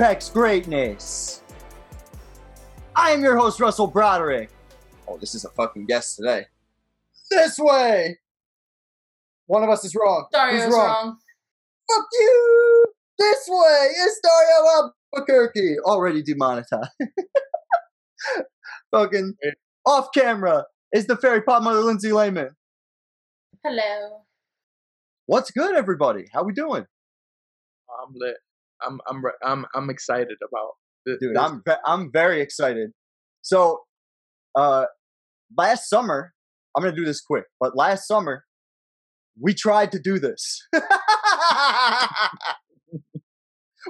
Apex Greatness. I am your host, Russell Broderick. Oh, this is a fucking guest today. This way! One of us is wrong. Dario's Who's wrong? Fuck you! This way is Dario Albuquerque. Already demonetized. fucking off camera is the fairy pot mother Lindsay Lehman. Hello. What's good, everybody? How we doing? I'm lit. I'm I'm I'm I'm excited about thi- dude i'm i'm very excited. So uh last summer i'm gonna do this quick but last summer we tried to do this.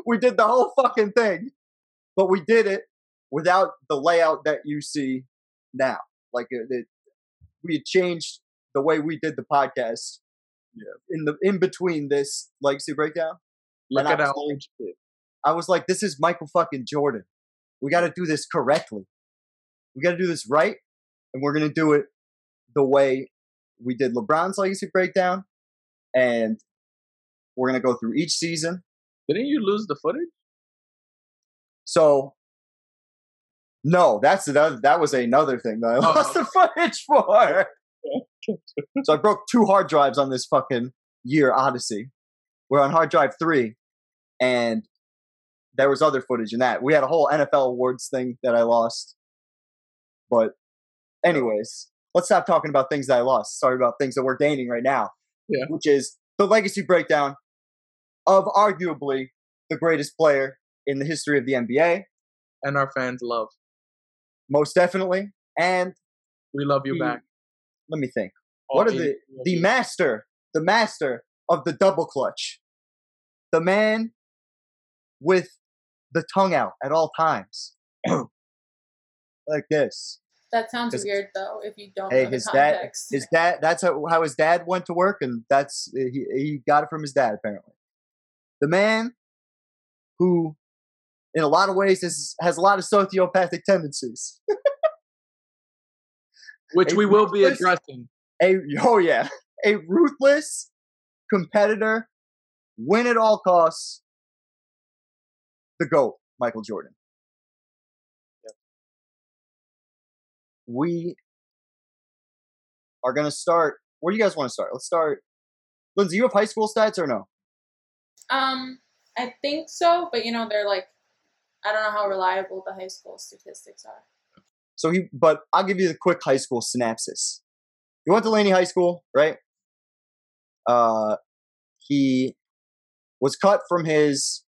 We did the whole fucking thing but we did it without the layout that you see now. Like it, it, we had changed the way we did the podcast Yeah. in the in between this legacy breakdown Look and at I how was old she. I was like, this is Michael fucking Jordan. We got to do this correctly. We got to do this right, and we're gonna do it the way we did LeBron's legacy breakdown, and we're gonna go through each season. Didn't you lose the footage? So, no, that's another. That was another thing that I Oh. lost the oh. footage for. so I broke two hard drives on this fucking year Odyssey. We're on hard drive three, and there was other footage in that. We had a whole NFL awards thing that I lost. But, anyways, let's stop talking about things that I lost. Sorry about things that we're gaining right now. Yeah. Which is the legacy breakdown of arguably the greatest player in the history of the NBA, And our fans love. most definitely. And We love you back. let me think. All what are the the master, the master of the double clutch, the man with the tongue out at all times, like this. That sounds weird though if you don't Hey, know his the dad, context. his dad. That's how, how his dad went to work, and that's he he got it from his dad apparently. The man who, in a lot of ways, is, has a lot of sociopathic tendencies. Which a we will be addressing. a oh yeah, a ruthless competitor, win at all costs. The goat, Michael Jordan. Yep. We are gonna start. Where do you guys want to start? Let's start. Lindsay, you have high school stats or no? um, I think so, but you know they're like, I don't know how reliable the high school statistics are. So he, but I'll give you the quick high school synopsis. He went to Laney High School, right? Uh, he was cut from his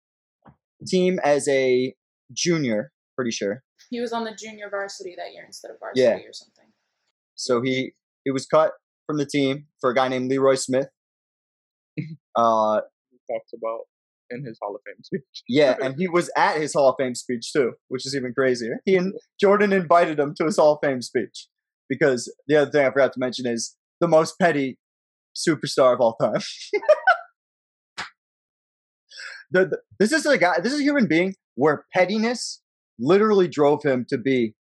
team as a junior, pretty sure. He was on the junior varsity that year instead of varsity Yeah. or something. So he he was cut from the team for a guy named Leroy Smith. Uh, He talks about in his Hall of Fame speech. yeah, and he was at his Hall of Fame speech too, which is even crazier. He and Jordan invited him to his Hall of Fame speech because the other thing I forgot to mention is the most petty superstar of all time. the, the- this is a guy. This is a human being where pettiness literally drove him to be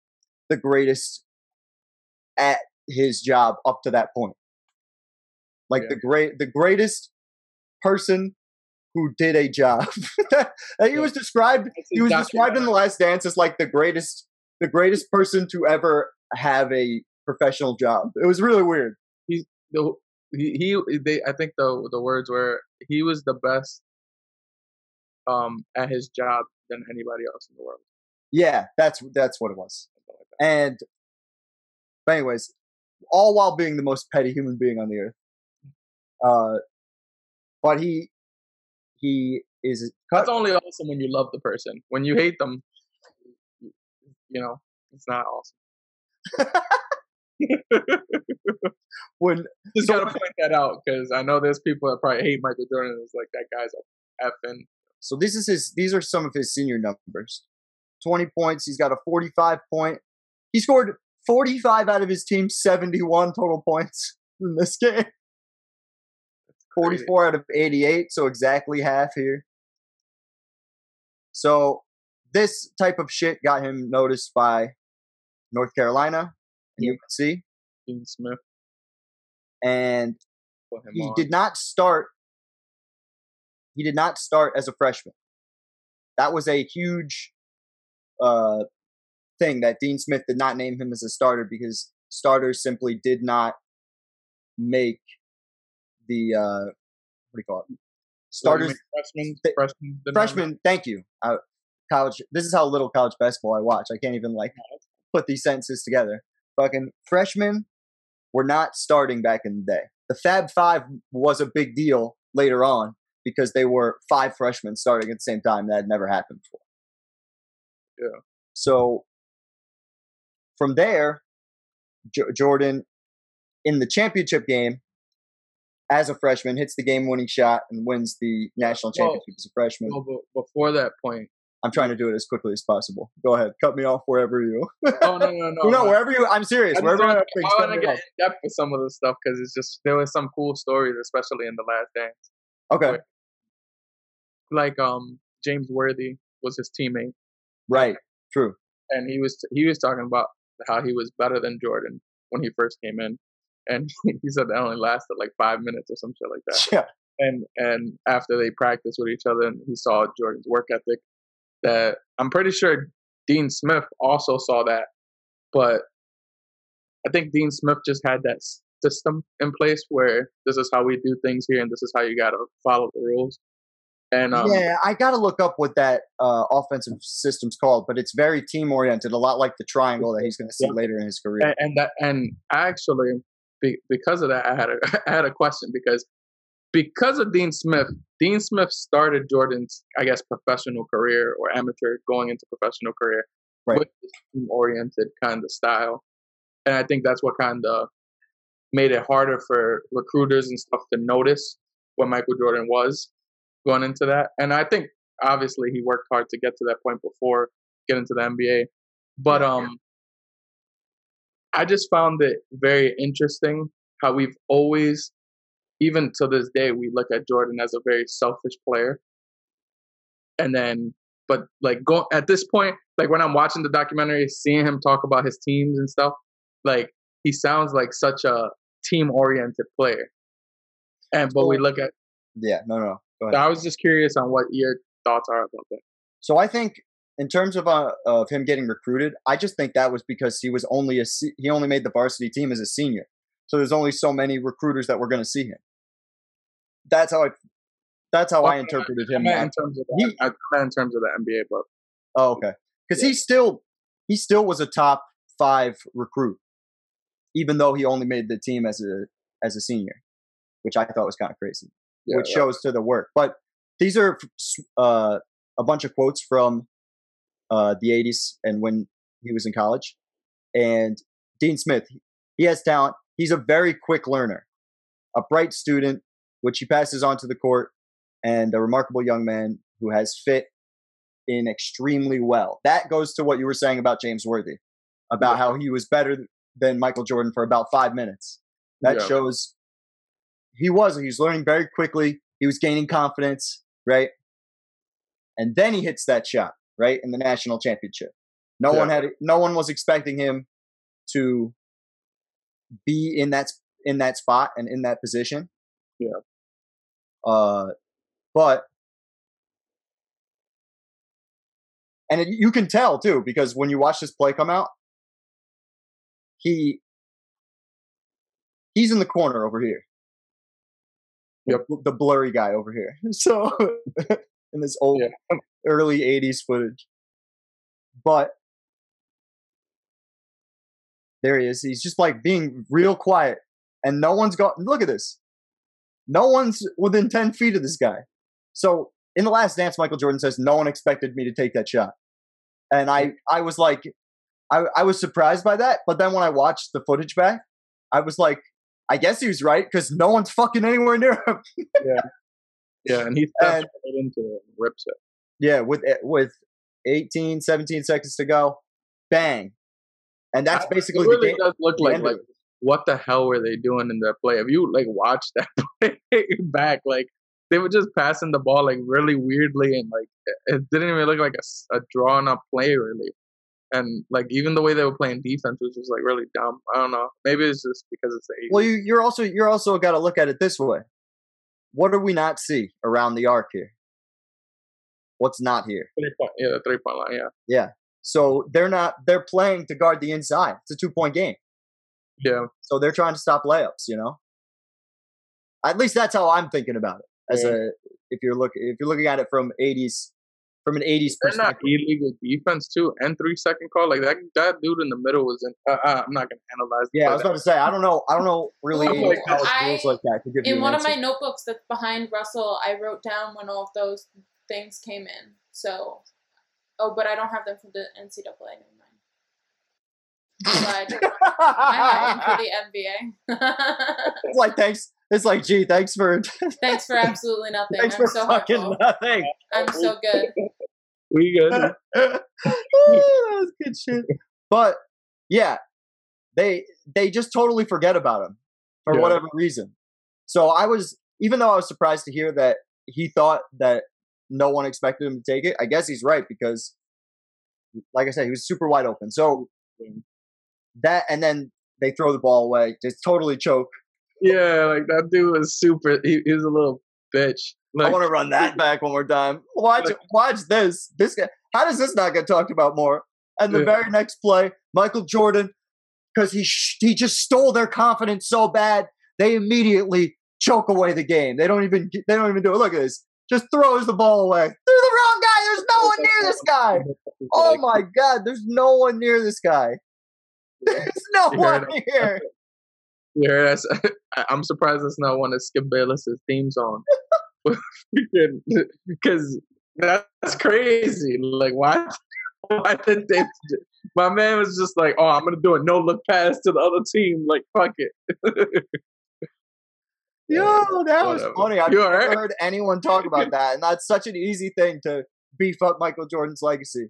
the greatest at his job up to that point. Like Yeah. the great, the greatest person who did a job. that he Yeah. was described. He was described in the Last Dance as like the greatest, the greatest person to ever have a professional job. It was really weird. the he, he they I think the the words were he was the best um at his job than anybody else in the world. Yeah, that's that's what it was. Something like that. And, but anyways, all while being the most petty human being on the earth. Uh, but he he is cut. That's only awesome when you love the person. When you hate them, you- you know, it's not awesome. when Just So- gotta point that out because I know there's people that probably hate Michael Jordan. It's like that guy's a effing. So this is his. These are some of his senior numbers. Twenty points. He's got a forty-five point. He scored forty-five out of his team's seventy-one total points in this game. 44 out of 88, so exactly half here. So this type of shit got him noticed by North Carolina and UNC, Dean Smith and he on. did not start he did not start as a freshman. That was a huge uh, thing that Dean Smith did not name him as a starter because starters simply did not make the uh, what do you call it? Starters, freshmen, th- freshmen, freshmen. Thank you. Uh, college. This is how little college basketball I watch. I can't even like put these sentences together. Fucking freshmen were not starting back in the day. The Fab Five was a big deal later on because they were five freshmen starting at the same time. That had never happened before. Yeah. So from there, J- Jordan in the championship game as a freshman hits the game-winning shot and wins the national Well, championship as a freshman. But before that point, I'm trying to do it as quickly as possible. Go ahead, cut me off wherever you. oh no, no, no, no, no. wherever you. I'm serious. I, Wherever you want to get off. in depth with some of the stuff because it's just there was some cool stories, especially in the Last Dance. Okay, Like um, James Worthy was his teammate, right, true. and he was he was talking about how he was better than Jordan when he first came in, and he said that only lasted like five minutes or some shit like that. Yeah, and and after they practiced with each other and he saw Jordan's work ethic, that I'm pretty sure Dean Smith also saw that, but I think Dean Smith just had that system in place where this is how we do things here and this is how you gotta follow the rules. And um, yeah. I got to look up what that uh, offensive system's called, but it's very team oriented, a lot like the triangle that he's going to see Yeah. later in his career. and, and that and actually be, because of that I had a I had a question because because of Dean Smith, Dean Smith started Jordan's I guess professional career or amateur going into professional career Right. with team oriented kind of style, and I think that's what kind of made it harder for recruiters and stuff to notice what Michael Jordan was going into that. And I think obviously he worked hard to get to that point before getting to the NBA, but um. I just found it very interesting how we've always, even to this day, we look at Jordan as a very selfish player. And then, but like go at this point, like when I'm watching the documentary, seeing him talk about his teams and stuff, like he sounds like such a team oriented player. And but we look at, yeah, no, no. I was just curious on what your thoughts are about that. So I think in terms of uh, of him getting recruited, I just think that was because he was only a he only made the varsity team as a senior. So there's only so many recruiters that were going to see him. That's how I that's how I interpreted him. meant in terms of He- the, I in terms of the NBA, but Oh, okay. Because Yeah. he still he still was a top five recruit, even though he only made the team as a as a senior, which I thought was kind of crazy. Yeah, which shows to the work. But these are uh, a bunch of quotes from uh, the '80s and when he was in college. And Dean Smith, he has talent. He's a very quick learner, a bright student, which he passes on to the court, and a remarkable young man who has fit in extremely well. That goes to what you were saying about James Worthy, about Yeah. how he was better than Michael Jordan for about five minutes. That Yeah. shows he was. He was learning very quickly. He was gaining confidence, right? And then he hits that shot, right, in the national championship. No Yeah. one had. No one was expecting him to be in that in that spot and in that position. Yeah. Uh, but and it, you can tell too because when you watch this play come out, he he's in the corner over here. Yep. The, the blurry guy over here. So in this old Yeah. early '80s footage, but there he is. He's just like being real quiet, and no one's got. Look at this. No one's within ten feet of this guy. So in the last dance, Michael Jordan says, "No one expected me to take that shot," and I, I was like, I, I was surprised by that. But then when I watched the footage back, I was like, I guess he was right because no one's fucking anywhere near him. yeah, yeah, and he steps And- right into it and rips it. Yeah, with eh, with 18, 17 seconds to go, bang, and that's I- basically it really the game. does look like like what the hell were they doing in that play? If you like watch that play back, like they were just passing the ball like really weirdly and like it- it didn't even look like a drawn up play really. And like even the way they were playing defense was just like really dumb. I don't know. Maybe it's just because it's the 80s. Well, you, you're also you're also got to look at it this way. What do we not see around the arc here? what's not here. Three point, yeah, the three point line. Yeah, Yeah. So they're not they're playing to guard the inside. It's a two point game. yeah. So they're trying to stop layups, you know? At least that's how I'm thinking about it. As Yeah. a if you're looking if you're looking at it from 80s from an 80s They're not illegal defense too, and three second call. Like that, that dude in the middle was in. Uh, uh, I'm not gonna analyze. Yeah, I was about to say I don't know I don't know really Ooh, any college I- rules like that to give In an one of my notebooks that's behind Russell, I wrote down when all of those things came in. So, oh, but I don't have them from the NCAA. Never mind. But I have them for the NBA. it's like thanks it's like gee thanks for Thanks for absolutely nothing. thanks I'm for so fucking hurtful. nothing. Oh, I'm so good. we good. Ah, that was good shit. But yeah, they they just totally forget about him for Yeah. whatever reason. So I was even though I was surprised to hear that he thought that no one expected him to take it. I guess he's right because, like I said, he was super wide open. So mm. that and then they throw the ball away, just totally choke. Yeah, like that dude was super. He, he was a little bitch. I want to run that back one more time. Watch, watch this. This guy. How does this not get talked about more? And the Yeah. very next play, Michael Jordan, because he sh- he just stole their confidence so bad, they immediately choke away the game. They don't even they don't even do it. Look at this. Just throws the ball away. Threw the wrong guy. There's no one near this guy. Oh my god. There's no one near this guy. There's no one here. Yeah, that's, I'm surprised it's not one of Skip Bayless's theme songs. Because that's crazy. Like, why? Why did they? My man was just like, "Oh, I'm gonna do a no look pass to the other team." Like, fuck it. Yo, that was funny. I've never alright? heard anyone talk about that, and that's such an easy thing to beef up Michael Jordan's legacy.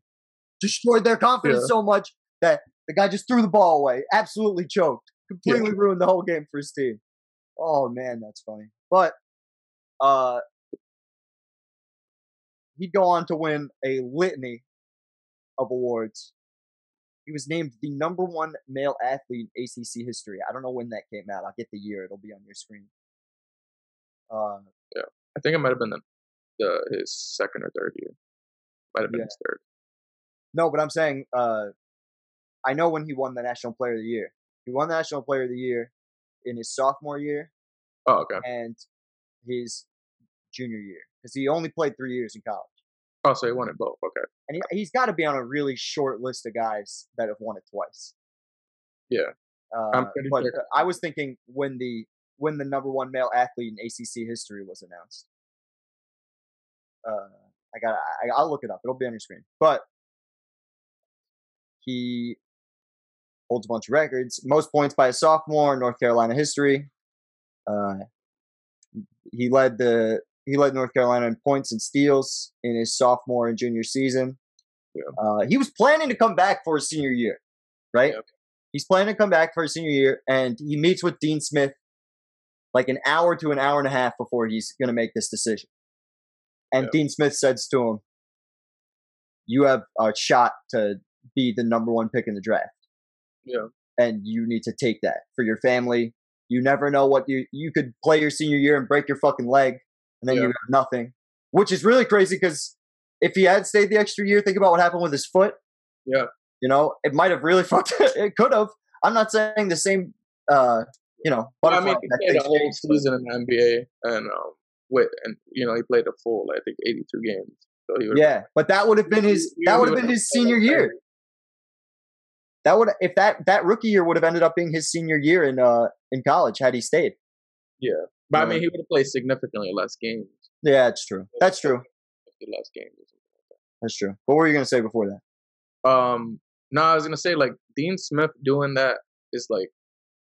Destroyed their confidence Yeah. so much that the guy just threw the ball away, absolutely choked, completely ruined the whole game for his team. Oh man, that's funny. But uh, he'd go on to win a litany of awards. He was named the number one male athlete in ACC history. I don't know when that came out. I'll get the year. It'll be on your screen. Uh, yeah, I think it might have been the, the his second or third year. Might have been Yeah. his third. no, but I'm saying uh, I know when he won the National Player of the Year. He won the National Player of the Year in his sophomore year Oh, okay. and his junior year because he only played three years in college. Oh, so he won it both. Okay. And he, he's got to be on a really short list of guys that have won it twice. Yeah. Uh, but sure- uh, I was thinking when the when the number one male athlete in ACC history was announced. Uh, I got. I, I'll look it up. It'll be on your screen. But he holds a bunch of records. Most points by a sophomore in North Carolina history. Uh, he led the he led North Carolina in points and steals in his sophomore and junior season. Yeah. Uh, he was planning to come back for his senior year, right? Yep. He's planning to come back for his senior year, and he meets with Dean Smith like an hour to an hour and a half before he's going to make this decision. And Yeah. Dean Smith says to him, "You have a shot to be the number one pick in the draft, Yeah. and you need to take that for your family. You never know what you you could play your senior year and break your fucking leg, and then you have nothing, which is really crazy because if he had stayed the extra year, think about what happened with his foot. Yeah. You know, it might have really fucked. It could have. I'm not saying the same. Uh, you know, Well, I mean, he played a whole but- season in the NBA, and um, with and you know he played a full, I think, 82 games. So he. Yeah, but that would have been his. That would have been his senior year. That would if that that rookie year would have ended up being his senior year in uh in college had he stayed. Yeah, but I mean, he would have played significantly less games. Yeah, that's true. That's true. less games. That's true. What were you gonna say before that? Um, no, I was gonna say like Dean Smith doing that is like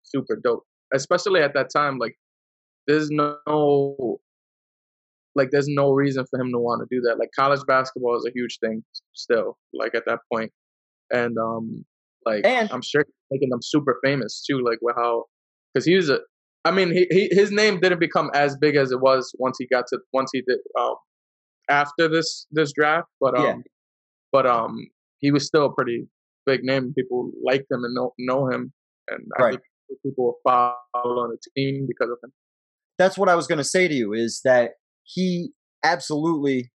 super dope, especially at that time. Like, there's no like there's no reason for him to want to do that. Like college basketball is a huge thing still. Like at that point, and um, like And- I'm sure making them super famous too. Like with how because he was a. I mean, he, he his name didn't become as big as it was once he got to once he did um after this this draft, but um, Yeah. but um, he was still a pretty big name. People liked him and know know him, and I Right. think people were following the team because of him. That's what I was gonna say to you is that he absolutely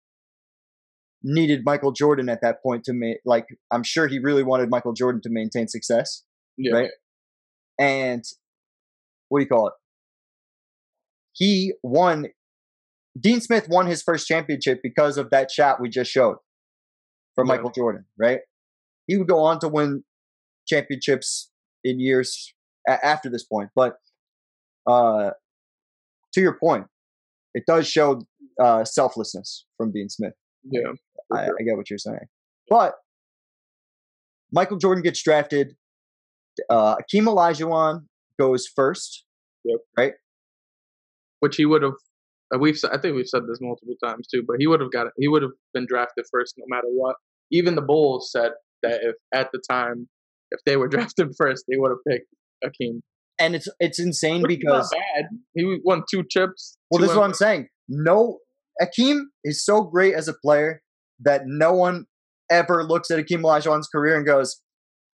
needed Michael Jordan at that point to make like I'm sure he really wanted Michael Jordan to maintain success, Yeah. right? And what do you call it? He won. Dean Smith won his first championship because of that shot we just showed from Yeah. Michael Jordan, right? He would go on to win championships in years a- after this point, but uh, to your point, it does show uh, selflessness from Dean Smith. Yeah. I, sure. I get what you're saying. But Michael Jordan gets drafted. Uh, Akeem Olajuwon goes first. right? Which he would have. Uh, we've. I think we've said this multiple times too, but he would have got. He would have been drafted first no matter what. Even the Bulls said that if at the time, if they were drafted first, they would have picked Akeem. And it's it's insane Which because bad. He won two chips. well, two this is what I'm saying. No, Akeem is so great as a player that no one ever looks at Akeem Olajuwon's career and goes,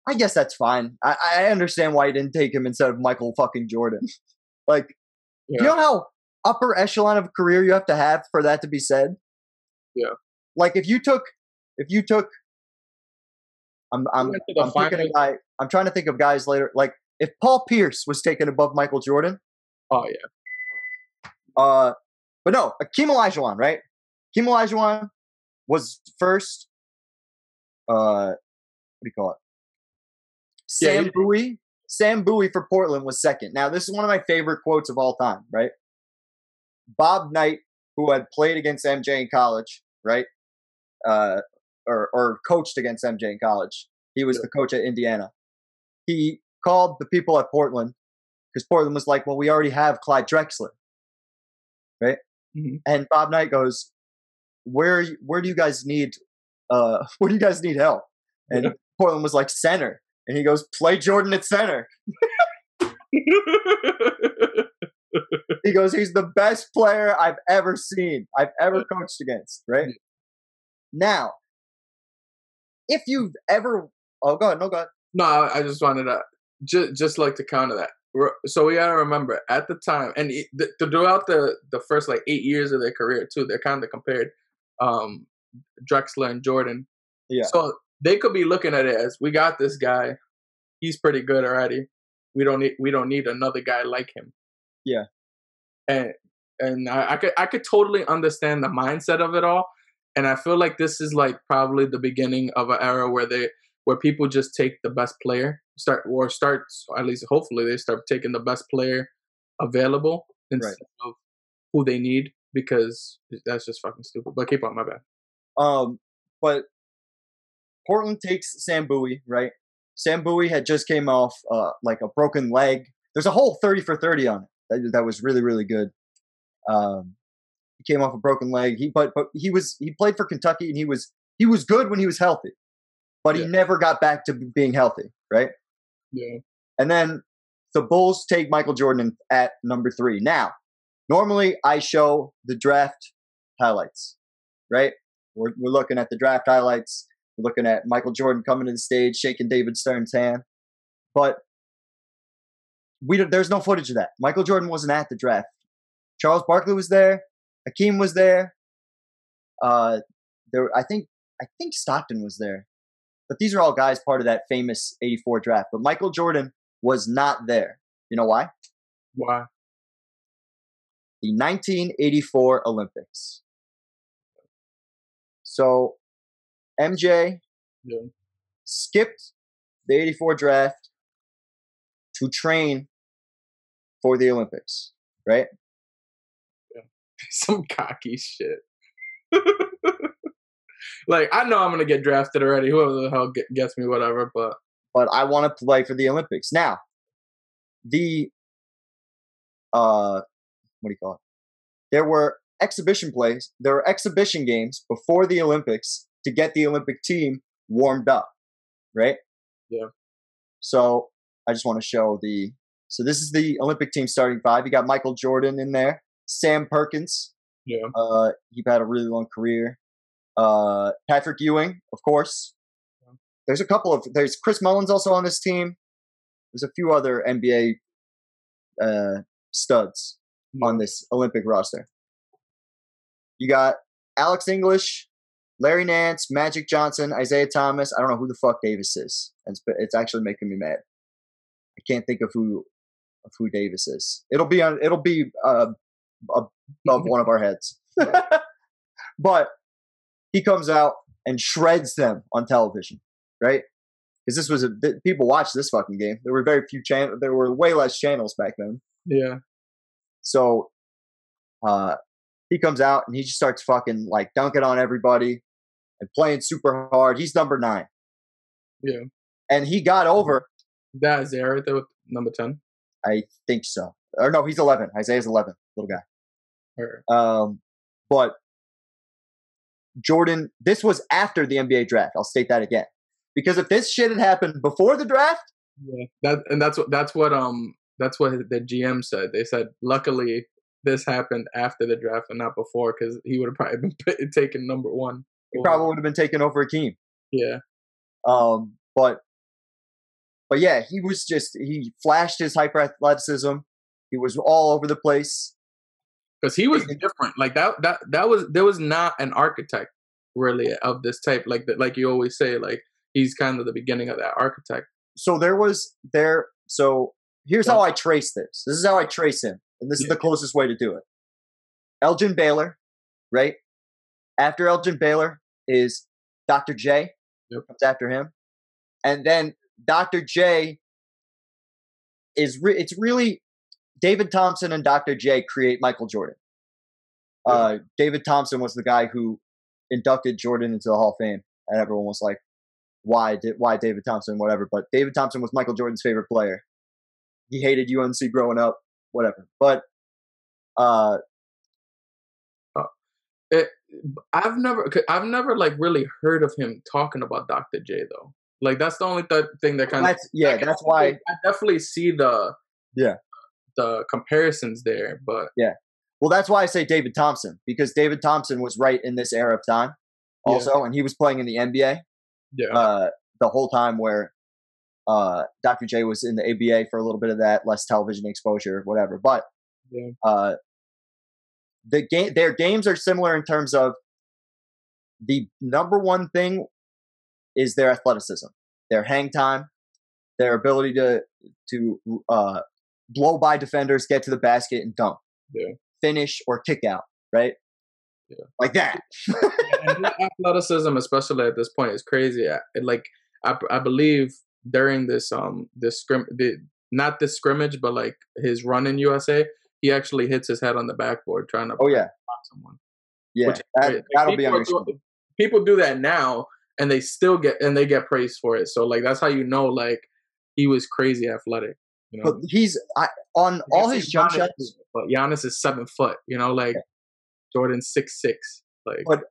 "I guess that's fine. I, I understand why you didn't take him instead of Michael fucking Jordan." like, Yeah. you know how upper echelon of career you have to have for that to be said? Yeah. Like if you took, if you took, I'm I'm I'm thinking finals. of guy. I'm trying to think of guys later. Like if Paul Pierce was taken above Michael Jordan, Oh yeah. uh, but no, Akeem Olajuwon, right? Akeem Olajuwon was first. Uh, what do you call it? Yeah, Sam he- Bowie. Sam Bowie for Portland was second. Now, this is one of my favorite quotes of all time, right? Bob Knight, who had played against MJ in college, right? Uh, or, or coached against MJ in college. He was Yeah. the coach at Indiana. He called the people at Portland because Portland was like, well, we already have Clyde Drexler. Right? Mhm. And Bob Knight goes, where, where do you guys need, uh, where do you guys need help? And Yeah. Portland was like center. And he goes, play Jordan at center. He goes, he's the best player I've ever seen, I've ever coached against, right? Now, if you've ever, oh, go ahead, no, go ahead. No, I I just wanted to just just like to counter that. So we gotta remember at the time, and th- throughout the the first like eight years of their career too, they're kind of compared um Drexler and Jordan. Yeah. So they could be looking at it as we got this guy, he's pretty good already. We don't need we don't need another guy like him. Yeah. And and I, I could I could totally understand the mindset of it all, and I feel like this is like probably the beginning of an era where they where people just take the best player start or start at least hopefully they start taking the best player available instead of who they need because that's just fucking stupid. But keep on my bad. Um, but Portland takes Sam Bowie, right? Sam Bowie had just came off uh, like a broken leg. There's a whole 30 for 30 on it. That, that was really, really good. Um, he came off a broken leg. He but but he was he played for Kentucky and he was he was good when he was healthy, but he never got back to being healthy, right? Yeah. And then the Bulls take Michael Jordan at number three. Now, normally I show the draft highlights, right? We're, we're looking at the draft highlights. We're looking at Michael Jordan coming to the stage, shaking David Stern's hand. But we there's no footage of that. Michael Jordan wasn't at the draft. Charles Barkley was there. Hakeem was there. Uh, there, I think, I think Stockton was there. But these are all guys part of that famous '84 draft. But Michael Jordan was not there. You know why? Why? The 1984 Olympics. So MJ Yeah. skipped the 84 draft to train for the Olympics, right? Yeah. Some cocky shit. like I know I'm gonna get drafted already. Whoever the hell gets me, whatever. But But I want to play for the Olympics. Now, the uh what do you call it? There were exhibition plays, there were exhibition games before the Olympics to get the Olympic team warmed up, right? Yeah. So I just want to show the so this is the Olympic team starting five. You got Michael Jordan in there, Sam Perkins, yeah, uh, he had a really long career. Uh, Patrick Ewing, of course. There's a couple of there's Chris Mullins also on this team. There's a few other NBA uh, studs on this Olympic roster. You got Alex English, Larry Nance, Magic Johnson, Isiah Thomas. I don't know who the fuck Davis is. It's, it's actually making me mad. I can't think of who of who Davis is. It'll be on. It'll be uh, above one of our heads. but he comes out and shreds them on television, right? Because this was a people watched this fucking game. There were very few channels. There were way less channels back then. Yeah. So, uh, he comes out and he just starts fucking like dunking on everybody and playing super hard. He's number nine. Yeah. And he got over. That is there right there with number 10? I think so. Or no, he's 11. Isiah's 11, little guy. Or, Um, but Jordan, this was after the NBA draft. I'll state that again. Because if this shit had happened before the draft, yeah. That and that's what that's what um that's what the GM said. They said luckily this happened after the draft and not before because he would have probably been taken number one. he probably would have been taken over Akeem. Yeah. Um, but but yeah, he was just he flashed his hyper athleticism. He was all over the place. Because he was different. Like that that that was there was not an architect really of this type. Like that like you always say, like he's kind of the beginning of that architect. So there was there so here's how I trace this. This is how I trace him. And this is the closest way to do it. Elgin Baylor, right? After Elgin Baylor is Dr. J. Yep. Comes after him. And then Dr. J is re- it's really David Thompson and Dr. J create Michael Jordan. Uh, David Thompson was the guy who inducted Jordan into the Hall of Fame, and everyone was like, "Why did why David Thompson? Whatever." But David Thompson was Michael Jordan's favorite player. He hated UNC growing up, whatever. But uh, It, I've never I've never like really heard of him talking about Dr. J though. Like that's the only th- thing that kind of yeah, that's why I definitely see the Yeah. The comparisons there, but yeah. Well, that's why I say David Thompson because David Thompson was right in this era of time, Yeah. also, and he was playing in the NBA yeah, uh, the whole time where uh, Dr. J was in the ABA for a little bit of that, less television exposure, whatever. But Yeah. uh, the game, their games are similar in terms of the number one thing is their athleticism, their hang time, their ability to to uh, blow by defenders, get to the basket, and dunk, Yeah. finish or kick out, right? Yeah. Like that. athleticism, especially at this point, is crazy. I- It, like I, I believe during this um this scrim the not this scrimmage, but like his run in USA, he actually hits his head on the backboard trying to oh yeah, block someone. yeah. Which That, that'll be do, people do that now, and they still get and they get praised for it. So like that's how you know like he was crazy athletic. You know, But he's I, on I all his jump Giannis shots. But Giannis is seven foot. You know, like Jordan six six. Like But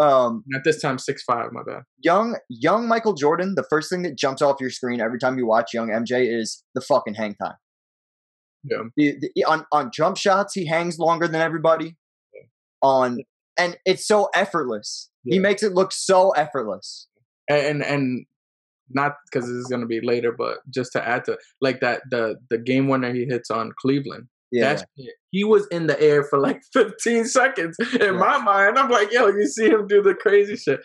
um, at this time six five. My bad. young young Michael Jordan, the first thing that jumps off your screen every time you watch young MJ is the fucking hang time. Yeah. The, the, on on jump shots, he hangs longer than everybody. On and it's so effortless. He makes it look so effortless. and, and not because this is gonna be later, but just to add to like that the the game winner he hits on Cleveland. Yeah, he was in the air for like 15 seconds in my mind. I'm like, yo, you see him do the crazy shit.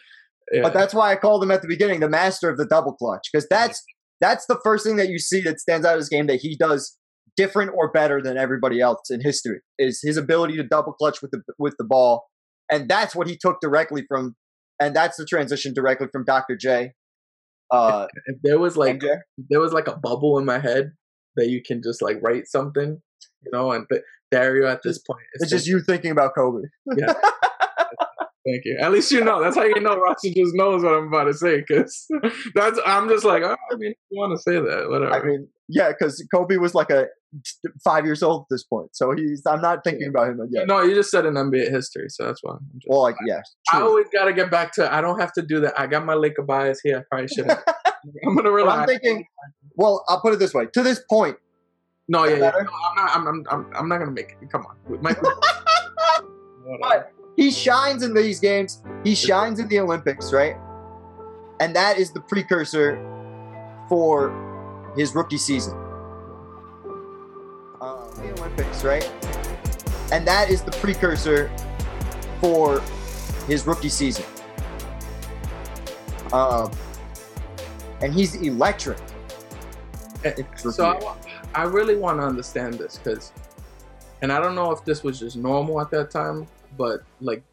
Yeah. but that's why I called him at the beginning the master of the double clutch because that's that's the first thing that you see that stands out of his game that he does different or better than everybody else in history is his ability to double clutch with the with the ball, and that's what he took directly from, and that's the transition directly from Dr. J. Uh, if there was like MJ. there was like a bubble in my head that you can just like write something, you know, and th- Dario at this point, It's just you thinking about Kobe. Thank you. At least you know. That's how you know Rossi just knows what I'm about to say. Because that's I'm just like, oh, I mean, you want to say that, whatever. I mean, yeah, because Kobe was like a five years old at this point, so he's. I'm not thinking about him yet. No, you just said an NBA history, so that's why. I'm just, Well, like yeah, I always got to get back to. I don't have to do that. I got my Laker bias here. I probably shouldn't. I'm gonna But rely. I'm thinking. Well, I'll put it this way. To this point, no, yeah, yeah. No, I'm not. I'm, I'm, I'm, I'm not gonna make it. Come on, Michael. But he shines in these games. He shines in the Olympics, right? And that is the precursor for his rookie season. Uh, the Olympics, right? And that is the precursor for his rookie season. Um, and he's electric. So I, I really want to understand this because, and I don't know if this was just normal at that time, but like,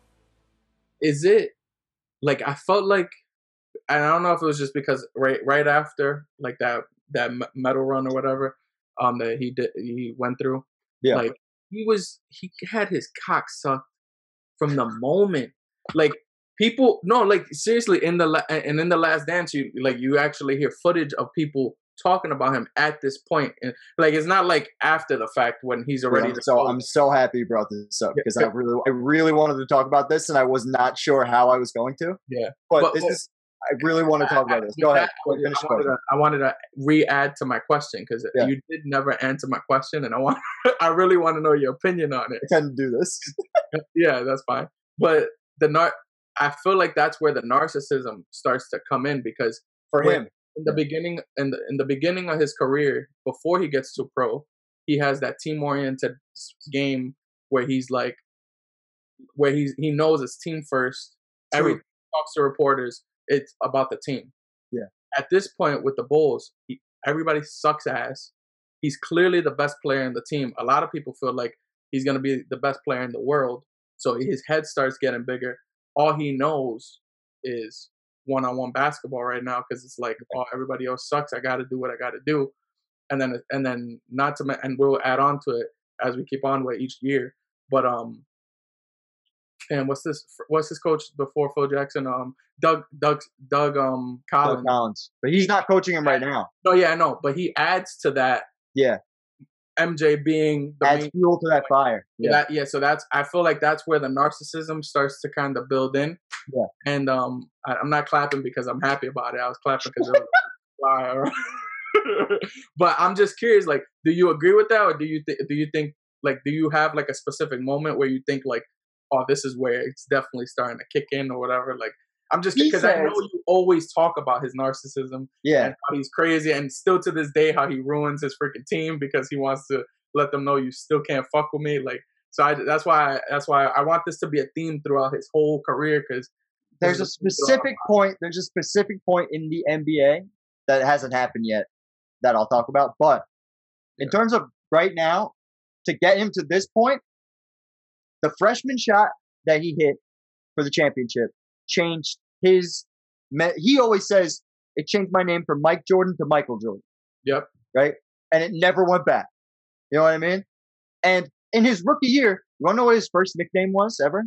is it like I felt like, and I don't know if it was just because right right after like that that medal run or whatever, um that he did he went through, Yeah. like he was he had his cock sucked from the moment like people no like seriously in the la- and in the last dance you like you actually hear footage of people talking about him at this point and like it's not like after the fact when he's already I'm so I'm so happy you brought this up Yeah, because I really I really wanted to talk about this and I was not sure how I was going to. Yeah. But, But- this is I really want to talk about this. Go ahead. Go ahead, finish I, wanted to, I wanted to re-add to my question because Yeah. you did never answer my question and I want I really want to know your opinion on it I to do this. yeah, that's fine. But the nar- I feel like that's where the narcissism starts to come in because For him. In the beginning in the in the beginning of his career, before he gets to pro, he has that team oriented game where he's like where he's he knows it's team first. Every talks to reporters, it's about the team. Yeah. At this point with the Bulls, he, everybody sucks ass. He's clearly the best player in the team. A lot of people feel like he's going to be the best player in the world. So his head starts getting bigger. All he knows is one-on-one basketball right now because it's like, oh, everybody else sucks. I got to do what I got to do, and then and then not to and we'll add on to it as we keep on with each year. But um, and what's this? What's his coach before Phil Jackson? Um, Doug Doug Doug um Doug Collins. Collins. But he's not coaching him right now. No, yeah, I know, but he adds to that. Yeah. MJ being the Adds main fuel to that fire. yeah. Yeah. That, yeah, so that's I feel like that's where the narcissism starts to kind of build in. Yeah. And um, I, I'm not clapping because I'm happy about it. I was clapping because it was but I'm just curious, like, do you agree with that, or do you think do you think like do you have like a specific moment where you think like, oh, this is where it's definitely starting to kick in or whatever? Like, I'm just because I know you always talk about his narcissism Yeah. and how he's crazy, and still to this day, how he ruins his freaking team because he wants to let them know you still can't fuck with me. Like, so I, that's why that's why I want this to be a theme throughout his whole career because There's a specific point. There's a specific point in the NBA that hasn't happened yet that I'll talk about. But in Yeah. terms of right now, to get him to this point, the freshman shot that he hit for the championship changed his. He always says it changed my name from Mike Jordan to Michael Jordan. Yep. Right, and it never went back. You know what I mean? And in his rookie year, you want to know what his first nickname was ever?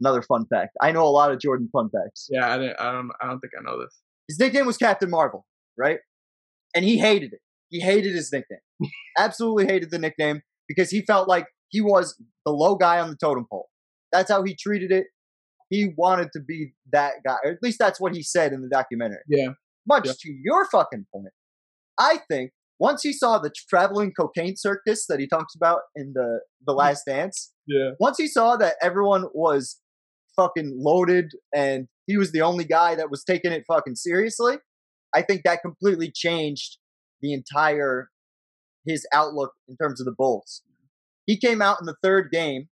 Another fun fact. I know a lot of Jordan fun facts. yeah, I didn't, I don't I don't think I know this. His nickname was Captain Marvel, right? And he hated it. He hated his nickname. Absolutely hated the nickname because he felt like he was the low guy on the totem pole. That's how he treated it. He wanted to be that guy. Or at least that's what he said in the documentary. Yeah. Much Yeah. to your fucking point, I think once he saw the traveling cocaine circus that he talks about in the the mm. Last Dance, Yeah, once he saw that everyone was fucking loaded and he was the only guy that was taking it fucking seriously, I think that completely changed the entire his outlook in terms of the Bulls. He came out in the third game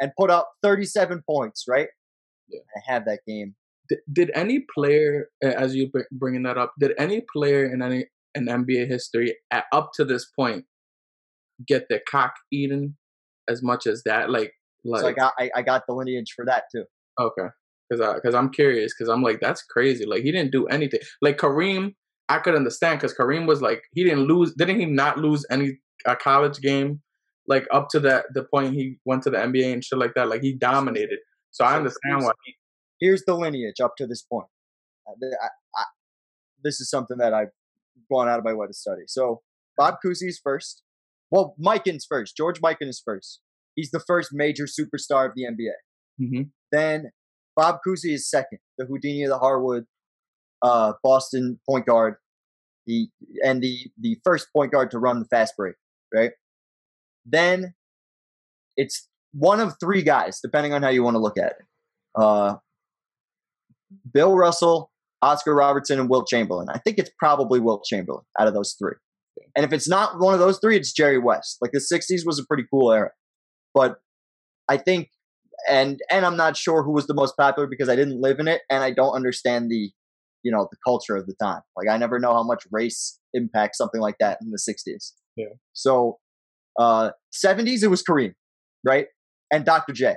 and put up 37 points, right? Yeah. I have that game. did, did any player, as you br- bringing that up, did any player in any in NBA history at, up to this point get their cock eaten as much as that? Like, like, so I got I, I got the lineage for that too. Okay, because I because I'm curious because I'm like that's crazy. Like he didn't do anything. Like Kareem, I could understand because Kareem was like he didn't lose. Didn't he not lose any a college game? Like up to that the point he went to the NBA and shit like that. Like he dominated. So I understand why. He, here's the lineage up to this point. Uh, I- I- this is something that I've gone out of my way to study. So Bob Cousy's first. Well, Mikan's first. George Mikan is first. He's the first major superstar of the NBA. Mhm. Then Bob Cousy is second. The Houdini of the Hardwood, uh, Boston point guard. The and the the first point guard to run the fast break. Right. Then it's one of three guys, depending on how you want to look at it. Uh, Bill Russell, Oscar Robertson, and Wilt Chamberlain. I think it's probably Wilt Chamberlain out of those three. And if it's not one of those three, it's Jerry West. Like the 60s was a pretty cool era. But I think and and I'm not sure who was the most popular because I didn't live in it and I don't understand the you know the culture of the time. Like I never know how much race impacts something like that in the 60s. Yeah. So uh 70s it was Kareem, right? And Dr. J.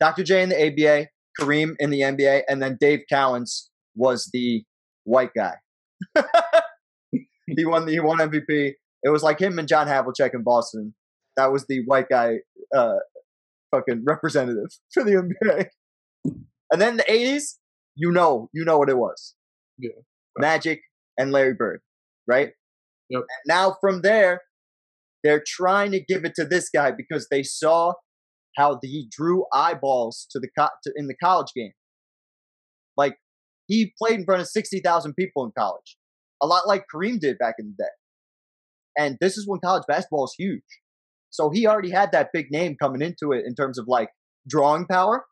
Dr. J in the ABA, Kareem in the NBA, and then Dave Cowens was the white guy. he won the he won MVP. It was like him and John Havlicek in Boston. That was the white guy uh fucking representative for the NBA. And then the 80s, you know, you know what it was. Yeah. Magic and Larry Bird, right? Yep. And now from there, they're trying to give it to this guy because they saw how he drew eyeballs to the co- to, in the college game. Like he played in front of 60,000 people in college. A lot like Kareem did back in the day. And this is when college basketball is huge. So he already had that big name coming into it in terms of like drawing power.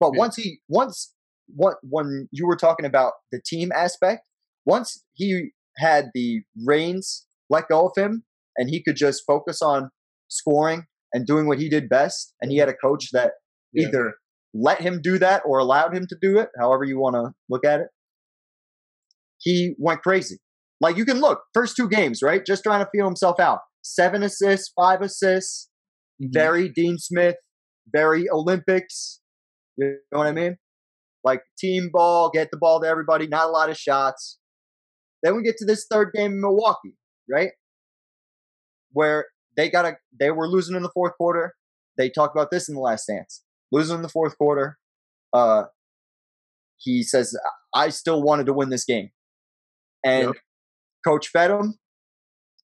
But Yeah. once he once what when you were talking about the team aspect, once he had the reins let go of him and he could just focus on scoring and doing what he did best, and he had a coach that Yeah. either let him do that or allowed him to do it, however you want to look at it. He went crazy. Like you can look, first two games, right? Just trying to feel himself out. Seven assists, five assists, Mhm. very Dean Smith, very Olympics. You know what I mean? Like team ball, get the ball to everybody, not a lot of shots. Then we get to this third game in Milwaukee, right? Where they got a they were losing in the fourth quarter. They talked about this in the last dance. Losing in the fourth quarter. Uh he says, I still wanted to win this game. And Yep. coach fed him.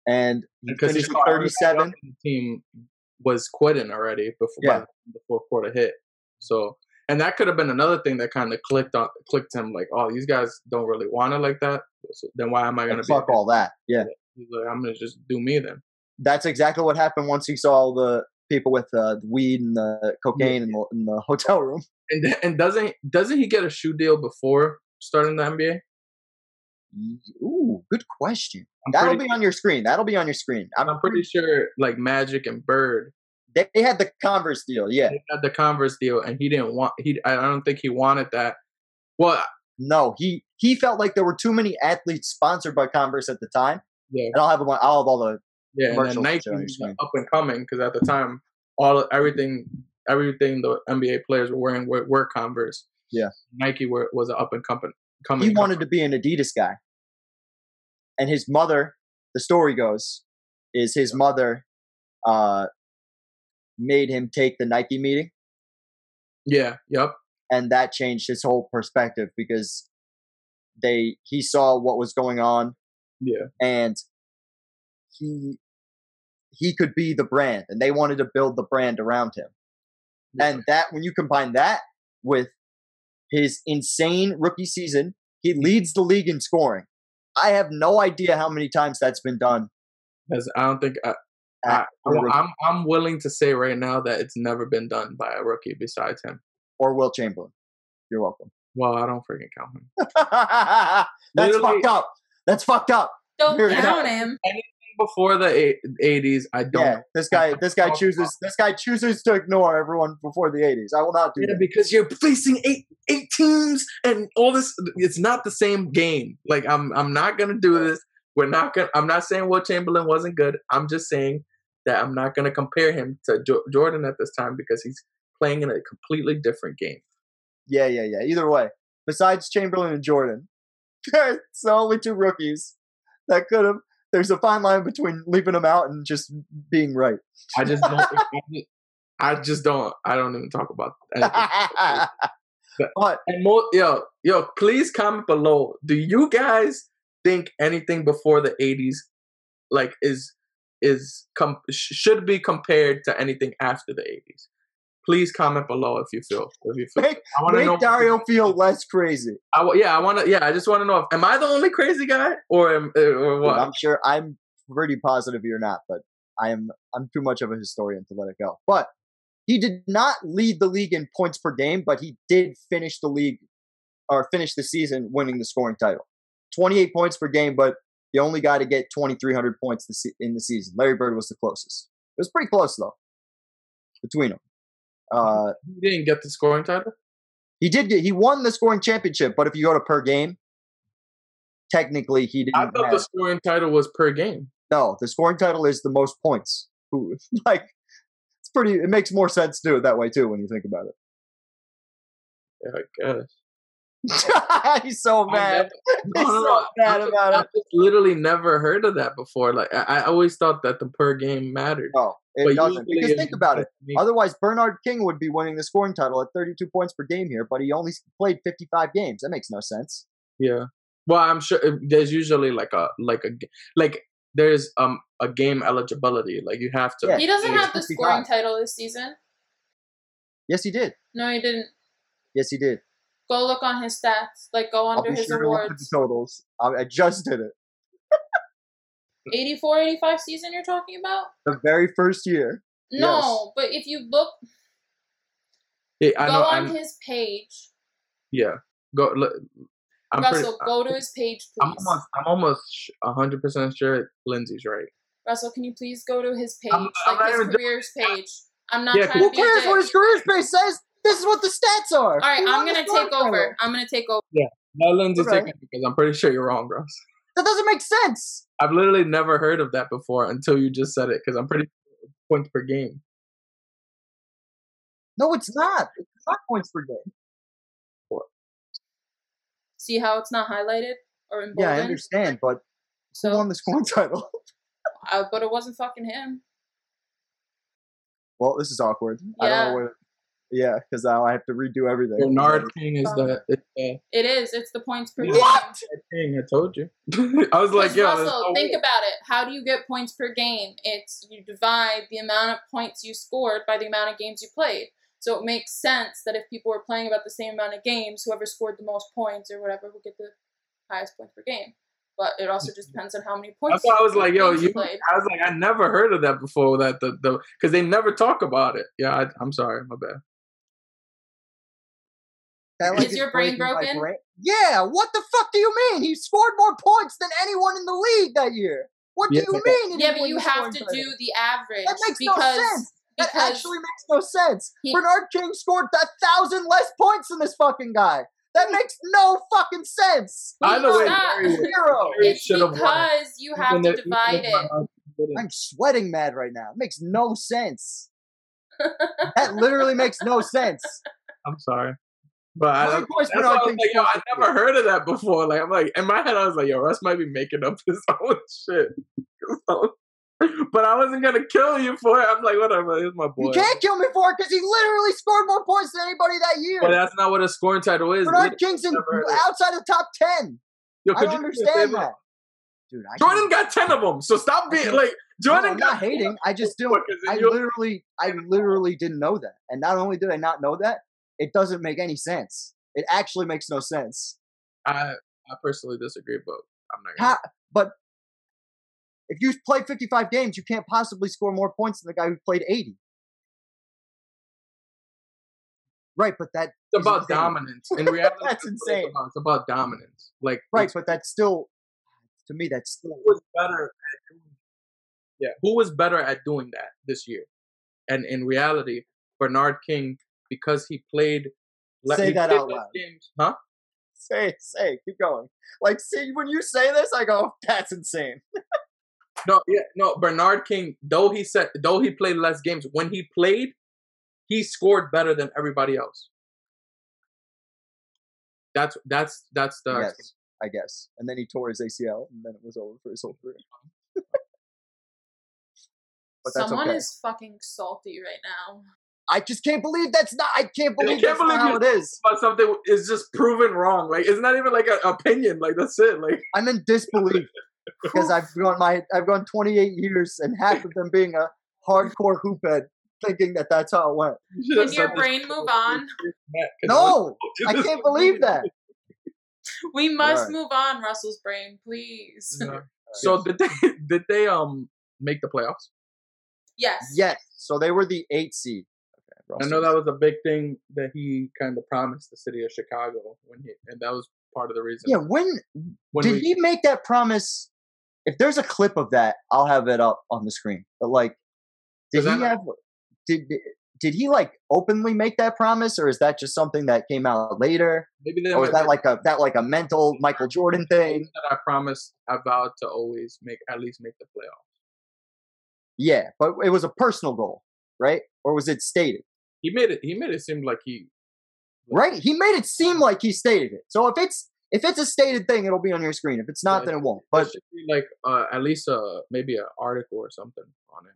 And because he finished saw with everybody 37. else in the team was quitting already before Yeah. fourth quarter hit. So, and that could have been another thing that kind of clicked on clicked him like, oh, these guys don't really want it like that. So then why am I gonna And be? fuck all that. Yeah. He's like, I'm gonna just do me then. That's exactly what happened once he saw all the people with uh, the weed and the cocaine in, the, in the hotel room. And and doesn't doesn't he get a shoe deal before starting the NBA? Ooh, good question. I'm That'll pretty, be on your screen. That'll be on your screen. I'm, I'm pretty sure like Magic and Bird They, they had the Converse deal. Yeah. they had the Converse deal, and he didn't want he. I don't think he wanted that. Well, No, he he felt like there were too many athletes sponsored by Converse at the time. yeah, And I'll have them i'll have all the Yeah, and then Nike show on your was screen. up and coming because at the time, all everything, everything the NBA players were wearing were, were Converse. Yeah. Nike were, was an up and coming. Coming he wanted to be an Adidas guy. And his mother, the story goes, is his mother uh, made him take the Nike meeting, Yeah. Yep. and that changed his whole perspective because they he saw what was going on, Yeah. and he he could be the brand, and they wanted to build the brand around him. And that when you combine that with his insane rookie season, he leads the league in scoring. I have no idea how many times that's been done. As I don't think I, I, at a rookie. I'm I'm willing to say right now that it's never been done by a rookie besides him. or Wilt Chamberlain. You're welcome. Well, I don't freaking count him. that's Literally- fucked up. That's fucked up. Don't Here- count him. Before the 80s, I don't. Yeah, this guy, this guy chooses, this guy chooses to ignore everyone before the '80s. I will not do Yeah, that. because you're facing eight eight teams and all this. It's not the same game. Like I'm I'm not gonna do this. We're not gonna. I'm not saying Wilt Chamberlain wasn't good. I'm just saying that I'm not gonna compare him to jo- Jordan at this time because he's playing in a completely different game. Yeah, yeah, yeah. Either way, besides Chamberlain and Jordan, it's the only two rookies that could have. There's a fine line between leaving them out and just being right. I just don't. I just- don't. I don't even talk about. Anything. but And more, yo, yo, please comment below. Do you guys think anything before the '80s, like, is is com- should be compared to anything after the '80s? Please comment below if you feel. If you feel. make, I want to know. Dario feel less crazy. I, yeah, I want to. Yeah, I just want to know. If, am I the only crazy guy, or am, or what? I'm sure I'm pretty positive you're not, but I am I'm too much of a historian to let it go. But he did not lead the league in points per game, but he did finish the league or finish the season winning the scoring title. 28 points per game, but the only guy to get 2,300 points in the season. Larry Bird was the closest. It was pretty close though between them. Uh, He didn't get the scoring title. he did get he won the scoring championship, but if you go to per game, technically he didn't. I thought have- the scoring title was per game. no, the scoring title is the most points. Who like it's pretty. It makes more sense to do it that way too when you think about it. Yeah, I guess. It. He's so mad. never- He's so mad about I've it. just literally never heard of that before. Like I, I always thought that the per game mattered. No, it But doesn't. usually Because think about it. Otherwise, Bernard King would be winning the scoring title at 32 points per game here, but he only played 55 games. That makes no sense. Yeah. Well, I'm sure there's usually like a like a like there's um a game eligibility. Like you have to. Yeah. He doesn't have the 55. scoring title this season. Yes, he did. No, he didn't. Yes, he did. Go look on his stats. Like go I'll under be his sure to look at the totals. I, I just did it. 84, 85 season you're talking about? The very first year. No, but if you look, Yeah, I go know. on I'm, his page. yeah. Go. Look, I'm Russell, pretty, go to his page, I'm please. almost. I'm almost a hundred percent sure Lindsay's right. Russell, can you please go to his page, I'm- I'm like his even careers page? I'm not Yeah, trying Who to be a cares dick. what his careers page says? This is what the stats are. All right, I'm gonna scoring take over. title. I'm gonna take over. Yeah, no, Lindsay's Okay. taking because I'm pretty sure you're wrong, Russ. That doesn't make sense. I've literally never heard of that before until you just said it because I'm pretty sure it's points per game. No, it's not. It's not points per game. What? See how it's not highlighted or emboldened? Yeah, I understand, but who So, won the scoring title? uh, but it wasn't fucking him. well, this is awkward. I don't know what. Yeah, because now I have to redo everything. Bernard King is the, um, is the It is. It's the points per What? game. King. I told you. I was like, Because yo, Russell, no think way. about it. How do you get points per game? It's you divide the amount of points you scored by the amount of games you played. So it makes sense that if people were playing about the same amount of games, whoever scored the most points or whatever will get the highest points per game. But it also just depends on how many points. That's why I was like, yo, games you. played. I was like, I never heard of that before. That the the because they never talk about it. Yeah, I, I'm sorry, my bad. That, Is your brain broken? brain. Yeah, what the fuck do you mean? He scored more points than anyone in the league that year. What do you but- mean? Yeah, but you have to title? do the average That makes because no sense. That actually makes no sense. he- Bernard King scored a thousand less points than this fucking guy. That makes no fucking sense. I know It's it not. Zero. It's should've won. because you have Even to if- divide it. Bernard King didn't. I'm sweating mad right now. It makes no sense. that literally makes no sense. I'm sorry. But I, How many that's I was like, yo, I never heard of that before. Like, I'm like, in my head, I was like, yo, Russ might be making up his own shit. but I wasn't gonna kill you for it. I'm like, whatever, it's my boy. You can't kill me for it because he literally scored more points than anybody that year. But that's not what a scoring title is. Bernard Literally, King's in, never of outside the top ten. Yo, I don't you do me a understand that. Dude, I Jordan got ten of them, so stop being can't- like No, Jordan. I'm got not hating. I just. Because I literally, I literally didn't know that. And not only did I not know that, it doesn't make any sense. It actually makes no sense. I I personally disagree, but I'm not. Gonna, How, but if you play 55 games, you can't possibly score more points than the guy who played 80. Right, but that it's about insane. dominance. In reality, That's what it's insane. about. It's about dominance. Like right, but that's still to me that's still who was better at doing yeah who was better at doing that this year and in reality bernard king because he played le- Say he that out loud. games huh say say keep going. Like see when you say this, I go that's insane. no yeah no bernard king though he said though he played less games when he played he scored better than everybody else that's that's that's the yes, I guess. And then he tore his ACL, and then it was over for his whole career. but Someone okay. is fucking salty right now. I just can't believe that's not. I can't believe can't that's not how it is. but something is just proven wrong like it's not even like an opinion like that's it like I'm in disbelief because I've gone my I've gone 28 years and half of them being a hardcore hoophead, thinking that that's how it went. you Can your brain move on? No, I can't believe that. We must Right. move on, Russell's brain, please. Yeah. So did they did they um make the playoffs? yes. Yes, so they were the eight seed. Okay, I know that was a big thing that he kind of promised the city of Chicago when he, and that was part of the reason. Yeah, when when did we, he make that promise? If there's a clip of that, I'll have it up on the screen. But like, did he that- have? Did did he like openly make that promise, or is that just something that came out later, Maybe they or is that like a that like a mental Michael Jordan thing? that I promised, I vowed to always make at least make the playoffs. Yeah, but it was a personal goal, right? Or was it stated? He made it. He made it seem like he. Right? He made it seem like he stated it. So if it's if it's a stated thing, it'll be on your screen. If it's not, Yeah, then it won't. But be like uh, at least uh maybe an article or something on it.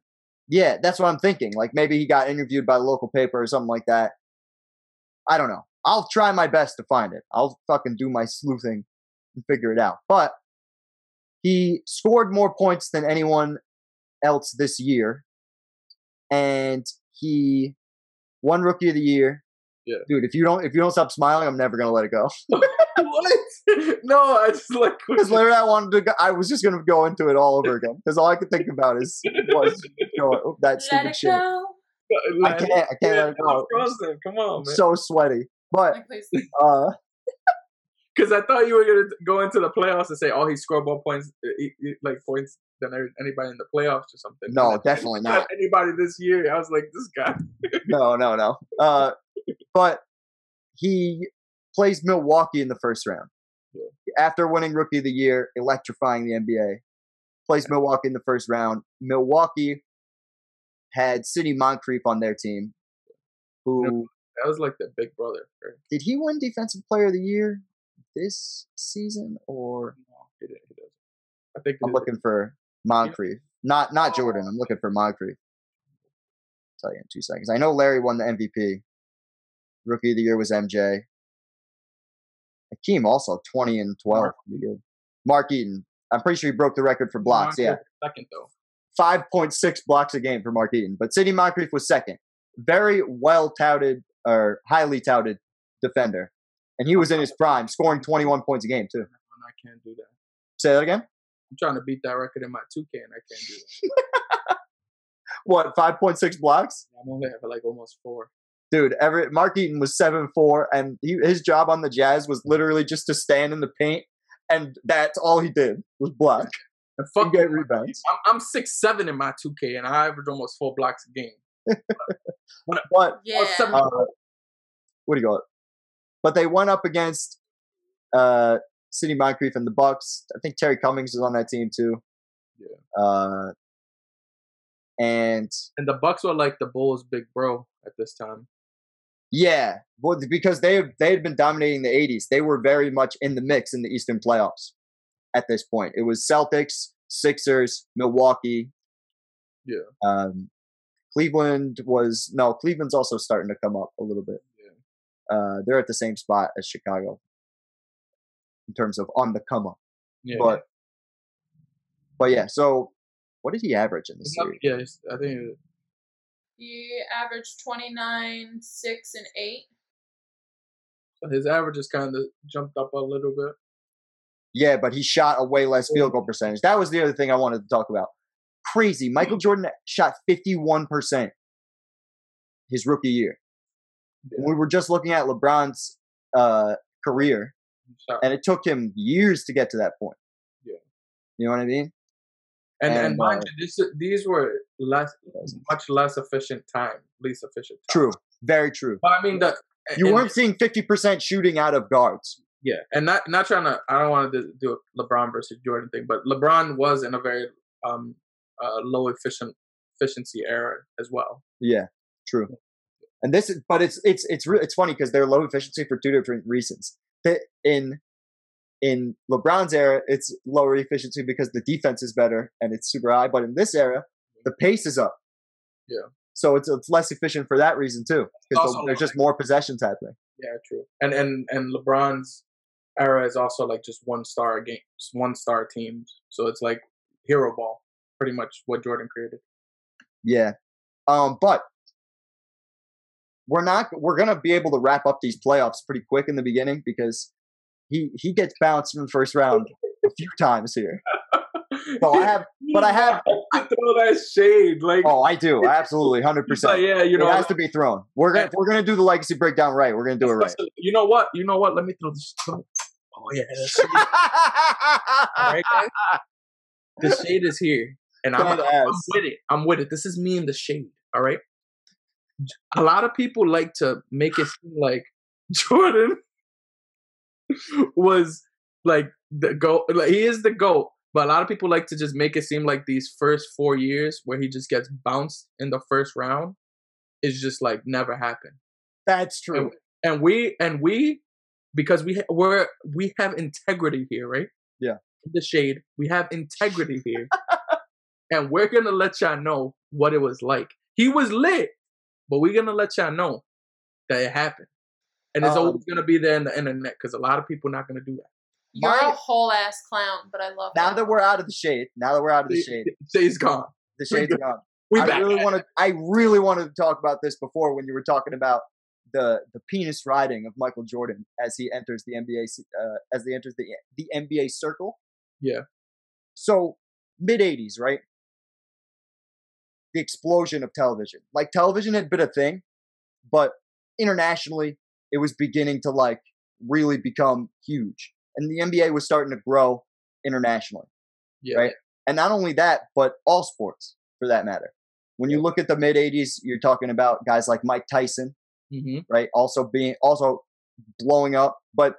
yeah, that's what I'm thinking. Like maybe he got interviewed by the local paper or something like that. I don't know. I'll try my best to find it. I'll fucking do my sleuthing and figure it out. But he scored more points than anyone else this year. And he won rookie of the year. Yeah. Dude, if you don't if you don't stop smiling, I'm never gonna let it go. what? No, I just like. Because literally, I wanted to. Go, I was just gonna go into it all over again. Because all I could think about is was going, oh, that Let stupid it shit. go. I can't. I can't let it go. Frozen. Come on, man. so sweaty. But uh, Because I thought you were gonna go into the playoffs and say, "Oh, he scored more points, uh, he- he- like points than anybody in the playoffs or something." No, definitely not. Anybody this year? I was like, this guy. no, no, no. Uh, but he plays Milwaukee in the first round. After winning Rookie of the Year, electrifying the NBA, plays Milwaukee in the first round. Milwaukee had Sidney Moncrief on their team, who That was like the big brother. Right? did he win Defensive Player of the Year this season or No, he didn't. He doesn't. I think. I'm looking for Moncrief. Not not Jordan. I'm looking for Moncrief. tell you in two seconds. I know Larry won the MVP. Rookie of the year was MJ. Hakeem also 20 and 12. Mark. Mark Eaton. I'm pretty sure he broke the record for blocks. Yeah. Second though. 5.6 blocks a game for Mark Eaton. But Sidney Moncrief was second. Very well touted or highly touted defender. And he was in his prime, scoring 21 points a game too. I can't do that. Say that again? I'm trying to beat that record in my 2K, and I can't do that. What, 5.6 blocks? I'm only at like almost four. Dude, every Mark Eaton was seven four, and he, his job on the Jazz was literally just to stand in the paint, and that's all he did was block And and fuck, get rebounds. I'm I'm six seven in my 2K, and I average almost four blocks a game. But Yeah. uh, what do you call it? But they went up against uh, Sidney Moncrief and the Bucks. I think Terry Cummings was on that team too. Yeah. Uh, and And the Bucks were like the Bulls' big bro at this time. yeah, well, because they they had been dominating the '80s. They were very much in the mix in the Eastern playoffs at this point. It was Celtics, Sixers, Milwaukee. Yeah. Um, Cleveland was no. Cleveland's also starting to come up a little bit. Yeah. Uh, they're at the same spot as Chicago in terms of on the come up. Yeah. But but yeah. So what did he average in the not- series? yeah, it's- I think it- He averaged 29, 6, and 8. his averages kind of jumped up a little bit. Yeah, but he shot a way less field goal percentage. That was the other thing I wanted to talk about. Crazy. Michael Jordan shot 51% his rookie year. Yeah. We were just looking at LeBron's uh, career, And it took him years to get to that point. Yeah. You know what I mean? And and, and, mind uh, you, this, these were less, much less efficient time, least efficient. Time. True. Very true. But I mean, the You and- weren't seeing 50% shooting out of guards. Yeah, and not not trying to. I don't want to do a LeBron versus Jordan thing, but LeBron was in a very um uh, low efficient efficiency era as well. Yeah, true. And this is, but it's it's it's re- it's funny because they're low efficiency for two different reasons. That in in LeBron's era, it's lower efficiency because the defense is better and it's super high. But in this era, the pace is up. Yeah. So it's it's less efficient for that reason too, because there's just more possessions happening. Yeah, true. And and and LeBron's era is also like just one star games, one star teams. So it's like hero ball, pretty much what Jordan created. Yeah. Um, but we're not we're gonna be able to wrap up these playoffs pretty quick in the beginning because he he gets bounced in the first round a few times here. So I have but I have to throw that shade like. oh I do absolutely hundred percent. yeah, you know, it has to be thrown. We're gonna we're gonna do the legacy breakdown right. We're gonna do it right. You know what? You know what? Let me throw this. Oh yeah, the shade, Alright, guys? the shade is here, and I'm, I'm with it. I'm with it. This is me in the shade. All right. A lot of people like to make it seem like Jordan was like the goat. Like he is the goat, but a lot of people like to just make it seem like these first four years where he just gets bounced in the first round is just like never happened. That's true. And, and we and we because we ha- we're we have integrity here, right? Yeah. In the shade, we have integrity here, and we're gonna let y'all know what it was like. He was lit, but we're gonna let y'all know that it happened, and it's Um, always gonna be there in the internet because a lot of people are not gonna do that. You're My- a whole ass clown, but I love it. Now it. that we're out of the shade, now that we're out of the shade, Shay's gone. the shade's gone. We I back. really want to. I really wanted to talk about this before when you were talking about the the penis riding of Michael Jordan as he enters the NBA uh, as he enters the the NBA circle. Yeah. So mid '80s, right? The explosion of television. Like television had been a thing, but internationally, it was beginning to like really become huge, and the NBA was starting to grow internationally Yeah. right? and not only that, but all sports for that matter. When you look at the mid '80s, you're talking about guys like Mike Tyson, hmm right? Also being also blowing up. But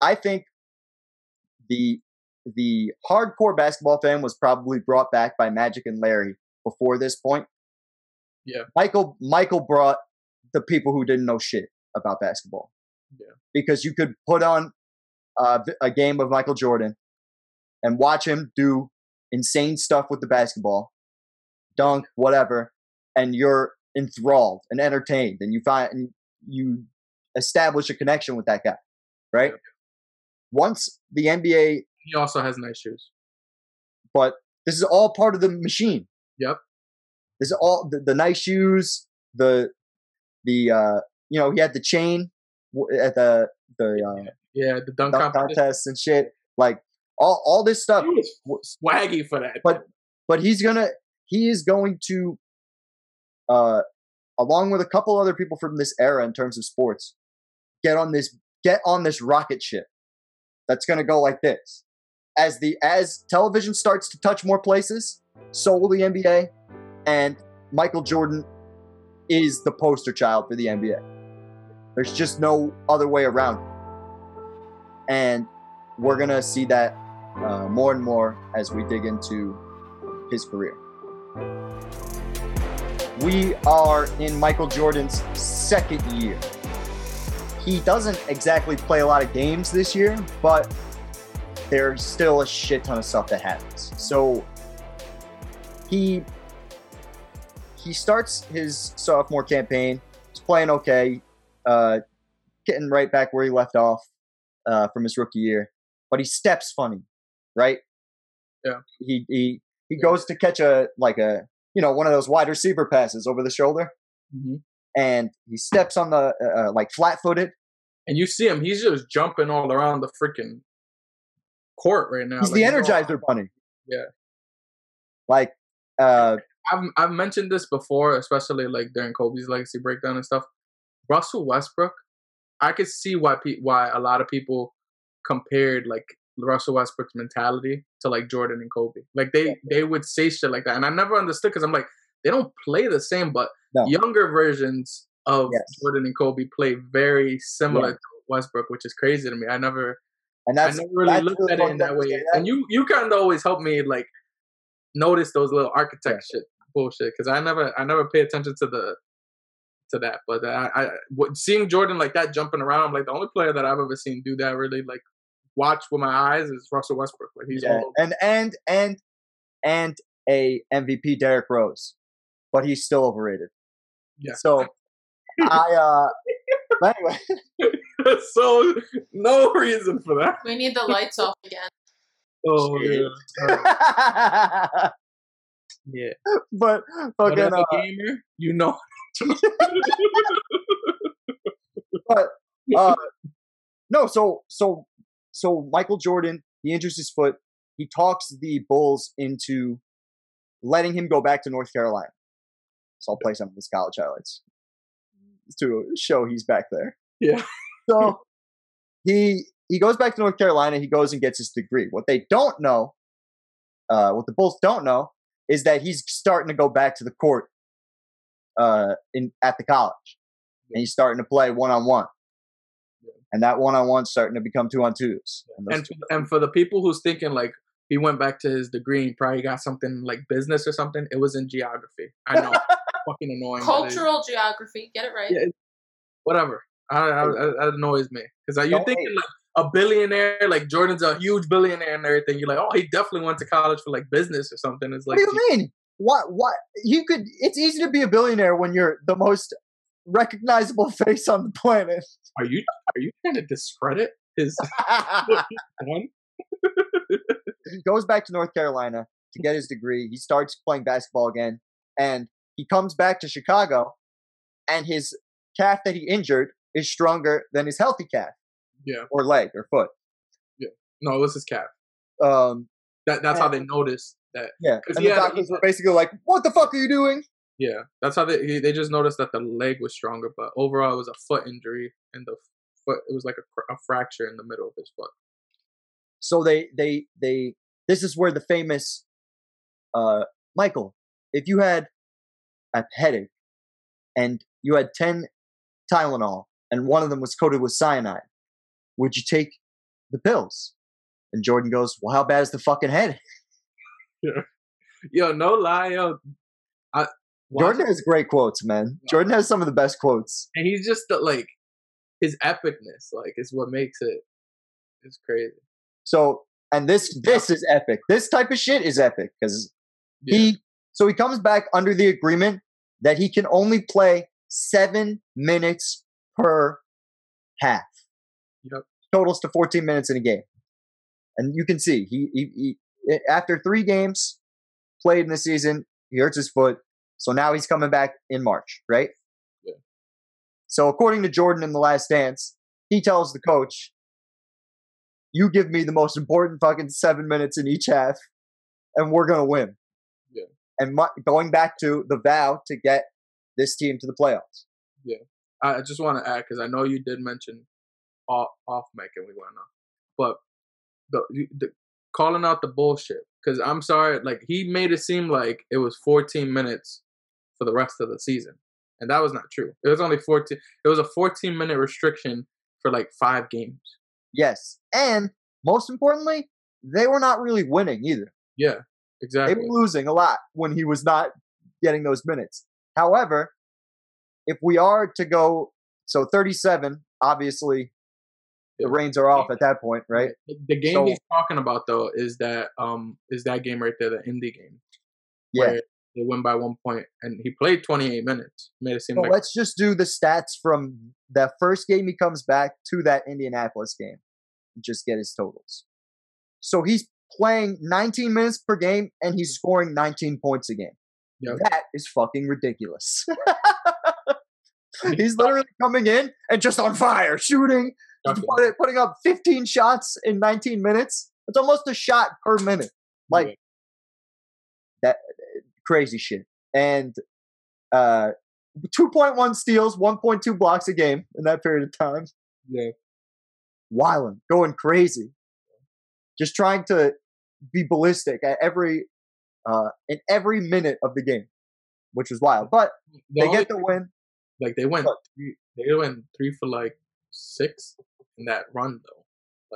I think the the hardcore basketball fan was probably brought back by Magic and Larry before this point. Yeah. Michael Michael brought the people who didn't know shit about basketball. Yeah. Because you could put on uh, a game of Michael Jordan and watch him do insane stuff with the basketball, dunk, whatever, and you're enthralled and entertained, and you find and you establish a connection with that guy, right? Once the NBA, He also has nice shoes. but this is all part of the machine. Yep. This is all the, the nice shoes, the the uh, you know he had the chain at the the uh, Yeah, the dunk, dunk contests and shit, like all all this stuff. He was swaggy for that. But but he's gonna he is going to uh along with a couple other people from this era in terms of sports get on this get on this rocket ship that's gonna go like this as the as television starts to touch more places so will the nba and michael jordan is the poster child for the nba there's just no other way around it. and we're gonna see that uh, more and more as we dig into his career. We are in Michael Jordan's second year. He doesn't exactly play a lot of games this year, but there's still a shit ton of stuff that happens. So he he starts his sophomore campaign. He's playing okay, uh, getting right back where he left off uh, from his rookie year. But he steps funny, right? Yeah. He he he Yeah. goes to catch a like a you know one of those wide receiver passes over the shoulder, Mhm. and he steps on the uh, like flat footed. And you see him, he's just jumping all around the freaking court right now. He's Like, the Energizer Bunny. Yeah. Like uh I've I've mentioned this before, especially like during Kobe's legacy breakdown and stuff. Russell Westbrook, I could see why pe- why a lot of people compared like Russell Westbrook's mentality to like Jordan and Kobe. Like they they would say shit like that, and I never understood because I'm like they don't play the same, but No. younger versions of Yes. Jordan and Kobe play very similar to Westbrook, which is crazy to me. I never and I never really that's looked at it in that way. that. And you you kind of always help me like notice those little architect shit bullshit because I never I never pay attention to the to that. But I, I seeing Jordan like that jumping around, I'm like the only player that I've ever seen do that really like watch with my eyes is Russell Westbrook. Like he's Yeah, all over. and and and and a MVP Derrick Rose, but he's still overrated. Yeah. So I uh but anyway, so no reason for that. We need the lights off again. Oh yeah, yeah. but But fucking as a uh, gamer, you know. but uh no, so so so Michael Jordan, he injures his foot. He talks the Bulls into letting him go back to North Carolina. So I'll play some of his college highlights to show he's back there. Yeah. So he he goes back to North Carolina. He goes and gets his degree. What they don't know, uh, what the Bulls don't know, is that he's starting to go back to the court uh, in at the college, and he's starting to play one on one, and that one on one starting to become two on twos. And those And and for the people who's thinking like he went back to his degree and probably got something like business or something, it was in geography. I know, fucking annoying. Cultural geography. Get it right. Yeah, whatever. I, I, I, that annoys me because you Don't thinking hate. like a billionaire, like Jordan's a huge billionaire and everything. You're like, oh, he definitely went to college for like business or something. It's like, what do you mean? What? What? You could. It's easy to be a billionaire when you're the most recognizable face on the planet. are you are you trying to discredit his one? he goes back to North Carolina to get his degree. He starts playing basketball again, and he comes back to Chicago, and his calf that he injured is stronger than his healthy calf Yeah, or leg or foot. Yeah. no, it was his calf. Um, That that's how they noticed that. yeah, and the had- doctors were basically like, "What the fuck are you doing?" Yeah, that's how they they just noticed that the leg was stronger, but overall it was a foot injury and the foot it was like a, a fracture in the middle of his foot. So they they they. This is where the famous, uh, Michael, if you had a headache, and you had ten Tylenol, and one of them was coated with cyanide, would you take the pills? And Jordan goes, "Well, how bad is the fucking head?" Yeah. Yo, no lie, yo. I, Jordan has great quotes, man. Jordan has some of the best quotes. and he's just the, like his epicness, like is what makes it. It's crazy. So, and this this is epic. This type of shit is epic because Yeah. he. So he comes back under the agreement that he can only play seven minutes per half. Totals to 14 minutes in a game, and you can see he, he, he after three games played in the season, he hurts his foot. So now he's coming back in March, right? Yeah. So according to Jordan in the Last Dance, he tells the coach, "You give me the most important fucking seven minutes in each half, and we're gonna win." Yeah. And my, going back to the vow to get this team to the playoffs. I I just want to add because I know you did mention off, off mic and we went on, but the, the calling out the bullshit because I'm sorry, like he made it seem like it was 14 minutes for the rest of the season, and that was not true. It was only 14. It was a 14 minute restriction for like five games. Yes, and most importantly, they were not really winning either. Yeah, exactly. They were losing a lot when he was not getting those minutes. However, if we are to go, so 37, obviously the reins are off at that point, right? The game So- he's talking about though is that um is that game right there, the indie game. Yeah. where They win by one point, and he played 28 minutes. Made it seem So like let's just do the stats from that first game he comes back to that Indianapolis game. and Just get his totals. So he's playing 19 minutes per game and he's scoring 19 points a game. Yep. That is fucking ridiculous. he's literally coming in and just on fire, shooting, just Fucking- put- putting up 15 shots in 19 minutes. It's almost a shot per minute. Like that crazy shit. And uh 2.1 steals, 1.2 blocks a game in that period of time. yeah, Wilding, going crazy. Just trying to be ballistic at every uh in every minute of the game, which was wild. But The they only get the win. Like they went, three, they went three for like six in that run though.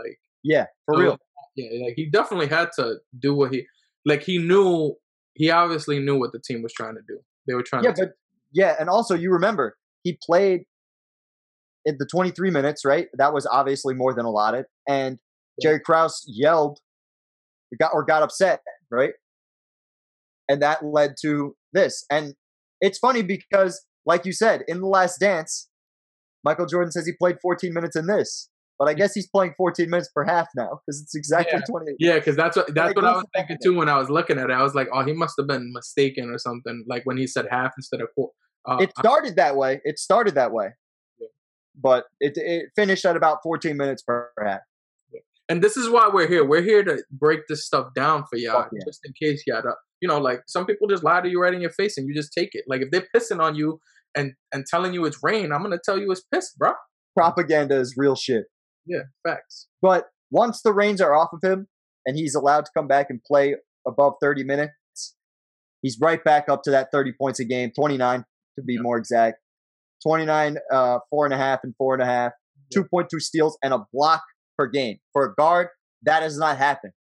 Like Yeah, for so, real. yeah, like he definitely had to do what he like. He knew he obviously knew what the team was trying to do. They were trying Yeah, to. but yeah, and also you remember he played in the 23 minutes, right? That was obviously more than allotted. And Jerry Krause yelled, got or got upset, right? And that led to this. And it's funny because, like you said, in the Last Dance, Michael Jordan says he played 14 minutes in this, but I guess he's playing 14 minutes per half now because it's exactly Yeah. 28. yeah, because that's what that's what I was thinking too when I was looking at it. I was like, oh, he must have been mistaken or something. Like when he said half instead of quarter. Uh, It started that way. It started that way. Yeah. But it, it finished at about 14 minutes per half. and this is why we're here. We're here to break this stuff down for y'all, yeah. just in case y'all. don't- You know, like some people just lie to you right in your face, and you just take it. Like if they're pissing on you and and telling you it's rain, I'm gonna tell you it's piss, bro. Propaganda is real shit. Yeah, facts. But once the reins are off of him and he's allowed to come back and play above 30 minutes, he's right back up to that 30 points a game, 29 to be Yeah. more exact. 29, uh, four and a half, and four and a half, Yeah. 2.2 steals, and a block per game. For a guard, that has not happened.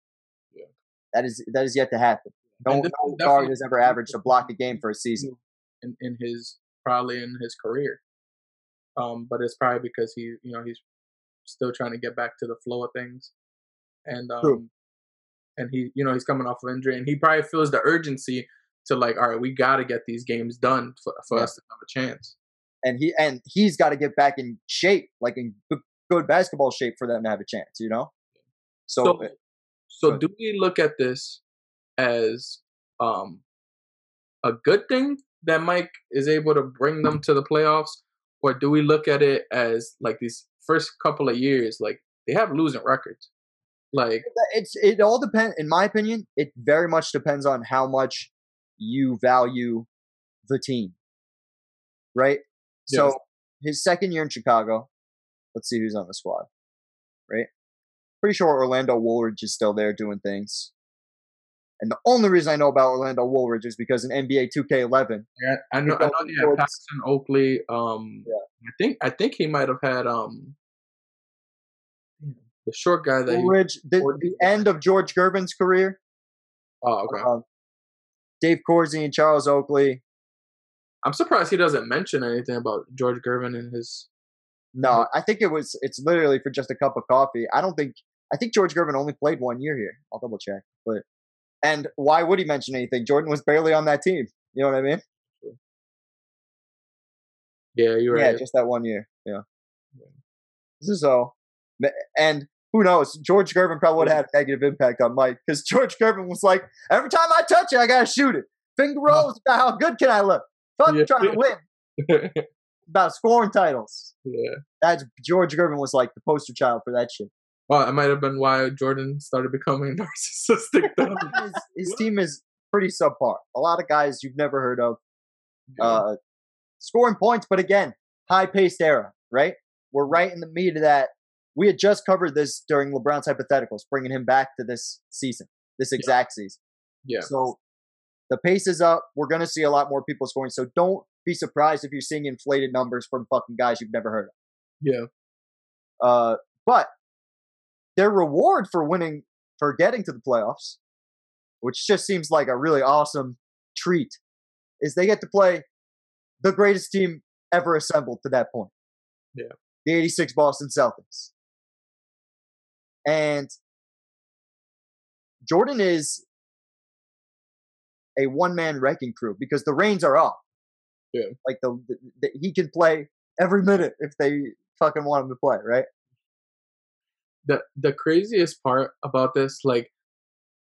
Yeah. That is that is yet to happen. No, no guard has ever averaged a block a game for a season. in, in his probably in his career. Um, but it's probably because he, you know, he's still trying to get back to the flow of things, and True. um, and he, you know, he's coming off of injury, and he probably feels the urgency to like, all right, we got to get these games done for for Yeah. us to have a chance. And he and he's got to get back in shape, like in good, basketball shape, for them to have a chance. You know. So, So, so good. do we look at this as um a good thing that Mike is able to bring them to the playoffs, or do we look at it as like these first couple of years, like they have losing records, like it's it all depends. In my opinion, it very much depends on how much you value the team, right? So his second year in Chicago, let's see who's on the squad, right? Pretty sure Orlando Woolridge is still there doing things. And the only reason I know about Orlando Woolridge is because in NBA 2K11, I, I know, I know Because they had Paxson Oakley. Um, Yeah. I think I think he might have had um the short guy that. He, Woolridge, the, the end of George Gervin's career, oh, okay. um, Dave Corzine and Charles Oakley. I'm surprised he doesn't mention anything about George Gervin and his. No, I think it was. It's literally for just a cup of coffee. I don't think. I think George Gervin only played one year here. I'll double check. But and why would he mention anything? Jordan was barely on that team. You know what I mean? Yeah, you're right. Yeah, just that one year. Yeah. So, and who knows? George Gervin probably would have had a negative impact on Mike because George Gervin was like, every time I touch it, I gotta shoot it. Finger rolls about how good can I look? Fuck Yeah. trying to win. About scoring titles. yeah. That's George Gervin was like the poster child for that shit. Well, it might have been why Jordan started becoming narcissistic. His, his team is pretty subpar. A lot of guys you've never heard of uh, scoring points, but again, high paced era, right? We're right in the meat of that. We had just covered this during LeBron's hypotheticals, bringing him back to this season, this exact season. yeah. So the pace is up. We're going to see a lot more people scoring. So don't be surprised if you're seeing inflated numbers from fucking guys you've never heard of. Yeah. Uh, but their reward for winning, for getting to the playoffs, which just seems like a really awesome treat, is they get to play the greatest team ever assembled to that point. Yeah. The 86 Boston Celtics. And Jordan is a one man wrecking crew because the reins are off. Yeah. Like the, the, the he can play every minute if they fucking want him to play, right? The the craziest part about this, like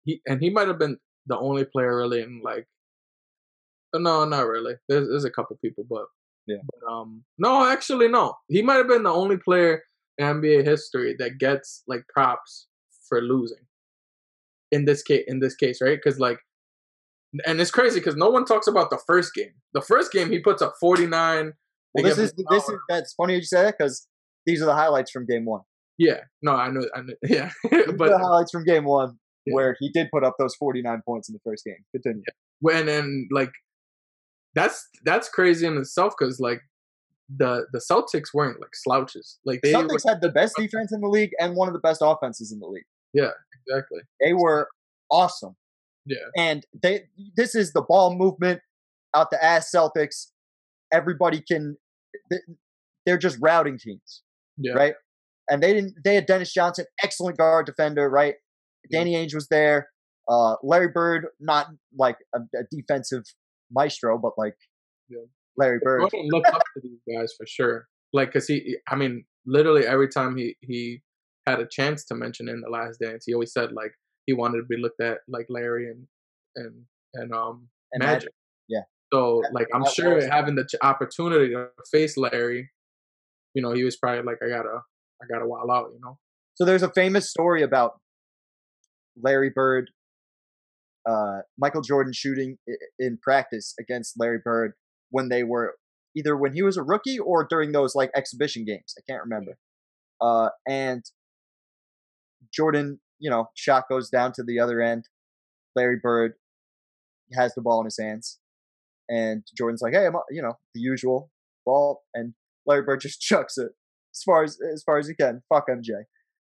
he and he might have been the only player really in like no, not really. There's there's a couple people, but Yeah. But, um, no, actually, no. He might have been the only player in NBA history that gets like props for losing. In this case, in this case, right? Because like, and it's crazy because no one talks about the first game. The first game he puts up 49. Well, this is this is that's funny you say that because these are the highlights from game one. Yeah. No, I know, I know. Yeah, but the highlights from game one Yeah. where he did put up those 49 points in the first game. Continue. when and like that's that's crazy in itself because like the the Celtics weren't like slouches. Like they were, Celtics had the best defense in the league and one of the best offenses in the league. Yeah, exactly. They were awesome. Yeah. And they this is the ball movement out the ass Celtics. Everybody can they- they're just routing teams. Yeah. Right? And they didn't they had Dennis Johnson, excellent guard defender, right? Danny Ainge was there. Uh Larry Bird, not like a, a defensive maestro, but like Yeah. Larry Bird. Jordan looked up to these guys for sure. Like, cause he, I mean, literally every time he he had a chance to mention in the Last Dance, he always said like he wanted to be looked at like Larry and and and um And Magic. yeah. So That- like I'm sure having the ch- opportunity to face Larry, you know, he was probably like, I gotta, I gotta wild out, you know. So there's a famous story about Larry Bird, uh, Michael Jordan shooting in practice against Larry Bird when they were either when he was a rookie or during those like exhibition games. I can't remember. Uh, and Jordan, you know, shot goes down to the other end. Larry Bird has the ball in his hands. and Jordan's like, "Hey, I'm you know the usual ball," and Larry Bird just chucks it as far as as far as you can. Fuck MJ.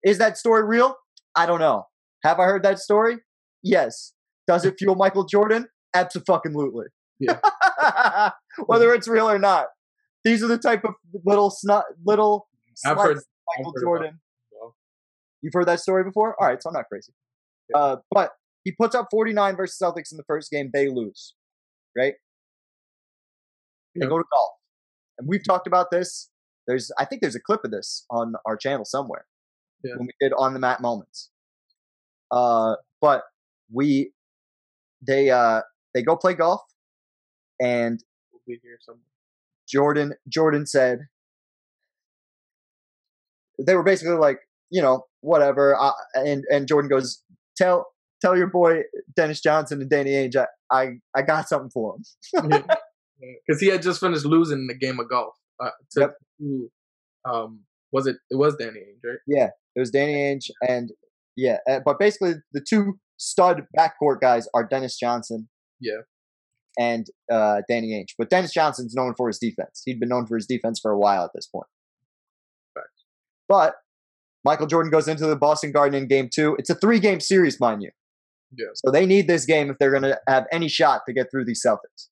Is that story real? I don't know. Have I heard that story? Yes. Does it fuel Michael Jordan? Absolutely. Yeah. Whether it's real or not, these are the type of little snot, little I've heard- I've Michael heard Jordan. well. You've heard that story before? All right, so I'm not crazy. Yeah. Uh, but he puts up 49 versus Celtics in the first game. They lose, right? They Yeah. go to golf, and we've talked about this. There's, I think, there's a clip of this on our channel somewhere Yeah. when we did on the mat moments. Uh, but we, they, uh, they go play golf, and We'll be here somewhere. Jordan Jordan said they were basically like, you know, whatever. Uh, and and Jordan goes, tell tell your boy Dennis Johnson and Danny Ainge, I I, I got something for him. because he had just finished losing the game of golf. Uh, to, Yep. to, um, was it? It was Danny Ainge, right? Yeah, it was Danny Ainge and yeah, uh, but basically the two stud backcourt guys are Dennis Johnson. Yeah. And uh, Danny Ainge, but Dennis Johnson's known for his defense. He'd been known for his defense for a while at this point. Facts. But Michael Jordan goes into the Boston Garden in Game Two. It's a three-game series, mind you. Yeah. So they need this game if they're going to have any shot to get through these Celtics.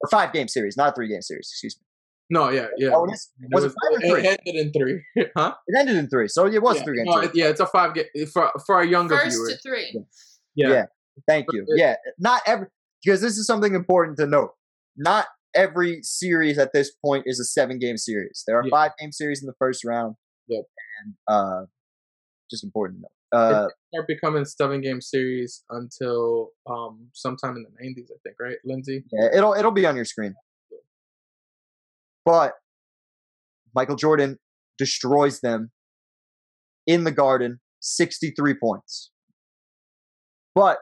Or five-game series, not a three-game series. Excuse me. No, yeah, yeah. Oh, it is? Was it five or it ended in three, huh? It ended in three, so it was yeah. three-game No, series. it- yeah, it's a five game for for our younger First viewers. to three. Yeah. Yeah. Thank you. Yeah, not every because this is something important to note. Not every series at this point is a seven-game series. There are Yeah. five-game series in the first round. Yep. And uh, just important to note. Uh, start becoming seven game series until um sometime in the nineties, I think, right, Lindsay? Yeah, it'll it'll be on your screen. But Michael Jordan destroys them in the Garden, 63 points. But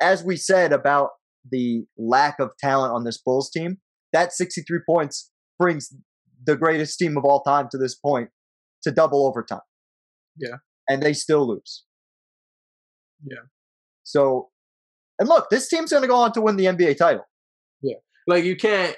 as we said about the lack of talent on this Bulls team, that 63 points brings the greatest team of all time to this point to double overtime. Yeah. And they still lose. Yeah. So, and look, this team's going to go on to win the NBA title. Yeah. Like you can't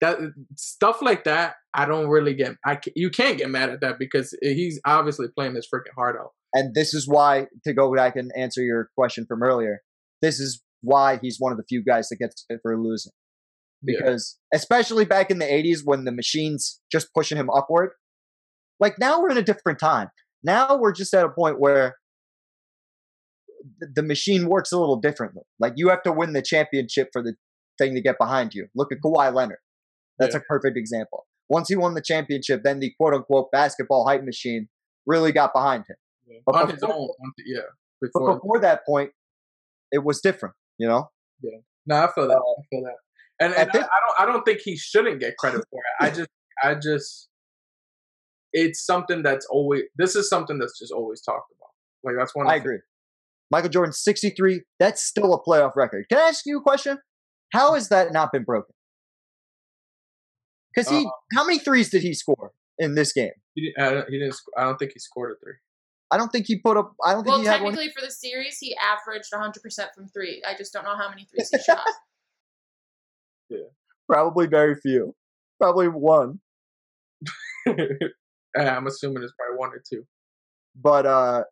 that stuff like that. I don't really get. I you can't get mad at that because he's obviously playing his freaking heart out. And this is why, to go back and answer your question from earlier, this is why he's one of the few guys that gets fit for losing. Yeah. Because, especially back in the 80s when the machine's just pushing him upward, like now we're in a different time. Now we're just at a point where the machine works a little differently. Like you have to win the championship for the thing to get behind you. Look at Kawhi Leonard. That's Yeah. a perfect example. Once he won the championship, then the quote unquote basketball hype machine really got behind him. But on his before- own. yeah. But Before. before that point, it was different, you know? Yeah. No, I feel that. Uh, I feel that. And, and I, this- I don't. I don't think he shouldn't get credit for it. I just. I just. It's something that's always. This is something that's just always talked about. Like that's one. I agree. Michael Jordan, 63, that's still a playoff record. Can I ask you a question? How has that not been broken? Because he, Uh, how many threes did he score in this game? He didn't. I don't, he didn't. sc- I don't think he scored a three. I don't think he put up, I don't think Well, he had one. technically for the series, he averaged 100% from three. I just don't know how many threes he shot. Yeah, probably very few. Probably one. I'm assuming it's probably one or two. But, uh,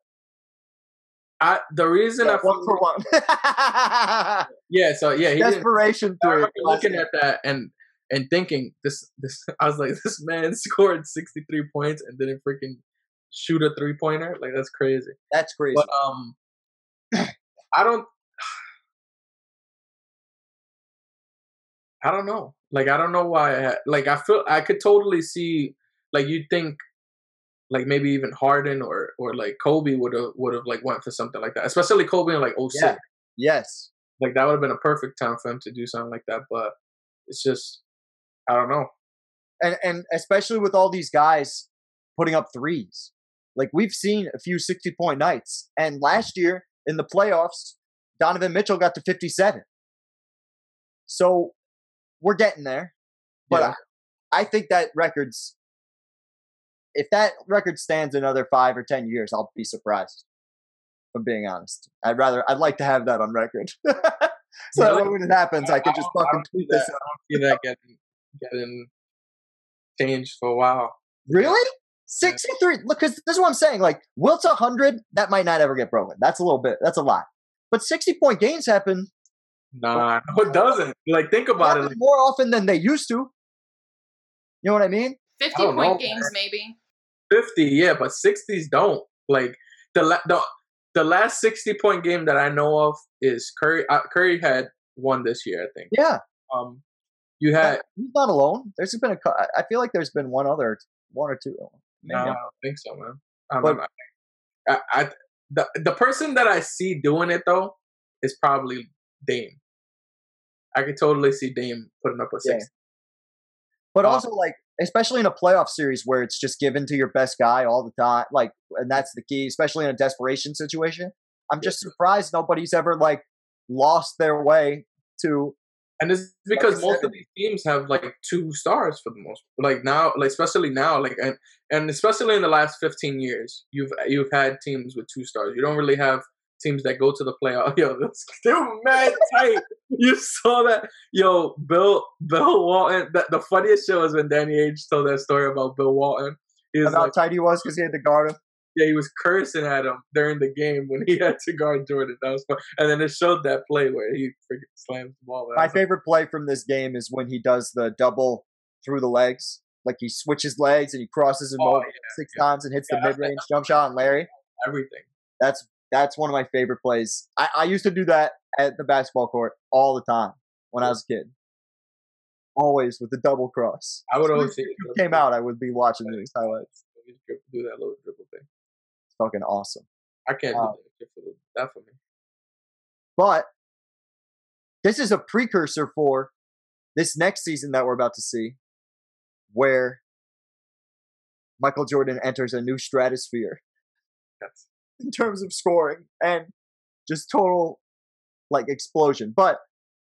I the reason yeah, I one for one. yeah so yeah he didn't, Desperation I three. remember looking at that and and thinking this this I was like this man scored 63 points and didn't freaking shoot a three pointer like that's crazy That's crazy. but um I don't I don't know like I don't know why I, like I feel I could totally see like you'd think like maybe even Harden or or like Kobe would have would have like went for something like that especially Kobe in like 06 Yeah. yes. like that would have been a perfect time for him to do something like that but it's just i don't know and and especially with all these guys putting up threes. Like we've seen a few 60 point nights. And last year in the playoffs, Donovan Mitchell got to 57. So we're getting there. But Yeah. I, I think that record's if that record stands another five or ten years, I'll be surprised. If I'm being honest. I'd rather I'd like to have that on record. so that Really? when it happens, I can just I I fucking tweet this out. I don't see that getting getting changed for a while. Really? 63. Look, because this is what I'm saying. Like, Wilt's 100, that might not ever get broken. That's a little bit, that's a lot. But 60 point games happen Nah, no, it doesn't. Like, think about it. Like, more often than they used to. You know what I mean? 50 don't point know, games, man. maybe. 50, yeah, but 60s don't. Like, the la- the the last 60 point game that I know of is Curry. Uh, Curry had one this year, I think. Yeah. Um, you had He's not alone. There's been a, I- feel like there's been one other, one or two. Maybe no, I don't think so, man. I But- don't. I, I the the person that I see doing it though is probably Dame. I could totally see Dame putting up a Yeah. But Uh, also, like, especially in a playoff series where it's just given to your best guy all the time, like, and that's the key, especially in a desperation situation. I'm just surprised nobody's ever like lost their way to. And it's because most of these teams have like two stars for the most like now like especially now like and and especially in the last 15 years you've you've had teams with two stars. You don't really have teams that go to the playoff. Yo, that's still mad tight. you saw that. Yo, Bill Bill Walton. The, the funniest shit was when Danny Ainge told that story about Bill Walton. He was How like, tight he was because he had to guard him. Yeah, he was cursing at him during the game when he had to guard Jordan. That was fun. And then it showed that play where he freaking slams the ball. My I was like, favorite play from this game is when he does the double through the legs. Like he switches legs and he crosses him Oh, over yeah, six times and hits Yeah, the mid range jump shot on Larry. everything. That's that's one of my favorite plays. I, I used to do that at the basketball court all the time when I was a kid. Always with the double cross. I would soon always say it came out, I would be watching these highlights. do that little dribble thing. Fucking awesome. I can't Wow. do uh that for that for me. But this is a precursor for this next season that we're about to see, where Michael Jordan enters a new stratosphere That's in terms of scoring and just total like explosion. But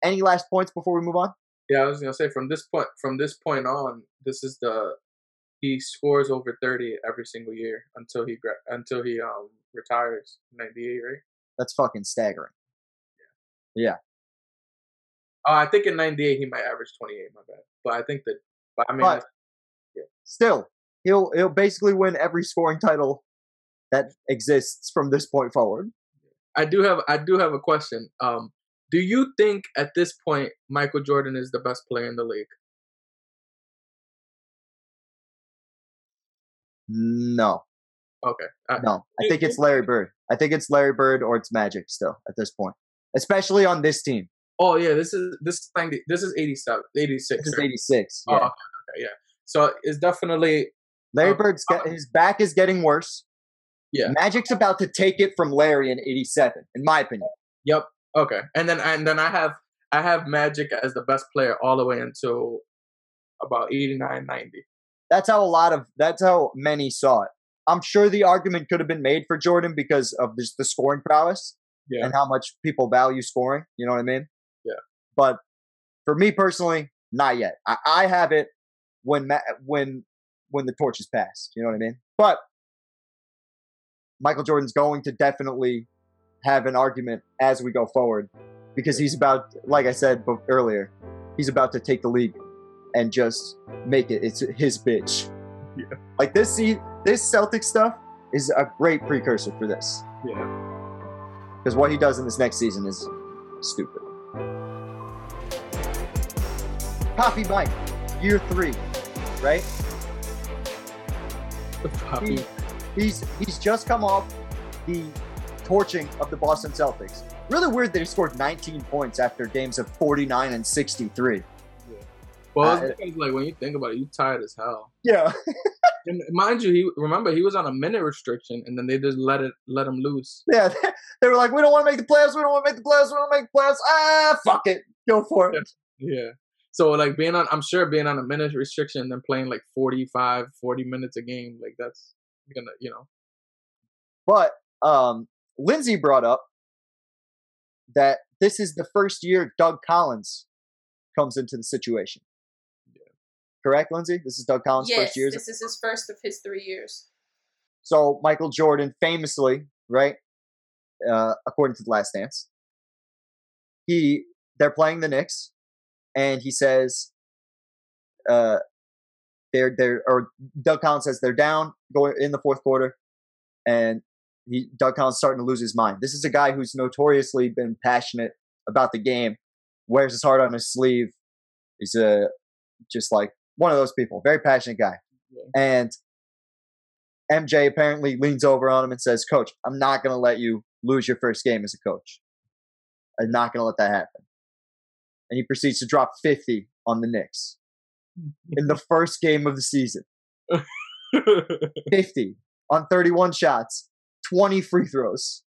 any last points before we move on? yeah. I was gonna say from this point from this point on, this is the he scores over thirty every single year until he gra- until he um retires ninety eight, right? That's fucking staggering. yeah yeah Oh, I think in ninety eight he might average twenty eight. My bad, but I think that. But I mean, But still, he'll he'll basically win every scoring title that exists from this point forward. I do have I do have a question. Um, do you think at this point Michael Jordan is the best player in the league? No, Okay, I, no. I think it's Larry Bird. I think it's Larry Bird or it's Magic still at this point, especially on this team. Oh yeah, this is this is 90, this is 87, 86. This is right? 86. Oh, Yeah. okay, okay, yeah. So it's definitely Larry um, Bird's get, his back is getting worse. Yeah. Magic's about to take it from Larry in 87, in my opinion. yep. Okay, and then and then I have I have Magic as the best player all the way until about 89, 90. That's how a lot of that's how many saw it. I'm sure the argument could have been made for Jordan because of this, the scoring prowess Yeah. and how much people value scoring. You know what I mean? Yeah. But for me personally, not yet. I, I have it when when when the torch is passed. You know what I mean? But Michael Jordan's going to definitely have an argument as we go forward because he's about, like I said earlier, he's about to take the league and just make it. It's his bitch. Yeah. Like this, see, this Celtic stuff is a great precursor for this Yeah. because what he does in this next season is stupid. Poppy Mike, year three, right? Poppy. He's he's just come off the torching of the Boston Celtics. Really weird that he scored 19 points after games of 49 and 63. Well, it's because, like when you think about it, you tired as hell. Yeah, And mind you, he remember he was on a minute restriction, and then they just let it let him loose. yeah. They were like, we don't want to make the playoffs. We don't want to make the playoffs. We don't want to make the playoffs. Ah, fuck it, go for it. Yeah. So like being on, I'm sure being on a minute restriction and then playing like 45, 40 minutes a game, like that's gonna, you know. But um, Lindsay brought up that this is the first year Doug Collins comes into the situation. Correct, Lindsay? This is Doug Collins' yes, first year. this is his first of his three years. So Michael Jordan famously, right, uh, according to the Last Dance, he they're playing the Knicks, and he says, uh, they're they're or Doug Collins says they're down going in the fourth quarter, and he Doug Collins starting to lose his mind. This is a guy who's notoriously been passionate about the game, wears his heart on his sleeve. He's a just like one of those people, very passionate guy. Yeah. And MJ apparently leans over on him and says, "Coach, I'm not going to let you lose your first game as a coach. I'm not going to let that happen." And he proceeds to drop 50 on the Knicks in the first game of the season. 50 on 31 shots, 20 free throws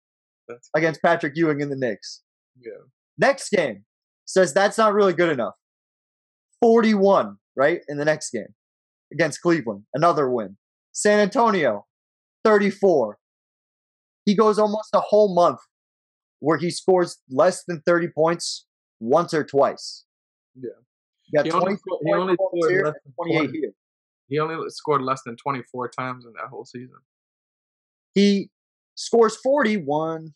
That's against Patrick Ewing in the Knicks. yeah. Next game says that's not really good enough. 41, right? In the next game against Cleveland, another win. San Antonio, 34. He goes almost a whole month where he scores less than 30 points once or twice. Yeah. He 20 only, he only scored here less than 28 here. He only scored less than 24 times in that whole season. He scores 41.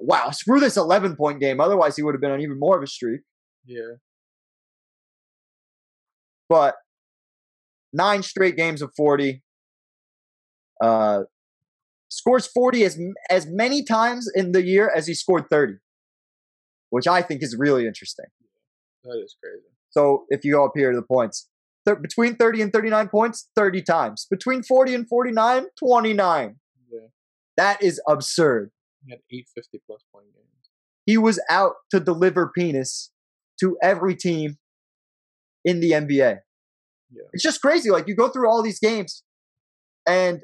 Wow, screw this 11 point game. Otherwise, he would have been on even more of a streak. Yeah. But nine straight games of 40. Uh, scores 40 as as many times in the year as he scored 30, which I think is really interesting. That is crazy. So if you go up here to the points, th- between 30 and 39 points, 30 times. Between 40 and 49, 29. Yeah. That is absurd. He had eight 50 plus point games. He was out to deliver penis to every team in the NBA. Yeah. It's just crazy. Like you go through all these games, and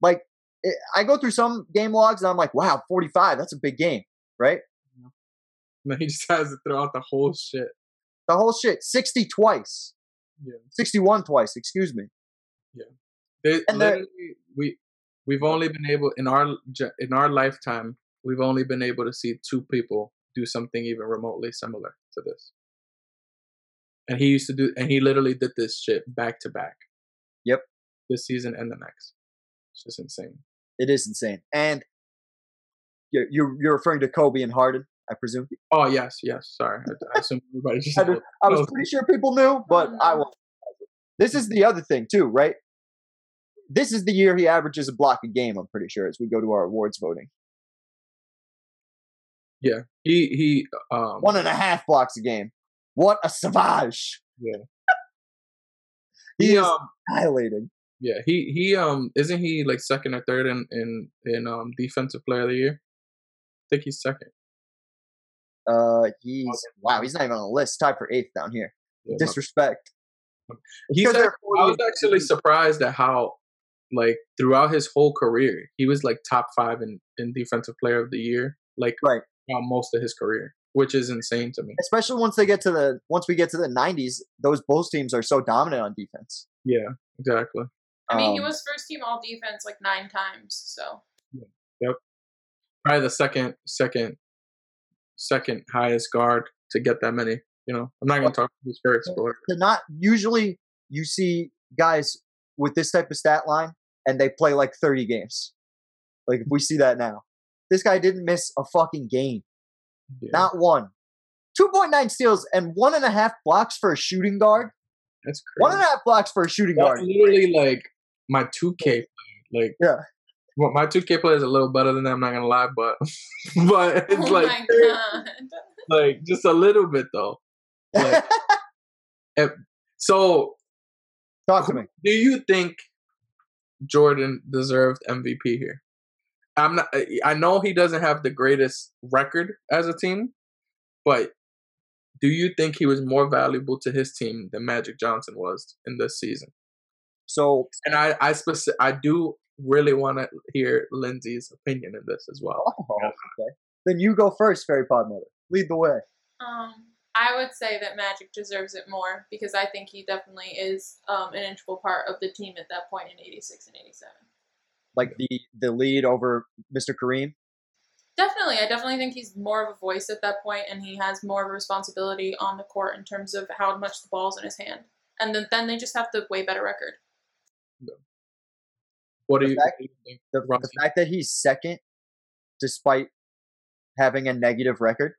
like it, I go through some game logs, and I'm like, wow, 45. That's a big game, right? And then he just has to throw out the whole shit. The whole shit. 60 twice, Yeah. 61 twice. Excuse me. They, And literally, we we've only been able in our in our lifetime we've only been able to see two people do something even remotely similar to this. And he used to do, and he literally did this shit back to back. Yep. This season and the next. It's just insane. It is insane. And you're you're, you're referring to Kobe and Harden, I presume. Oh yes, yes. Sorry, I, I assume everybody just. I, did- I was pretty sure people knew, but I no. will. This is the other thing too, right? This is the year he averages a block a game. I'm pretty sure as we go to our awards voting, Yeah, he he. Um, one and a half blocks a game. What a savage! Yeah. he, he um annihilating. yeah he he um isn't he like second or third in in in um defensive player of the year? I think he's second. Uh, he's wow. He's not even on the list. Tied for eighth down here. Yeah, Disrespect. He's Because I was actually surprised at how, like, throughout his whole career, he was like top five in, in defensive player of the year, like Right. most of his career, which is insane to me. Especially once they get to the once we get to the 90s, those Bulls teams are so dominant on defense. Yeah, exactly. I mean, he Um, was first team all defense like nine times. So Yep. Probably the second, second, second highest guard to get that many. You know, I'm not gonna talk who's first, but they're not usually you see guys with this type of stat line and they play like 30 games. Like if we see that now. This guy didn't miss a fucking game. Yeah, Not one. 2.9 steals and one and a half blocks for a shooting guard. that's One and crazy. a half blocks for a shooting That's guard. literally like my 2K. player. Like, Yeah. well, my 2K play is a little better than that. I'm not gonna lie, but but it's oh like my god. like just a little bit though. Like, so, Talk to me. do you think Jordan deserved MVP here? I'm not. I know he doesn't have the greatest record as a team, but do you think he was more valuable to his team than Magic Johnson was in this season? So, And I, I speci- I do really want to hear Lindsay's opinion in this as well. oh, okay. Then you go first, Fairy Pod Mother. Lead the way. Um, I would say that Magic deserves it more because I think he definitely is um, an integral part of the team at that point in '86 and '87. Like the the lead over Mr. Kareem. Definitely, I definitely think he's more of a voice at that point, and he has more of a responsibility on the court in terms of how much the ball's in his hand. And then, then they just have the way better record. What do you, fact- what do you think? The, the fact that he's second, despite having a negative record,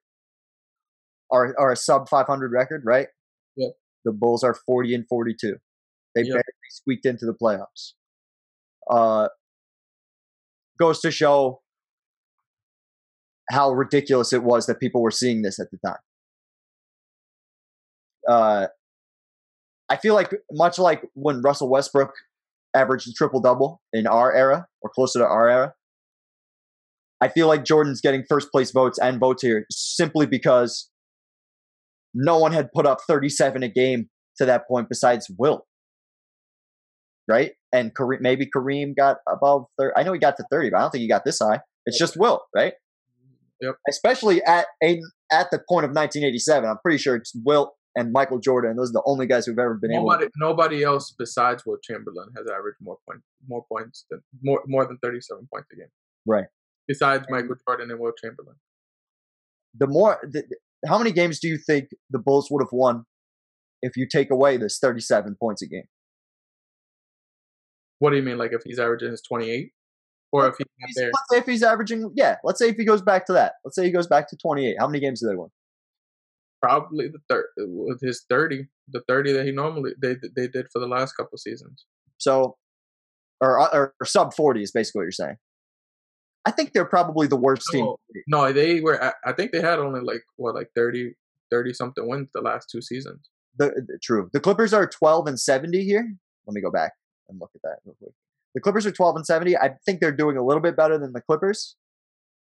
or, or a sub 500 record, right? Yep. The Bulls are 40 and 42. They Yep. barely squeaked into the playoffs. Uh, goes to show how ridiculous it was that people were seeing this at the time. Uh, I feel like much like when Russell Westbrook averaged a triple double in our era or closer to our era, I feel like Jordan's getting first place votes and votes here simply because no one had put up 37 a game to that point besides Wilt. Right? And Kareem, maybe Kareem got above 30. I know he got to 30, but I don't think he got this high. It's just Wilt, right? Yep. Especially at a, at the point of 1987. I'm pretty sure it's Wilt and Michael Jordan. Those are the only guys who've ever been able Nobody, to. nobody else besides Wilt Chamberlain has averaged more points, more points than more more than thirty-seven points a game. Right. Besides Michael Jordan and Wilt Chamberlain. The more, the, how many games do you think the Bulls would have won if you take away this 37 points a game? What do you mean? Like if he's averaging his twenty-eight, or if he's He's- there? Let's say if he's averaging, yeah, let's say if he goes back to that. Let's say he goes back to 28. How many games do they win? Probably the third with his thirty, the thirty that he normally they they did for the last couple seasons. So, or, uh, or, or sub 40 is basically what you're saying. I think they're probably the worst team. No. No, they were. I think they had only like what, like 30, 30 something wins the last two seasons. The, the- true. The Clippers are 12 and 70 here. Let me go back and look at that real quick. The Clippers are 12 and 70. I think they're doing a little bit better than the Clippers.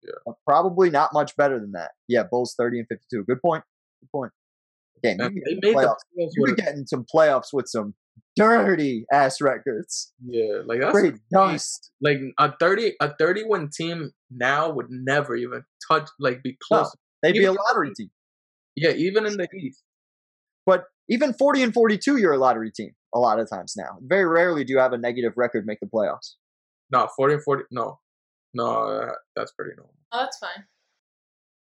Yeah. Probably not much better than that. Yeah, Bulls 30 and 52. Good point. Good point. You And could they made the playoffs. playoffs You with could get in some playoffs with some dirty ass records. yeah, like that's Great dust. like a thirty a thirty win team now would never even touch like be No. close. They'd be a Even- lottery team. Yeah, even in the East. But even 40 and 42, you're a lottery team a lot of times now. Very rarely do you have a negative record make the playoffs. No, forty and forty. No, no, uh, that's pretty normal. Oh, that's fine.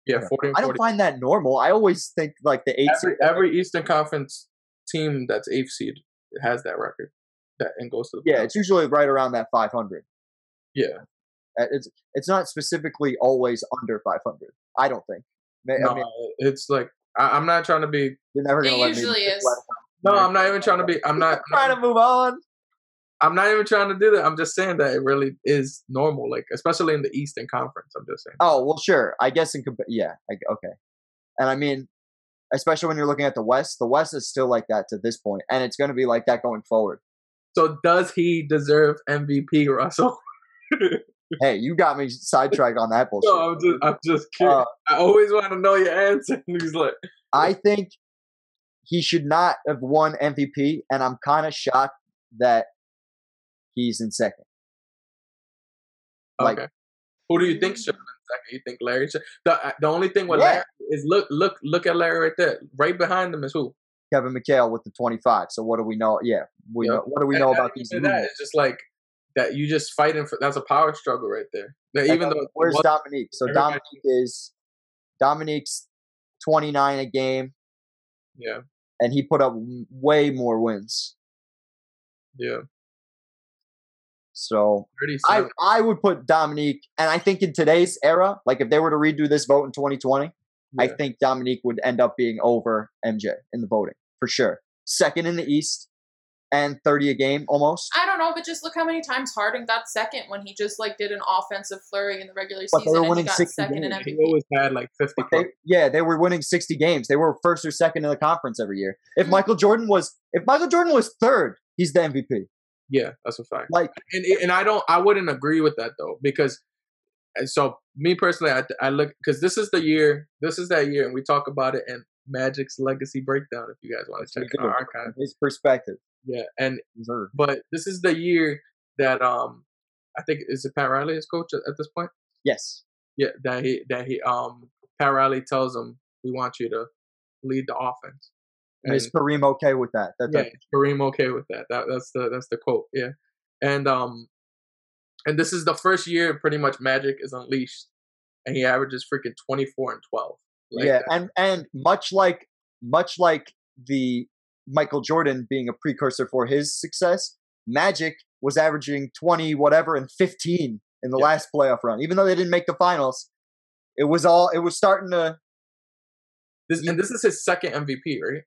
Yeah, forty and I don't find that normal. I always think like the eight Every, every Eastern Conference team that's eighth seed has that record that and goes to the yeah, playoffs. it's usually right around that 500. yeah. Uh, It's it's not specifically always under 500. I don't think. Ma- I No, it's like I, I'm not trying to be. you're never gonna let me. usually is. No, I'm not even trying to be. I'm not. trying to move on. I'm not even trying to do that. I'm just saying that it really is normal, like especially in the Eastern Conference. I'm just saying. Oh well, sure. I guess in compa- yeah, I, okay. And I mean, especially when you're looking at the West, the West is still like that to this point, and it's going to be like that going forward. So does he deserve MVP, Russell? Hey, you got me sidetracked on that bullshit. no, I'm just. I'm just kidding. Uh, I always want to know your answer. He's like, I think he should not have won MVP, and I'm kind of shocked that he's in second. Like- okay. Who do you think should have been second? You think Larry should? The uh, the only thing with Yeah. Larry is look look look at Larry right there. Right behind him is who? Kevin McHale with the 25. So what do we know? Yeah, we Yeah. know, what do we And know about these? that. It's just like that. You just fighting for. That's a power struggle right there. That even though where's Dominique? So Dominique is Dominique's 29 a game, yeah and he put up way more wins. yeah So I. I would put Dominique, and I think in today's era, like if they were to redo this vote in 2020, I think Dominique would end up being over MJ in the voting for sure. Second in the East, and 30 a game almost. I don't know, but just look how many times Harden got second when he just like did an offensive flurry in the regular But they season were and he winning got 60 second in games. He always had like fifty. They, yeah, they were winning 60 games. They were first or second in the conference every year. If Mhm. Michael Jordan was if Michael Jordan was third, he's the MVP. Yeah, that's a fact. Like and and I don't I wouldn't agree with that though because so me personally I I look because this is the year this is that year and we talk about it in Magic's legacy breakdown if you guys want to check in our archive his perspective. Yeah and but this is the year that um I think is it Pat Riley his coach at, at this point Yes. yeah that he that he um Pat Riley tells him we want you to lead the offense And is Kareem okay with that? That, yeah, Kareem okay with that. That that's the that's the quote. Yeah, and um, and this is the first year pretty much Magic is unleashed, and he averages freaking twenty four and twelve. Like yeah, that. and and much like much like the Michael Jordan being a precursor for his success, Magic was averaging 20 whatever and 15 in the Yeah. last playoff run. Even though they didn't make the finals, it was all it was starting to This and this is his second MVP, right?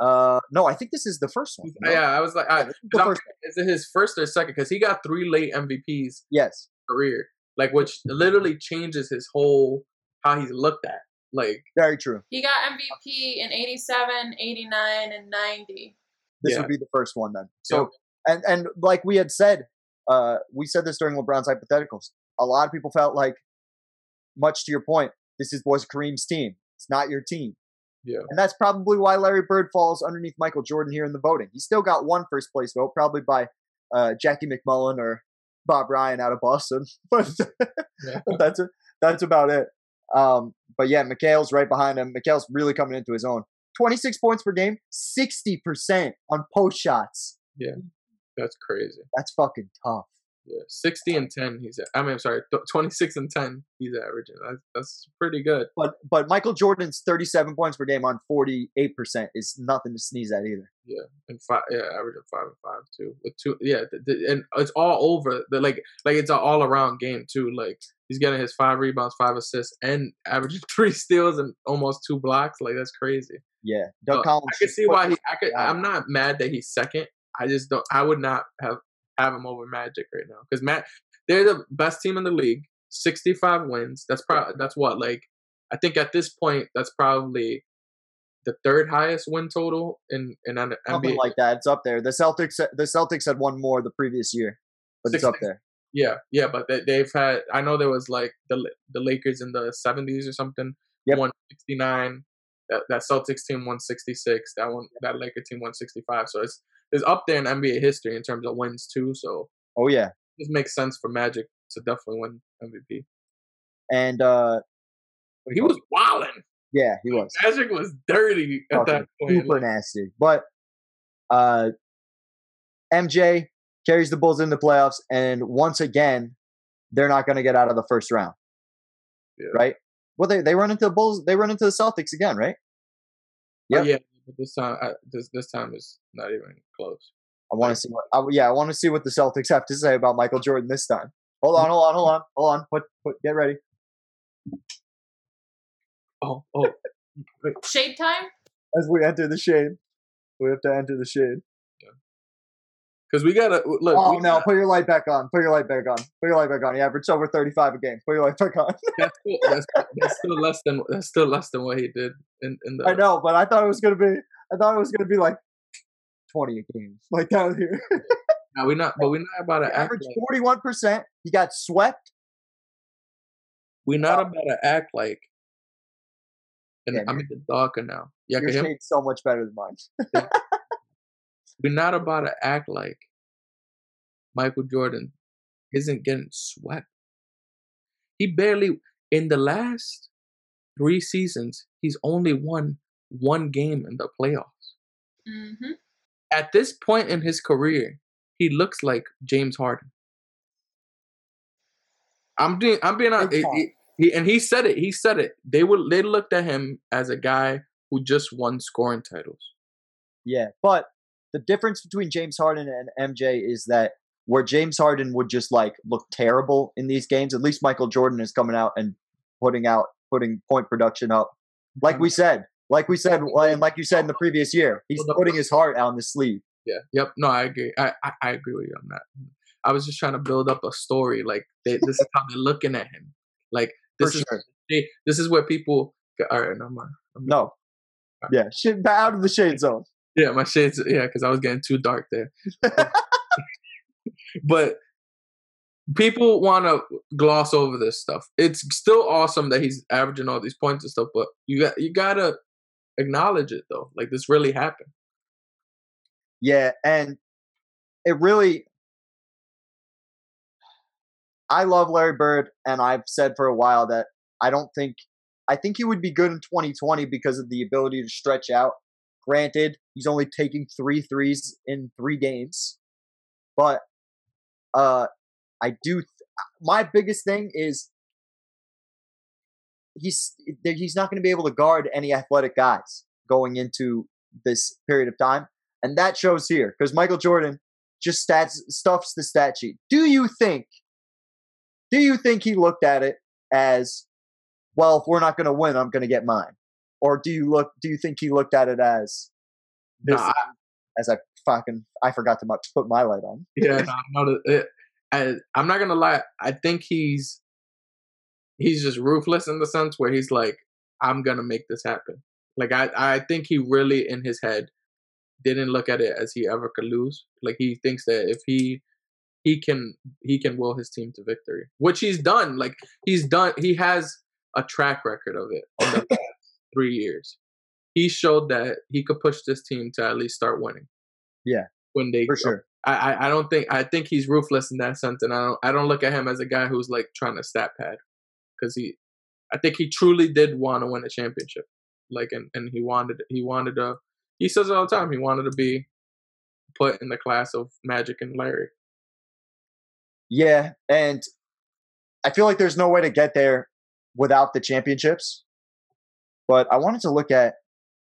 Uh, no, I think this is the first one. no? Yeah, I was like, I, this is I'm- first is it his first or second? Because he got three late MVPs Yes. career, like which literally changes his whole how he's looked at. Like, Very true. He got MVP in 87, 89, and 90. This Yeah. would be the first one then. So and and like we had said, uh, we said this during LeBron's hypotheticals. A lot of people felt like, much to your point, this is was Kareem's team. It's not your team, yeah, and that's probably why Larry Bird falls underneath Michael Jordan here in the voting. He still got one first place vote, probably by uh, Jackie MacMullan or Bob Ryan out of Boston, but yeah. that's that's about it. Um, but yeah, McHale's right behind him. McHale's really coming into his own. 26 points per game, 60% on post shots. Yeah, that's crazy. That's fucking tough. Yeah, sixty and ten. He's. At, I mean, I'm sorry, twenty six and ten. He's averaging. That's, that's pretty good. But but Michael Jordan's 37 points per game on 48% is nothing to sneeze at either. Yeah, and five. Yeah, averaging five and five too. With two. Yeah, and it's all over. The like like it's an all around game too. Like he's getting his five rebounds, five assists, and averaging three steals and almost two blocks. Like that's crazy. Yeah. Doug So, Collins. I can see why he. I could. I'm not mad that he's second. I just don't. I would not have have him over Magic right now because Matt. They're the best team in the league. 65 wins. That's probably that's what like. I think at this point that's probably the third highest win total in in an something NBA. like that. It's up there. The Celtics the Celtics had one more the previous year, but it's up there. Yeah, yeah, but they, they've had. I know there was like the the Lakers in the 70s or something. Yep. 169. That that Celtics team 166. That one that Laker team 165. So it's it's up there in NBA history in terms of wins too. So Oh yeah. This makes sense for Magic to definitely win MVP. And uh But he was wilding. yeah, he was. Magic was dirty at that point. super nasty. But uh MJ carries the Bulls in the playoffs, and once again, they're not going to get out of the first round, Yeah. right? Well, they they run into the Bulls, they run into the Celtics again, right? Oh, Yep. yeah, but this time I, this this time is not even close. I want to see what. I, yeah, I want to see what the Celtics have to say about Michael Jordan this time. Hold on, hold on, hold on, hold on. Put, put, get ready. Oh, oh, Shade time? As we enter the shade, we have to enter the shade. Because we gotta look. oh no! gotta- Put your light back on. Put your light back on. Put your light back on. He averaged over thirty-five a game. Put your light back on. that's, still, that's, that's still less than that's still less than what he did in in the. I know, but I thought it was gonna be. I thought it was gonna be like twenty a game, like down here. Now we're not, but we're not about to act. averaged forty-one percent. He got swept. we're not about to act like. And Yeah, I'm in the darker now. Yeah, Your shade's so much better than mine. We're not about to act like Michael Jordan isn't getting swept. He barely in the last three seasons, he's only won one game in the playoffs. Mm-hmm. At this point in his career, he looks like James Harden. I'm doing. I'm being honest. Big He, he- he- and he said it. He said it. They would. They looked at him as a guy who just won scoring titles. Yeah, but the difference between James Harden and MJ is that where James Harden would just like look terrible in these games, at least Michael Jordan is coming out and putting out putting point production up. Like we mm-hmm. said, like we said, and like you said in the previous year, he's putting his heart out on the sleeve. Yeah. Yep. No, I agree. I, I, I agree with you on that. I was just trying to build up a story. Like they, this is how they're looking at him. Like For this is sure. they, this is where people. All right, no, my, I'm- No. Yeah, shit, out of the shade zone. Yeah, my shades. Yeah, because I was getting too dark there. but people want to gloss over this stuff. It's still awesome that he's averaging all these points and stuff, but you got you gotta acknowledge it though. Like this really happened. Yeah, and it really I love Larry Bird and I've said for a while that I don't think I think he would be good in 2020 because of the ability to stretch out. Granted, he's only taking three threes in 3 games. But uh I do th- my biggest thing is he's he's not going to be able to guard any athletic guys going into this period of time and that shows here because Michael Jordan just stats stuffs the stat sheet. Do you think? Do you think he looked at it as, well, if we're not going to win, I'm going to get mine, or do you look? Do you think he looked at it as this? Nah, as I fucking I forgot to put my light on. yeah, no, I'm not. A, I, I'm not gonna lie. I think he's he's just ruthless in the sense where he's like, I'm gonna make this happen. Like I, I think he really in his head didn't look at it as he ever could lose. Like he thinks that if he he can he can will his team to victory, which he's done. Like he's done. He has a track record of it in the past three years. He showed that he could push this team to at least start winning. Yeah. when they For sure. I, I I don't think I think he's ruthless in that sense, and I don't I don't look at him as a guy who's like trying to stat pad, because he, I think he truly did want to win a championship, like and and he wanted he wanted to he says it all the time he wanted to be put in the class of Magic and Larry. Yeah, and I feel like there's no way to get there without the championships. But I wanted to look at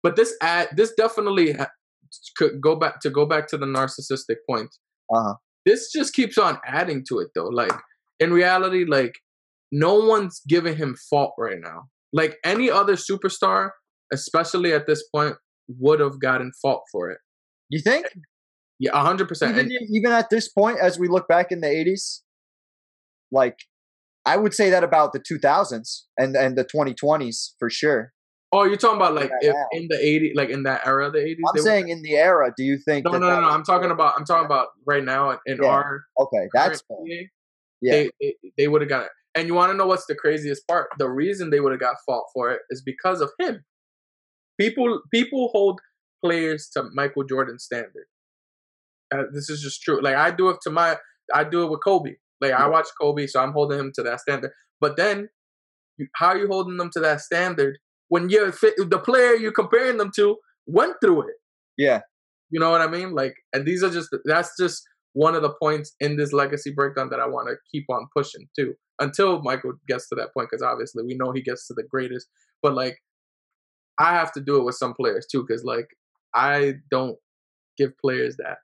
But this ad this definitely ha- could go back to go back to the narcissistic point. Uh-huh. This just keeps on adding to it though. Like in reality, like no one's giving him fault right now. Like any other superstar, especially at this point, would have gotten fault for it. you think Yeah, a hundred percent. even And even at this point as we look back in the 80s like I would say that about the 2000s and and the 2020s for sure. Oh, you're talking about like in the 80s, like in that era of the eighties. I'm saying in the era, do you think no, no, no, no. I'm talking about. I'm talking about right now in, Yeah. our Okay, that's fair. NBA, yeah. they they, they would have got it. And you want to know what's the craziest part? The reason they would have got fault for it is because of him. People people hold players to Michael Jordan standard. Uh, this is just true. Like I do it to my, I do it with Kobe. Like I watch Kobe, so I'm holding him to that standard. But then, you, how are you holding them to that standard when you're the player you're comparing them to went through it? yeah. You know what I mean? Like, and these are just that's just one of the points in this legacy breakdown that I want to keep on pushing too until Michael gets to that point because obviously we know he gets to the greatest. But like, I have to do it with some players too because like I don't give players that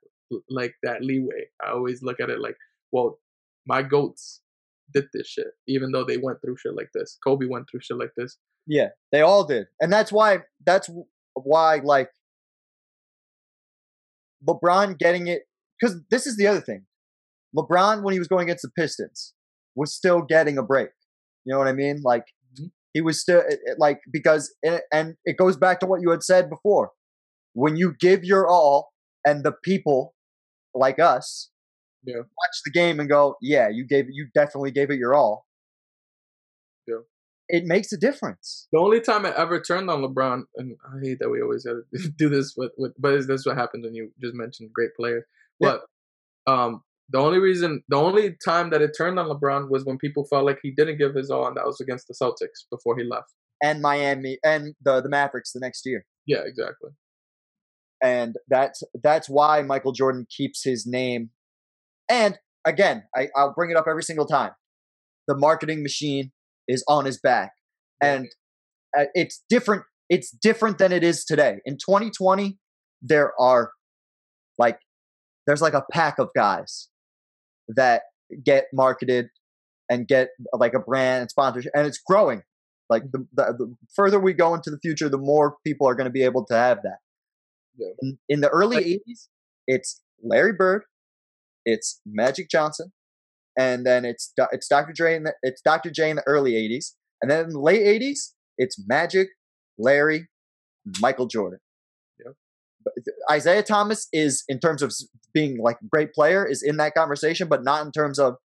like that leeway. I always look at it like, well, my goats did this shit even though they went through shit like this. Kobe went through shit like this. Yeah, they all did, and that's why that's why like LeBron getting it because this is the other thing. LeBron when he was going against the Pistons was still getting a break. You know what I mean? Like Mhm. he was still like because it, and it goes back to what you had said before. When you give your all, and the people like us Yeah. watch the game and go, "Yeah, you gave you definitely gave it your all." Yeah. It makes a difference. The only time I ever turned on LeBron, and I hate that we always have to do this with, with but is this what happens when you just mentioned great player? Yeah. But um, the only reason, the only time that it turned on LeBron was when people felt like he didn't give his all, and that was against the Celtics before he left. and Miami and the the Mavericks the next year. Yeah, exactly. And that's that's why Michael Jordan keeps his name. And again, I, I'll bring it up every single time. The marketing machine is on his back, and uh, it's different. It's different than it is today. In 2020, there are like there's like a pack of guys that get marketed and get like a brand and sponsorship, and it's growing. Like the, the, the further we go into the future, the more people are going to be able to have that. Yeah. In, in the early Like- 80s, it's Larry Bird, it's Magic Johnson, and then it's it's Dr. Dre in the, it's Dr. J in the early 80s, and then in the late 80s, it's Magic, Larry, Michael Jordan. Yep. Isiah Thomas is in terms of being like a great player is in that conversation, but not in terms of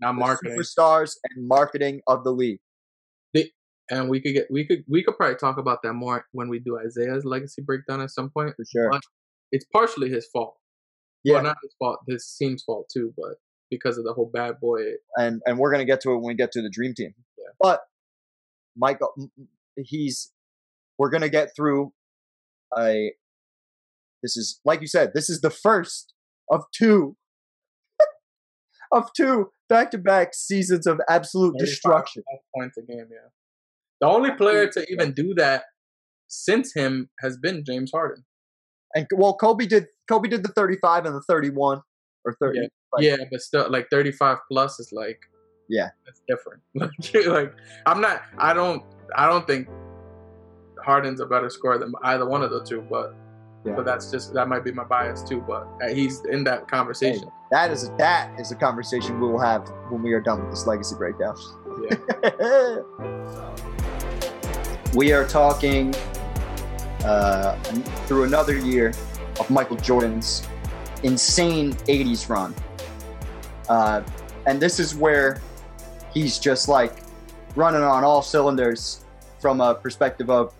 Not the marketing, superstars and marketing of the league. and we could get we could we could probably talk about that more when we do Isiah's legacy breakdown at some point. For sure. But it's partially his fault. Yeah. Well, not his fault. This team's fault too, but because of the whole bad boy. and and we're gonna get to it when we get to the dream team. Yeah. But Michael, uh, m- he's we're gonna get through I. This is like you said. This is the first of two of two back to back seasons of absolute destruction. points a game. Yeah. The only player to even do that since him has been James Harden. And well, Kobe did Kobe did the thirty five and the thirty one or thirty. Yeah. Like- yeah, but still, like 35 plus is like, Yeah. it's different. Like, like I'm not. I don't. I don't think. Harden's a better scorer than either one of the two, but Yeah. but that's just that might be my bias too. But uh, he's in that conversation. That is that is a conversation we will have when we are done with this legacy breakdown. Yeah. we are talking uh, through another year of Michael Jordan's insane 80s run. Uh, and this is where he's just like running on all cylinders from a perspective of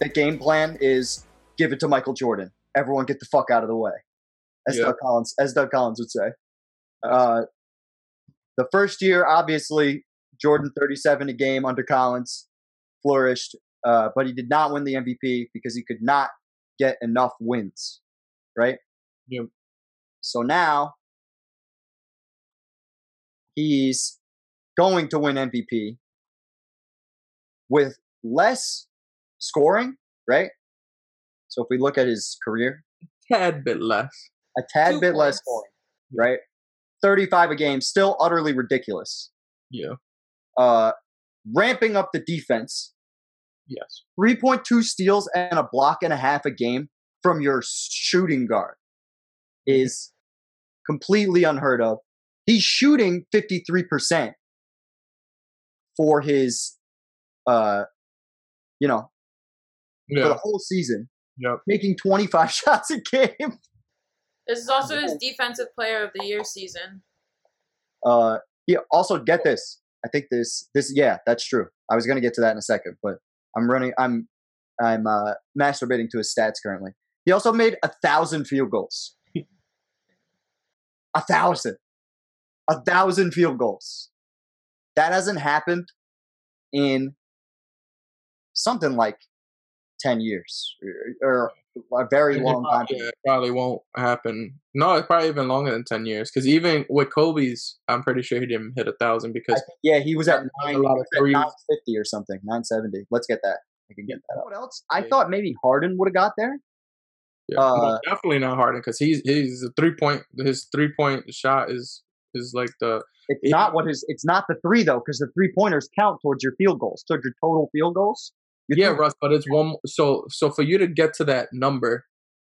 the game plan is give it to Michael Jordan. Everyone get the fuck out of the way. As Yeah. Doug Collins as Doug Collins would say. Uh, the first year, obviously, Jordan 37 a game under Collins flourished, uh, but he did not win the MVP because he could not get enough wins, right? Yep. So now he's going to win MVP with less scoring, right? So if we look at his career, a Tad bit less. a tad Two bit less points. scoring, right? 35 a game, still utterly ridiculous. Yeah. Uh, ramping up the defense, Yes. 3.2 steals and a block and a half a game from your shooting guard is completely unheard of. He's shooting 53% for his, uh, you know, for the whole season, Yep. making 25 shots a game. This is also his defensive player of the year season. Uh, he also get this. I think this, this, yeah, that's true. I was gonna get to that in a second, but I'm running. I'm, I'm uh, masturbating to his stats currently. He also made a thousand field goals. a thousand, a thousand field goals. That hasn't happened in something like ten years or, or a very long time. probably, it probably won't happen. No, it's probably even longer than ten years. Because even with Kobe's, I'm pretty sure he didn't hit a thousand because think- yeah, he was at There's a lot of was at 950 or something, 970. Let's get that. I can get that. What else? I Yeah. thought maybe Harden would have got there. Yeah, Uh, definitely not Harden because he's he's a three point. His three point shot is is like the It's Yeah. not what his. It's not the three though, because the three pointers count towards your field goals, towards your total field goals. Yeah, Russ. But it's one. So so for you to get to that number,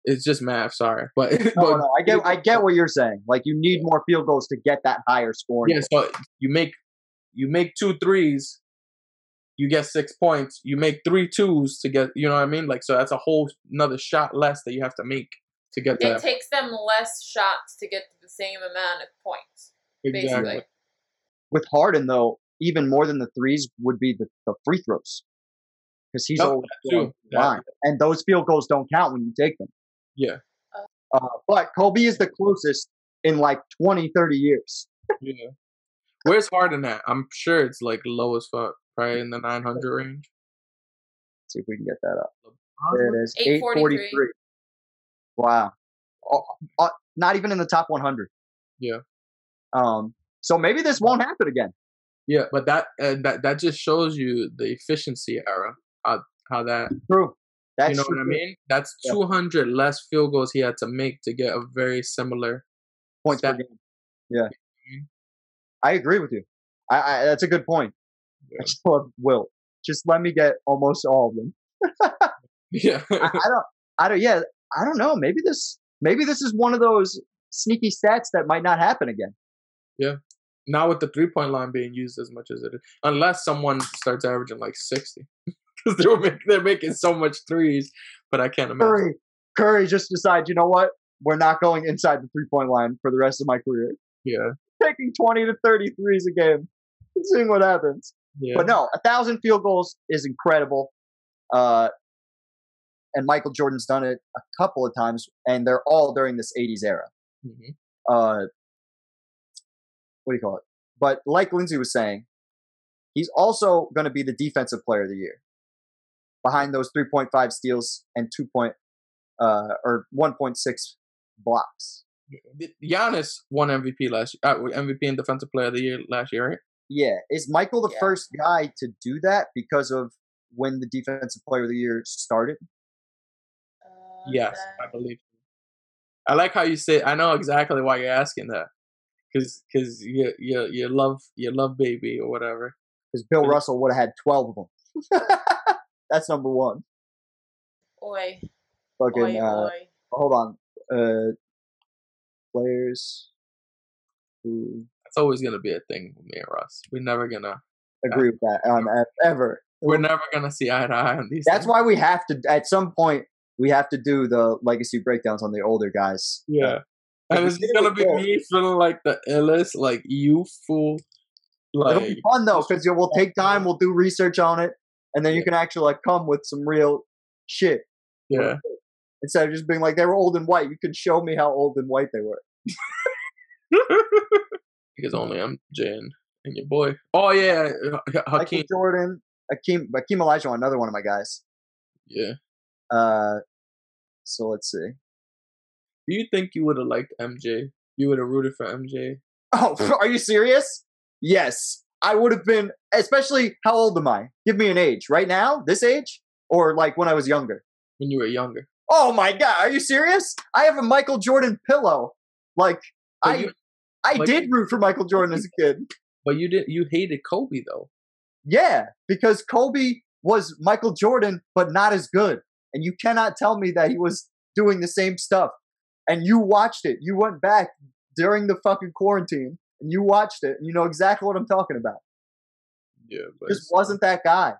it's just math. Sorry, but, No, but no, I get. I get what you're saying. Like you need more field goals to get that higher score. Yeah, so you make you make two threes, you get six points. You make three twos to get, you know what I mean? Like so, that's a whole another shot less that you have to make to get It that. takes them less shots to get to the same amount of points, Exactly. basically. With Harden though, even more than the threes would be the, the free throws, because he's Oh, always that too. going to the That- line, and those field goals don't count when you take them. Yeah, Uh, but Kobe is the closest in like 20, 30 years. yeah. Where's Harden at? I'm sure it's like low as fuck, probably in the 900 range. see if we can get that up. There it is. 843. 843. Wow. Oh, uh, not even in the top 100. Yeah. Um. So maybe this won't happen again. Yeah, but that uh, that that just shows you the efficiency era. How how that True. That's you know true. what I mean? That's Yeah. 200 less field goals he had to make to get a very similar. Points per game. Yeah. I agree with you. I, I that's a good point. Yeah. I just love Will. Just let me get almost all of them. Yeah. I, I don't. I don't. Yeah. I don't know. Maybe this. Maybe this is one of those sneaky stats that might not happen again. Yeah. Not with the three point line being used as much as it is, unless someone starts averaging like sixty, because they're making they're making so much threes. But I can't imagine. Curry. Curry just decides. You know what? We're not going inside the three point line for the rest of my career. Yeah, taking 20 to 30 threes a game and seeing what happens. Yeah, But no, a thousand field goals is incredible. Uh, and Michael Jordan's done it a couple of times, and they're all during this 80s era. Mhm. Uh, what do you call it? But like Lindsay was saying, he's also going to be the defensive player of the year behind those 3.5 steals and 2 point, uh, or 1.6 blocks. Giannis won MVP last uh, MVP and Defensive Player of the Year last year, right? Yeah, is Michael the Yeah. first guy to do that because of when the defensive player of the year started? Uh, Yes, then- I believe. I like how you say. I know exactly why you're asking that, because because you you you love you love baby or whatever. Because Bill. Russell would have had twelve of them. That's number one. Oi, Fucking. oi, uh, oi. hold on. Uh, players who It's always gonna be a thing with me and Russ. We're never gonna. agree with that um, on ev- ever. We're never gonna see eye to eye on these. That's things. why we have to. At some point, we have to do the legacy breakdowns on the older guys. Yeah. Like, And we it's it gonna be Bill. me feeling like the illest, like youthful, It'll be fun though, because we'll take time, we'll do research on it, and then you Yeah. can actually like come with some real shit yeah. instead of just being like they were old and white. You can show me how old and white they were. because only I'm Jay and, your boy. Oh yeah, Michael Hakeem. Jordan, Akeem, Akeem Olajuwon, another one of my guys. Yeah. Uh, so let's see. Do you think you would have liked MJ? You would have rooted for MJ Oh, are you serious? Yes, I would have been. Especially, how old am I? Give me an age. Right now, this age, or like when I was younger. when you were younger. Oh my god, are you serious? I have a Michael Jordan pillow. Like But I, you- I like- did root for Michael Jordan as a kid. But you did. You hated Kobe though. Yeah, because Kobe was Michael Jordan, but not as good. And you cannot tell me that he was doing the same stuff. And you watched it. You went back during the fucking quarantine and you watched it and you know exactly what I'm talking about. Yeah, but Just wasn't that guy.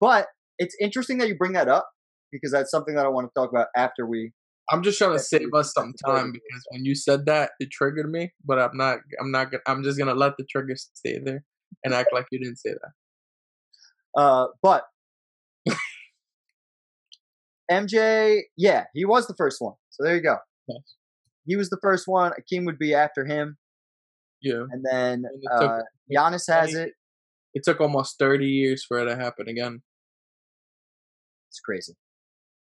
But it's interesting that you bring that up because that's something that I want to talk about after we. I'm just trying to save us some time because when you said that, it triggered me. But I'm not. I'm not gonna. I'm just gonna let the trigger stay there and act like you didn't say that. Uh, but MJ, yeah, he was the first one. So there you go. He was the first one. Akeem would be after him. Yeah. And then And took- uh, Giannis has it. It took almost 30 years for it to happen again. It's crazy.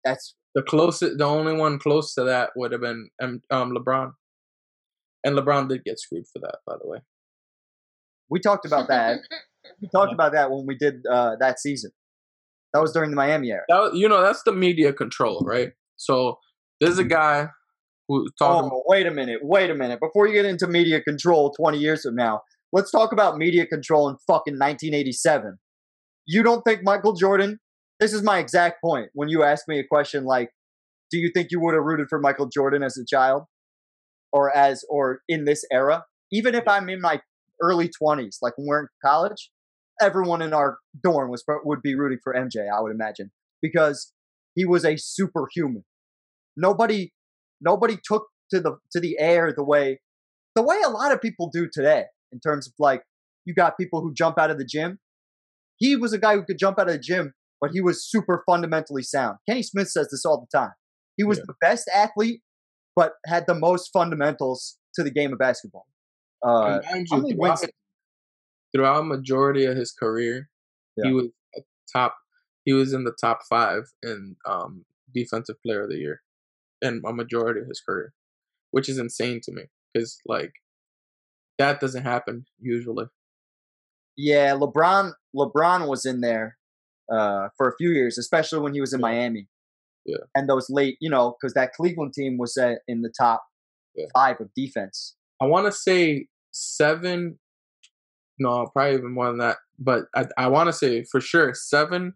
That's The closest, the only one close to that would have been um, LeBron, and LeBron did get screwed for that, by the way. we talked about that. we talked about that when we did uh, that season. That was during the Miami era. That you know that's the media control, right? So there's a guy who talking. Oh, wait a minute. Wait a minute. Before you get into media control 20 years from now, let's talk about media control in fucking 1987. You don't think Michael Jordan? This is my exact point. When you ask me a question like, do you think you would have rooted for Michael Jordan as a child? Or as, or in this era? Even if I'm in my early 20s, like when we're in college, everyone in our dorm was would be rooting for MJ, I would imagine, because he was a superhuman. Nobody nobody took to the to the air the way the way a lot of people do today in terms of like you got people who jump out of the gym he was a guy who could jump out of the gym but he was super fundamentally sound kenny smith says this all the time he was Yeah. the best athlete but had the most fundamentals to the game of basketball uh, you, throughout, throughout majority of his career, Yeah. he was a top. He was in the top five in um, defensive player of the year, in a majority of his career, which is insane to me because like that doesn't happen usually. yeah lebron lebron was in there uh, for a few years especially when he was in Yeah. miami Yeah. and those late you know because that cleveland team was uh, in the top Yeah. five of defense I want to say seven. No, probably even more than that. But I, I want to say for sure seven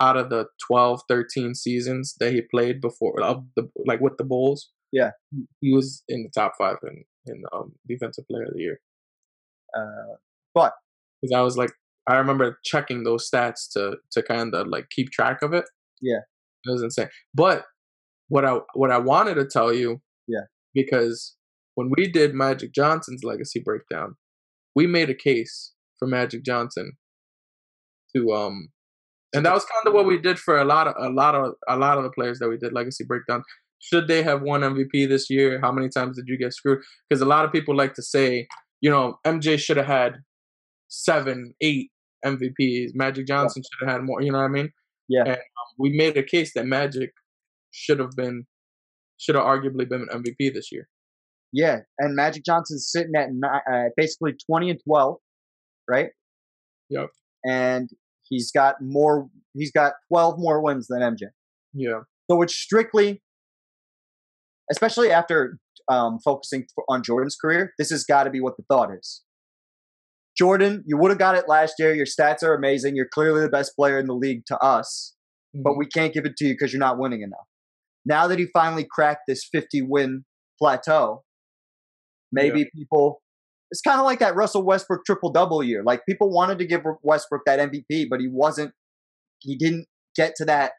out of the 12, 13 seasons that he played before of the like with the Bulls. Yeah. he was in the top five in in um, defensive player of the year. uh, but Because I was like, I remember checking those stats to to kind of like keep track of it. Yeah. it was insane. But what I what I wanted to tell you, Yeah. because when we did Magic Johnson's legacy breakdown, we made a case for Magic Johnson to um, and that was kind of what we did for a lot of a lot of a lot of the players that we did legacy breakdown. Should they have won MVP this year? How many times did you get screwed? Because a lot of people like to say, you know, MJ should have had seven, eight MVPs. Magic Johnson should have had more. You know what I mean? Yeah. And um, we made a case that Magic should have been, should have arguably been an MVP this year. yeah, and Magic Johnson's sitting at uh, basically twenty and twelve, right? Yep. And he's got more. He's got twelve more wins than MJ. Yeah. So it's strictly, especially after um, focusing on Jordan's career, this has got to be what the thought is. Jordan, you would have got it last year. Your stats are amazing. You're clearly the best player in the league to us. but we can't give it to you because you're not winning enough. Now that he finally cracked this 50 win plateau, maybe people, it's kind of like that Russell Westbrook triple double year. Like people wanted to give Westbrook that MVP, but he wasn't, he didn't get to that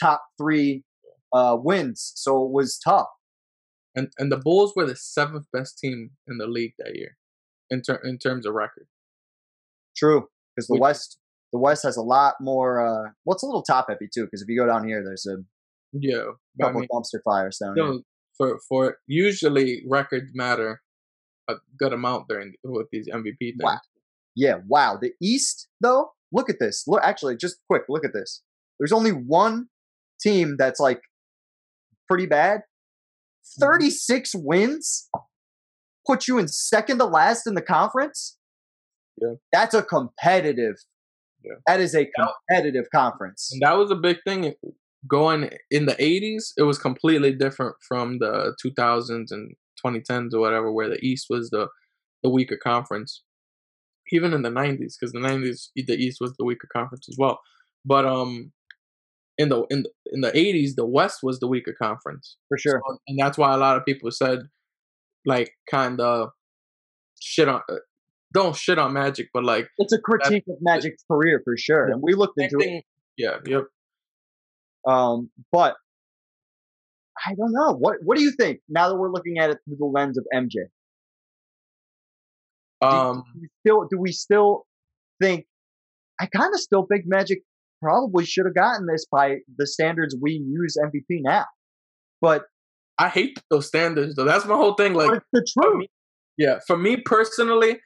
top three uh, wins. So it was tough. And and the Bulls were the seventh best team in the league that year, in ter- in terms of record. True, because the West, the West has a lot more. uh Well, it's a little top heavy too. Because if you go down here, there's a Yeah, but I couple mean, dumpster fires down here. for for usually records matter a good amount during with these MVP things. Wow. Yeah, wow. The East, though, look at this. Look, actually, just quick, look at this. There's only one team that's like pretty bad. Mm-hmm. 36 wins put you in second to last in the conference. Yeah. That's a competitive. Yeah. That is a competitive conference. And that was a big thing going in the 80s. It was completely different from the 2000s and 2010s or whatever, where the East was the the weaker conference. Even in the 90s, because the 90s the East was the weaker conference as well. But um, in the in the, in the 80s, the West was the weaker conference. For sure. So- and that's why a lot of people said, like, kind of shit on, uh, don't shit on Magic, but like, It's a critique of Magic's career for sure. Yeah. And we looked into it. yeah, yep. Um, but I don't know. What what do you think now that we're looking at it through the lens of MJ? Do- Um, do we still do we still think I kind of still think Magic probably should have gotten this by the standards we use MVP now. But, I hate those standards though. That's my whole thing. Like, the for truth. me- yeah, for me personally,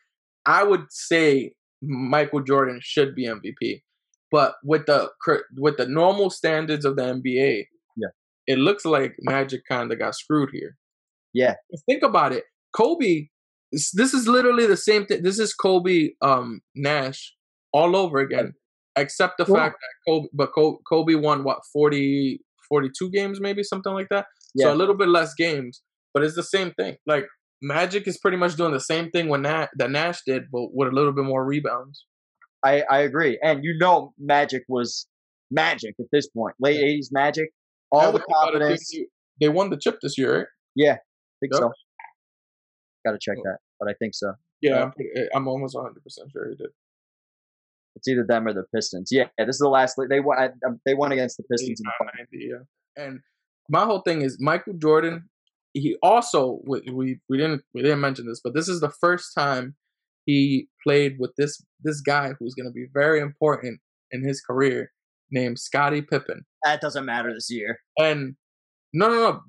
I would say Michael Jordan should be MVP. But with the with the normal standards of the NBA, Yeah. it looks like Magic kind of got screwed here. Yeah. Think about it. Kobe, this, this is literally the same thing. This is Kobe um, Nash all over again, except the fact that Kobe, but Kobe, Kobe won what 40, 42 games, maybe something like that. Yeah. So a little bit less games, but it's the same thing. Like Magic is pretty much doing the same thing when Na- that Nash did, but with a little bit more rebounds. I, I agree. And you know Magic was magic at this point. Late Yeah. 80s Magic. All the think about it, confidence. they- won the chip this year, right? Yeah, I think Yep. so. Gotta check Oh. that. But I think so. Yeah. I'm, I'm almost 100 percent sure he did. It's either them or the Pistons. Yeah, this is the last. They won. I- um, They won against the Pistons in the final. 90, yeah. And my whole thing is Michael Jordan. He also we, we we didn't we didn't mention this, but this is the first time he played with this this guy who's going to be very important in his career, named Scottie Pippen. That doesn't matter this year. And no, no, no.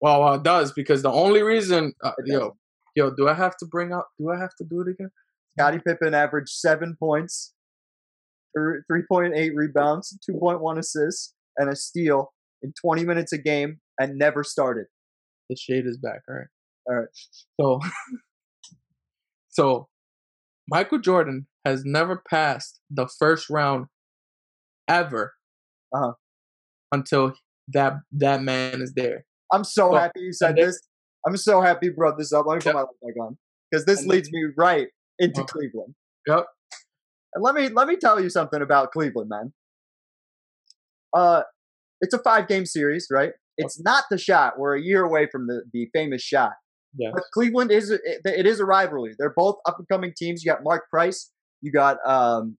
Well, well, it does because the only reason, uh, yo, yo, do I have to bring up? Do I have to do it again? Scottie Pippen averaged seven points, 3.8 rebounds, 2.1 assists, and a steal in 20 minutes a game and never started. The shade is back. All right. All right. So, so Michael Jordan has never passed the first round ever Uh-huh. until that that man is there. I'm so Well, happy you said this. I'm so happy you brought this up. Let me put Yep. my light back on because this And leads me right into Uh-huh. Cleveland. Yep. And let me let me tell you something about Cleveland, man. Uh, it's a five game series, right? It's not the shot. We're a year away from the the famous shot. Yes. But Cleveland is it, it is a rivalry. They're both up and coming teams. You got Mark Price. You got um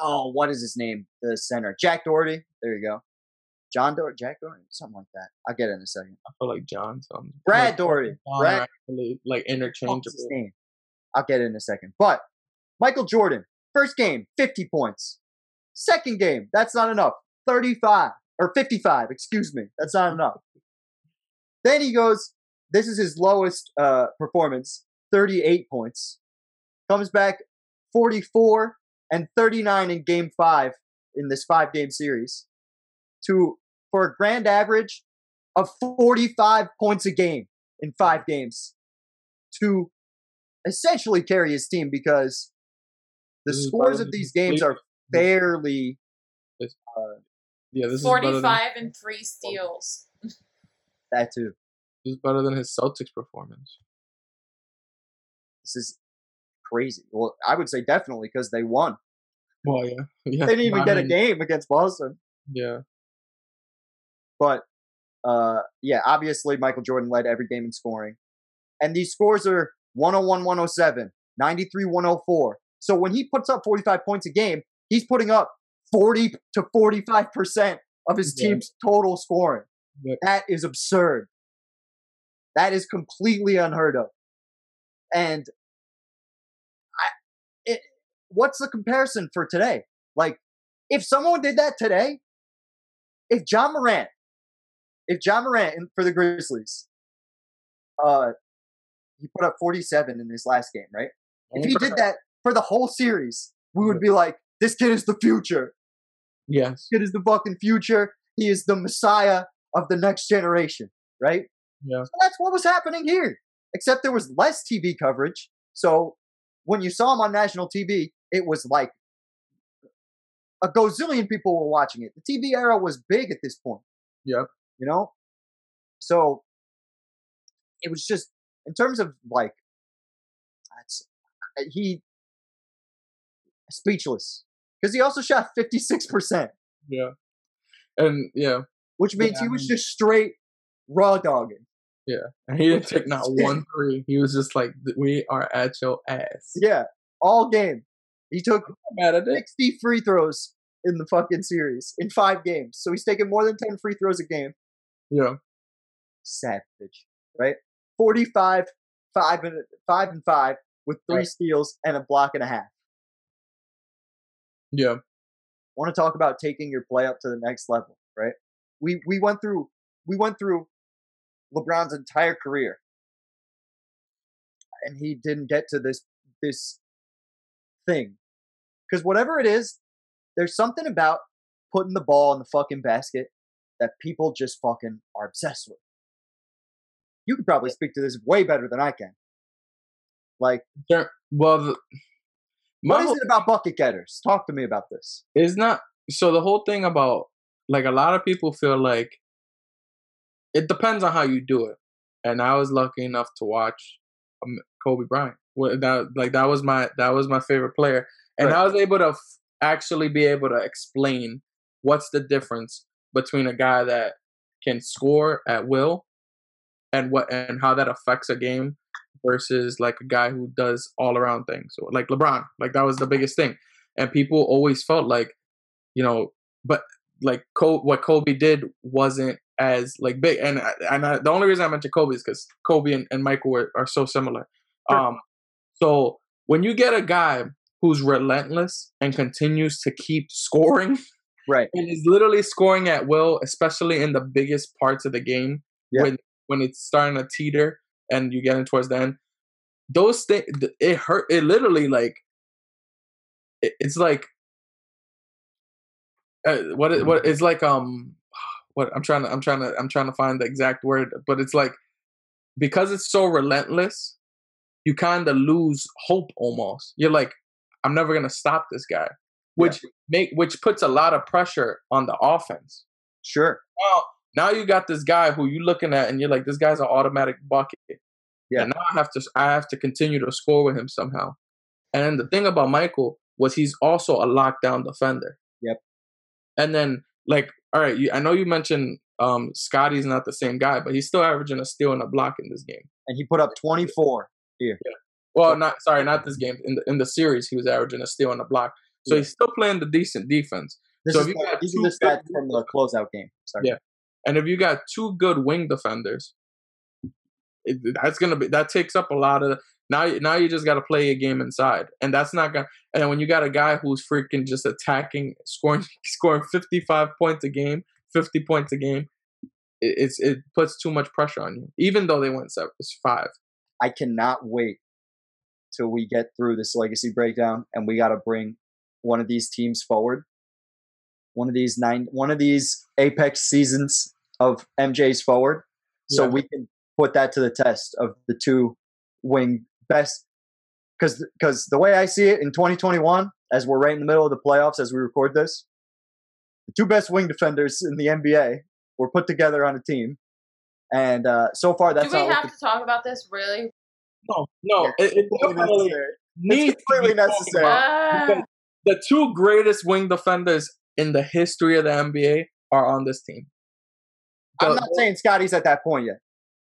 oh what is his name? The center Jack Daugherty. There you go. John Daugherty, Jack Daugherty, something like that. I'll get it in a second. I feel like John. Something. Brad Like, Daugherty. John Brad actually like What's his interchangeable. name? I'll get it in a second. But Michael Jordan, first game, 50 points. Second game, that's not enough. 35 or 55, excuse me. That's not enough. Then he goes, this is his lowest uh, performance, 38 points. Comes back 44 and 39 in game five in this five game series to for a grand average of 45 points a game in five games to essentially carry his team because the scores of these games are fairly Yeah, this is better than, 45 and three steals. that too. this is better than his Celtics performance. This is crazy. Well, I would say definitely because they won. Well, yeah, yeah. They didn't even I get a game against Boston. Yeah, But uh, yeah, obviously Michael Jordan led every game in scoring. And these scores are 101 107, 93 104. So when he puts up 45 points a game, he's putting up 40 to 45% of his Yeah. team's total scoring. Yep. That is absurd. That is completely unheard of. And I, it, what's the comparison for today? Like, if someone did that today, if Ja Morant, if Ja Morant for the Grizzlies, uh, he put up 47 in his last game, right? If he did that for the whole series, we would be like, this kid is the future. Yes, kid is the fucking future. He is the messiah of the next generation, right? Yeah. So that's what was happening here. Except there was less TV coverage. So when you saw him on national TV, it was like a gazillion people were watching it. The TV era was big at this point. Yeah. You know? So it was just in terms of like he speechless. Because he also shot 56%, yeah, and yeah, which means Yeah, he I was mean- just straight raw dogging. Yeah. And he didn't take not one three. He was just like, "We are at your ass." Yeah, all game. He took I'm mad at it. 60 free throws in the fucking series in five games. So he's taking more than 10 free throws a game. Yeah, Savage, right? 45, five and five and five with three Right. steals and a block and a half. Yeah, Want to talk about taking your play up to the next level, right? We we went through we went through LeBron's entire career, and he didn't get to this this thing because whatever it is, there's something about putting the ball in the fucking basket that people just fucking are obsessed with. You could probably speak to this way better than I can. Like, Well, the, what is whole- it about bucket getters? Talk to me about this. it's not so the whole thing about like a lot of people feel like it depends on how you do it and i was lucky enough to watch um, kobe bryant Well, that like that was my that was my favorite player and Right. i was able to f- actually be able to explain what's the difference between a guy that can score at will and what and how that affects a game versus like a guy who does all around things so like lebron like that was the biggest thing and people always felt like you know but like what kobe did wasn't as like big and I- and I, the only reason i mentioned kobe is because kobe and, and michael were, are so similar Sure. um so when you get a guy who's relentless and continues to keep scoring Right. and is literally scoring at will, especially in the biggest parts of the game Yeah. when when it's starting to teeter and you get in towards the end. Those things it hurt. It literally like it, it's like uh, what it, what it's like um what I'm trying to I'm trying to I'm trying to find the exact word, but it's like because it's so relentless, you kind of lose hope almost. You're like, I'm never gonna stop this guy, which make which puts a lot of pressure on the offense. Sure. Now, now you got this guy who you're looking at, and you're like, this guy's an automatic bucket. Yeah. And now I have to I have to continue to score with him somehow. And the thing about Michael was he's also a lockdown defender. Yep. And then like, all right, you, I know you mentioned um Scottie's not the same guy, but he's still averaging a steal and a block in this game. And he put up 24. Yeah. Well, not sorry, not this game. In the in the series, he was averaging a steal and a block. So Yeah. he's still playing the decent defense. This So is the, got these are the stats from the closeout game. Sorry. Yeah. And if you got two good wing defenders, it, that's gonna be that takes up a lot of now. Now you just got to play a game inside, and that's not gonna. And when you got a guy who's freaking just attacking, scoring, scoring fifty five points a game, fifty points a game, it, it's it puts too much pressure on you. Even though they went seven, it's five. I cannot wait till we get through this legacy breakdown and we got to bring one of these teams forward. One of these nine, one of these apex seasons of MJ's forward, so Yeah. we can put that to the test of the two wing best. Because because the way I see it in 2021, as we're right in the middle of the playoffs as we record this, the two best wing defenders in the NBA were put together on a team, and uh, so far that's Do we have to talk about this really? No, no, Yeah, it, it completely definitely necessary. needs to completely necessary. about. Ah, the two greatest wing defenders in the history of the NBA are on this team. I'm not saying Scottie's at that point yet.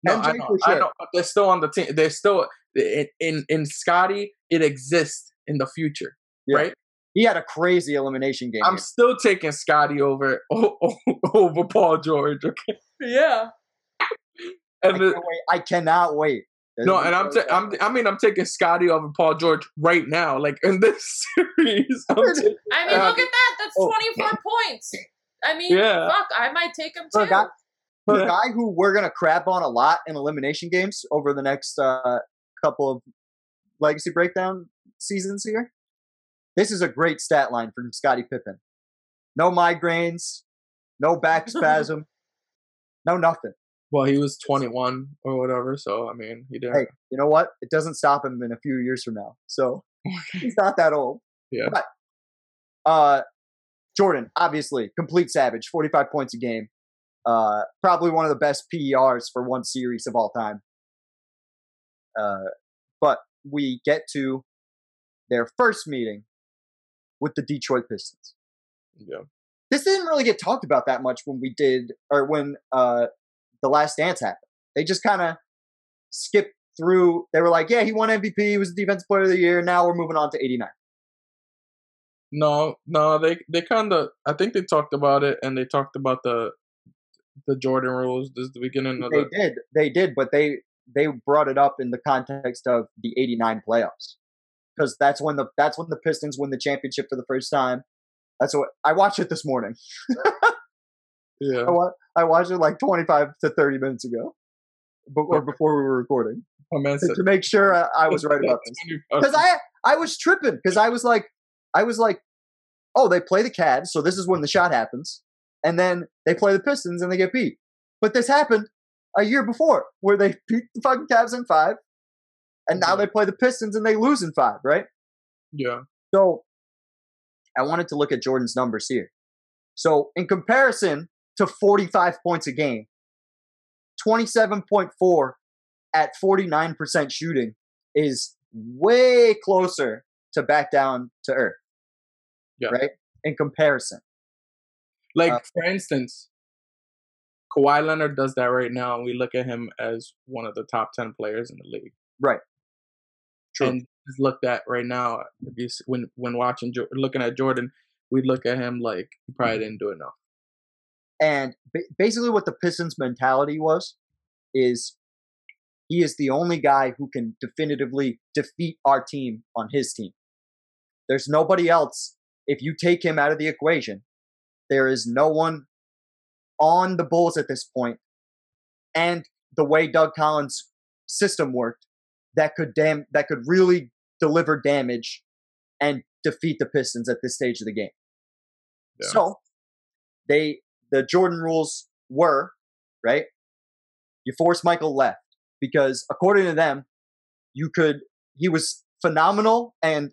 No, I MJ know, for I sure. know, but they're still on the team. They're still in in, in Scottie. It exists in the future, Yeah. right? He had a crazy elimination game. I'm here. still taking Scottie over over Paul George. Okay, Yeah. I, and the, can't wait. I cannot wait. no, and I'm, ta- I'm I mean I'm taking Scottie over Paul George right now. Like in this series, I'm ta- mean, look at that. That's oh. 24 points. I mean, Yeah. fuck, I might take him For a too. For Yeah. a guy who we're gonna crap on a lot in elimination games over the next uh, couple of legacy breakdown seasons here. This is a great stat line from Scottie Pippen. No migraines, no back spasm, no nothing. well, he was 21 or whatever. So I mean, he didn't. Hey, you know what? It doesn't stop him in a few years from now. So he's not that old. Yeah. But, uh, Jordan, obviously, complete savage, 45 points a game. Uh, probably one of the best PERs for one series of all time. Uh, but we get to their first meeting with the Detroit Pistons. Yeah. This didn't really get talked about that much when we did, or when uh, the last dance happened. They just kind of skipped through. They were like, "Yeah, he won MVP. He was the Defensive Player of the Year. Now we're moving on to 89." No, no, they they kind of. I think they talked about it, and they talked about the the Jordan rules. This is the beginning of They the. did, they did, but they they brought it up in the context of the '89 playoffs because that's when the that's when the Pistons win the championship for the first time. That's what I watched it this morning. Yeah, I, wa- I watched it like 25 to 30 minutes ago, but or before we were recording to, to make sure I, I was right about this. because I I was tripping because I was like I was like, oh, they play the Cavs, so this is when the shot happens, and then they play the Pistons and they get beat. But this happened a year before where they beat the fucking Cavs in five, and now Yeah. they play the Pistons and they lose in five, right? Yeah, So I wanted to look at Jordan's numbers here. So in comparison to 45 points a game, 27.4 at 49% shooting is way closer to back down to earth. Yeah. Right? In comparison. Like Uh, for instance, Kawhi Leonard does that right now, and we look at him as one of the top ten players in the league. Right. True. And looked at right now, if you when when watching looking at Jordan, we look at him like he probably didn't do enough. And basically, what the Pistons' mentality was is he is the only guy who can definitively defeat our team on his team. There's nobody else. If you take him out of the equation, there is no one on the Bulls at this point, and the way Doug Collins' system worked, that could dam that could really deliver damage and defeat the Pistons at this stage of the game. Yeah. So they the Jordan rules were right. You force Michael left because according to them, you could. He was phenomenal and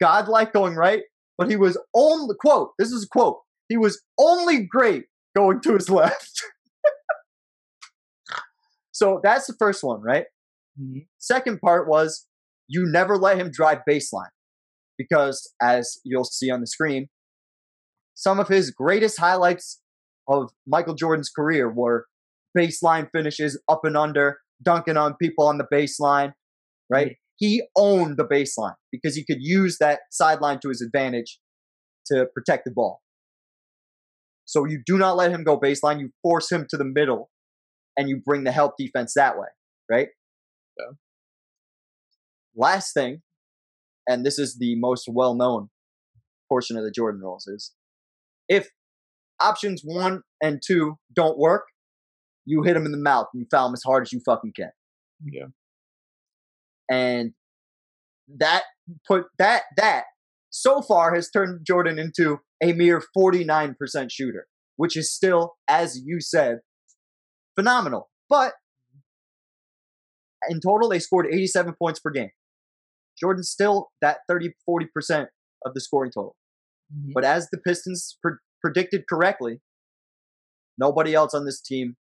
godlike going right, but he was only quote. This is a quote. He was only great going to his left. so that's the first one, right? Mm-hmm. Second part was you never let him drive baseline because, as you'll see on the screen, some of his greatest highlights of Michael Jordan's career were baseline finishes, up and under, dunking on people on the baseline, right? Mm-hmm. He owned the baseline because he could use that sideline to his advantage to protect the ball. So you do not let him go baseline, you force him to the middle and you bring the help defense that way, right? Yeah. Last thing, and this is the most well known portion of the Jordan rules, is if options one and two don't work, you hit him in the mouth and you foul him as hard as you fucking can. Yeah. And that put that that so far has turned Jordan into a mere 49% shooter, which is still, as you said, phenomenal. But in total, they scored 87 points per game. Jordan's still that 30, 40% of the scoring total. Mhm. But as the Pistons pre- predicted correctly, nobody else on this team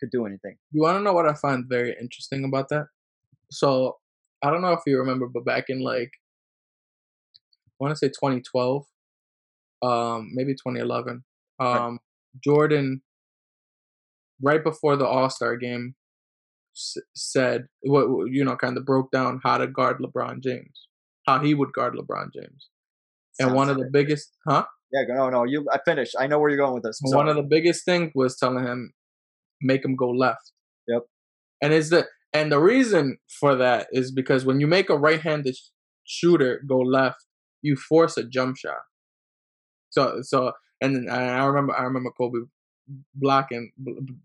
could do anything. You want to know what I find very interesting about that? So I don't know if you remember, but back in like want to say 2012, um, maybe 2011, um, Jordan right before the All Star game s- said what you know kind of broke down how to guard LeBron James, how he would guard LeBron James, and Sounds one of the biggest, huh? Yeah, no, no. You, I finished. I know where you're going with this. One of the biggest things was telling him make him go left. Yep. And is the and the reason for that is because when you make a right-handed sh- shooter go left, you force a jump shot. So so and then I I remember I remember Kobe blocking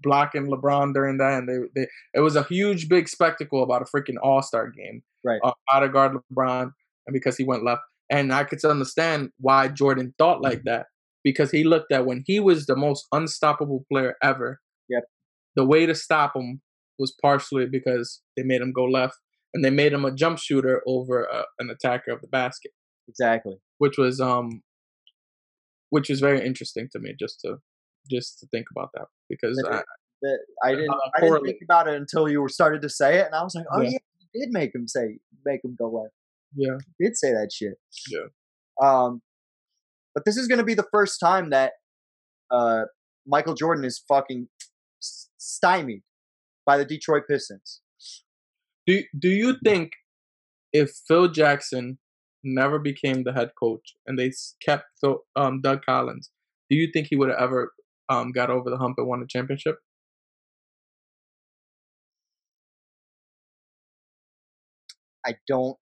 blocking LeBron during that, and they they it was a huge big spectacle about a freaking All Star game. Right. Uh, how to guard LeBron, and because he went left, and I could understand why Jordan thought like that because he looked at when he was the most unstoppable player ever. Yep. The way to stop him was partially because they made him go left, and they made him a jump shooter over uh, an attacker of the basket exactly. which was um which was very interesting to me just to just to think about that because That- I, That I didn't. I didn't think about it until you were started to say it, and I was like, oh Yeah. yeah, you did make him say, make him go left. yeah You did say that shit. Yeah. Um, but this is going to be the first time that uh Michael Jordan is fucking stymied by the Detroit Pistons. do do you think if Phil Jackson never became the head coach and they kept um Doug Collins do you think he would have ever um got over the hump and won a championship I don't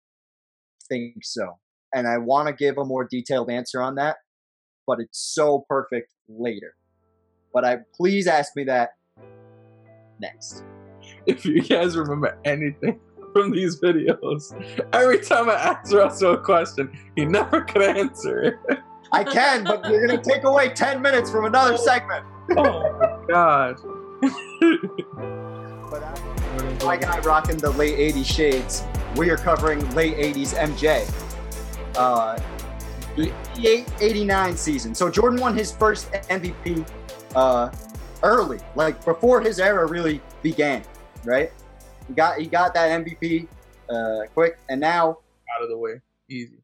think so. And I want to give a more detailed answer on that, but it's so perfect later. But I please ask me that next. if you guys remember anything from these videos every time I ask Russell a question he never could answer it I can, but you're gonna take away ten minutes from another segment. oh my god But I, my guy rocking the late '80s shades. We are covering late '80s MJ. Uh, the 88-89 season. So Jordan won his first MVP uh, early, like before his era really began. Right? He got he got that MVP uh, quick, and now out of the way easy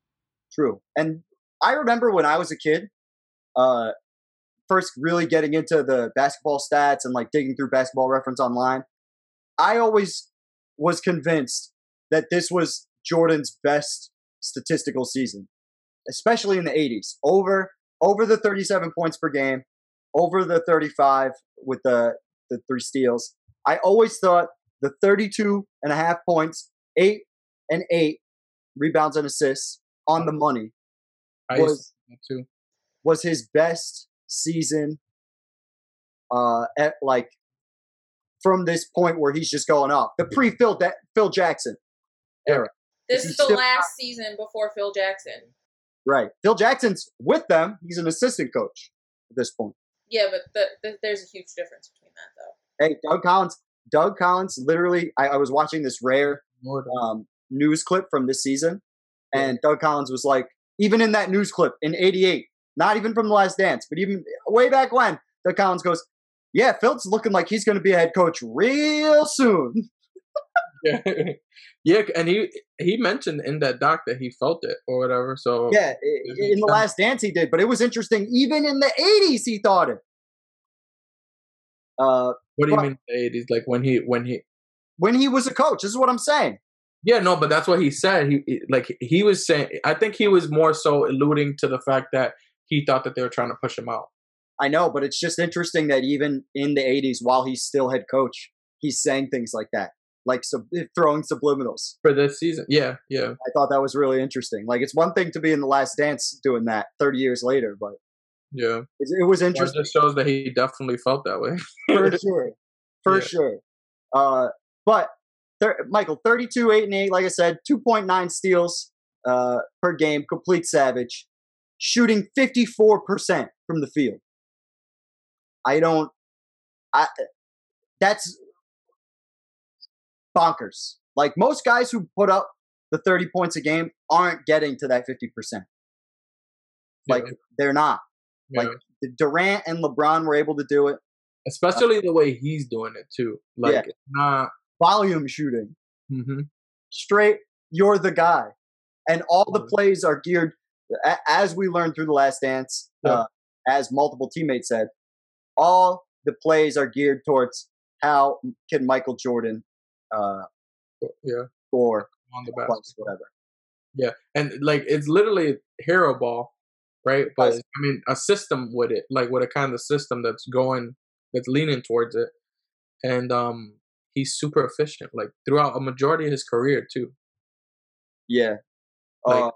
True. And I remember when I was a kid, uh, first really getting into the basketball stats and like digging through basketball reference online. I always was convinced that this was Jordan's best statistical season, especially in the 80s. Over over the 37 points per game, over the 35 with the the three steals. I always thought the 32 and a half points, 8 and 8 rebounds and assists on the money was to do that too. was his best season uh at like from this point where he's just going off. The pre Phil da- Phil Jackson era. This Is is the still- last season before Phil Jackson. right. Phil Jackson's with them. He's an assistant coach at this point. Yeah, but the, the, there's a huge difference between that, though. hey Doug Collins Doug Collins literally I, I was watching this rare um news clip from this season and Doug Collins was like even in that news clip in 88 not even from the last dance but even way back when Doug Collins goes yeah Phil's looking like he's going to be a head coach real soon yeah, yeah, and he he mentioned in that doc that he felt it or whatever. So Yeah, in the last dance he did, but it was interesting. Even in the '80s, he thought it. Uh, what do you but- mean the eighties? Like when he when he when he was a coach, this is what I'm saying. yeah no, but that's what he said. He he- like he was saying. I think he was more so alluding to the fact that he thought that they were trying to push him out. I know, but it's just interesting that even in the '80s, while he's still head coach, he's saying things like that, like sub- throwing subliminals. for this season. Yeah, yeah, I thought that was really interesting. Like, it's one thing to be in the Last Dance doing that 30 years later, but yeah. it, it was Well, It interesting. just shows that he definitely felt that way. for sure, for Yeah. sure. Uh, but thir- Michael, thirty-two, eight and eight. Like I said, two point nine steals uh, per game, complete savage, shooting fifty-four percent from the field. I don't. I that's bonkers. Like most guys who put up the thirty points a game aren't getting to that fifty percent. Like Yeah, they're not. Yeah. Like Durant and LeBron were able to do it. especially the way he's doing it too. Like Yeah. not. Volume shooting. hmm straight you're the guy and all the plays are geared as we learned through the last dance Yeah. uh, as multiple teammates said all the plays are geared towards how can Michael Jordan uh, Yeah, score on the points, basket. whatever. Yeah, and like it's literally hero ball, right? But Yes. I mean, a system with it, like with a kind of system that's going, that's leaning towards it, and um, he's super efficient, like throughout a majority of his career too, Yeah. Like, uh,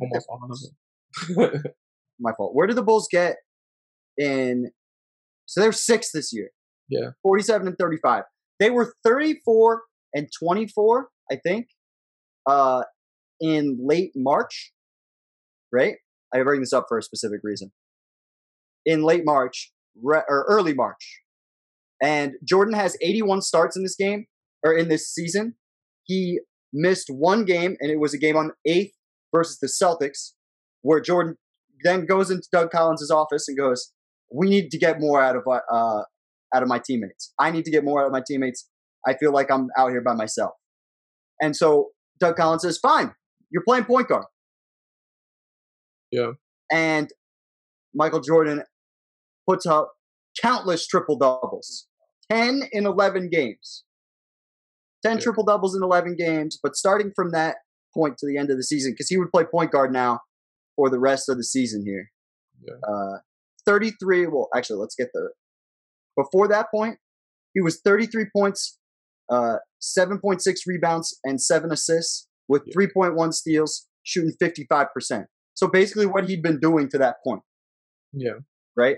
almost all of it. my fault. Where did the Bulls get in? So they're six this year. Yeah. 47 and 35. They were 34 and 24, I think, uh, in late March, right? I bring this up for a specific reason. In late March, re- or early March. And Jordan has 81 starts in this game, or in this season. He missed one game, and it was a game on 8th versus the Celtics, where Jordan then goes into Doug Collins' office and goes, "We need to get more out of uh, out of my teammates. I need to get more out of my teammates. I feel like I'm out here by myself." And so Doug Collins says, "Fine, you're playing point guard." Yeah. And Michael Jordan puts up countless triple doubles, ten in eleven games. 10 Yeah. triple doubles in 11 games, but starting from that point to the end of the season, because he would play point guard now for the rest of the season here. Yeah. Uh, 33. Well, actually, let's get the. Before that point, he was 33 points, uh, 7.6 rebounds, and seven assists with Yeah. 3.1 steals, shooting 55%. So basically, what he'd been doing to that point, yeah, right?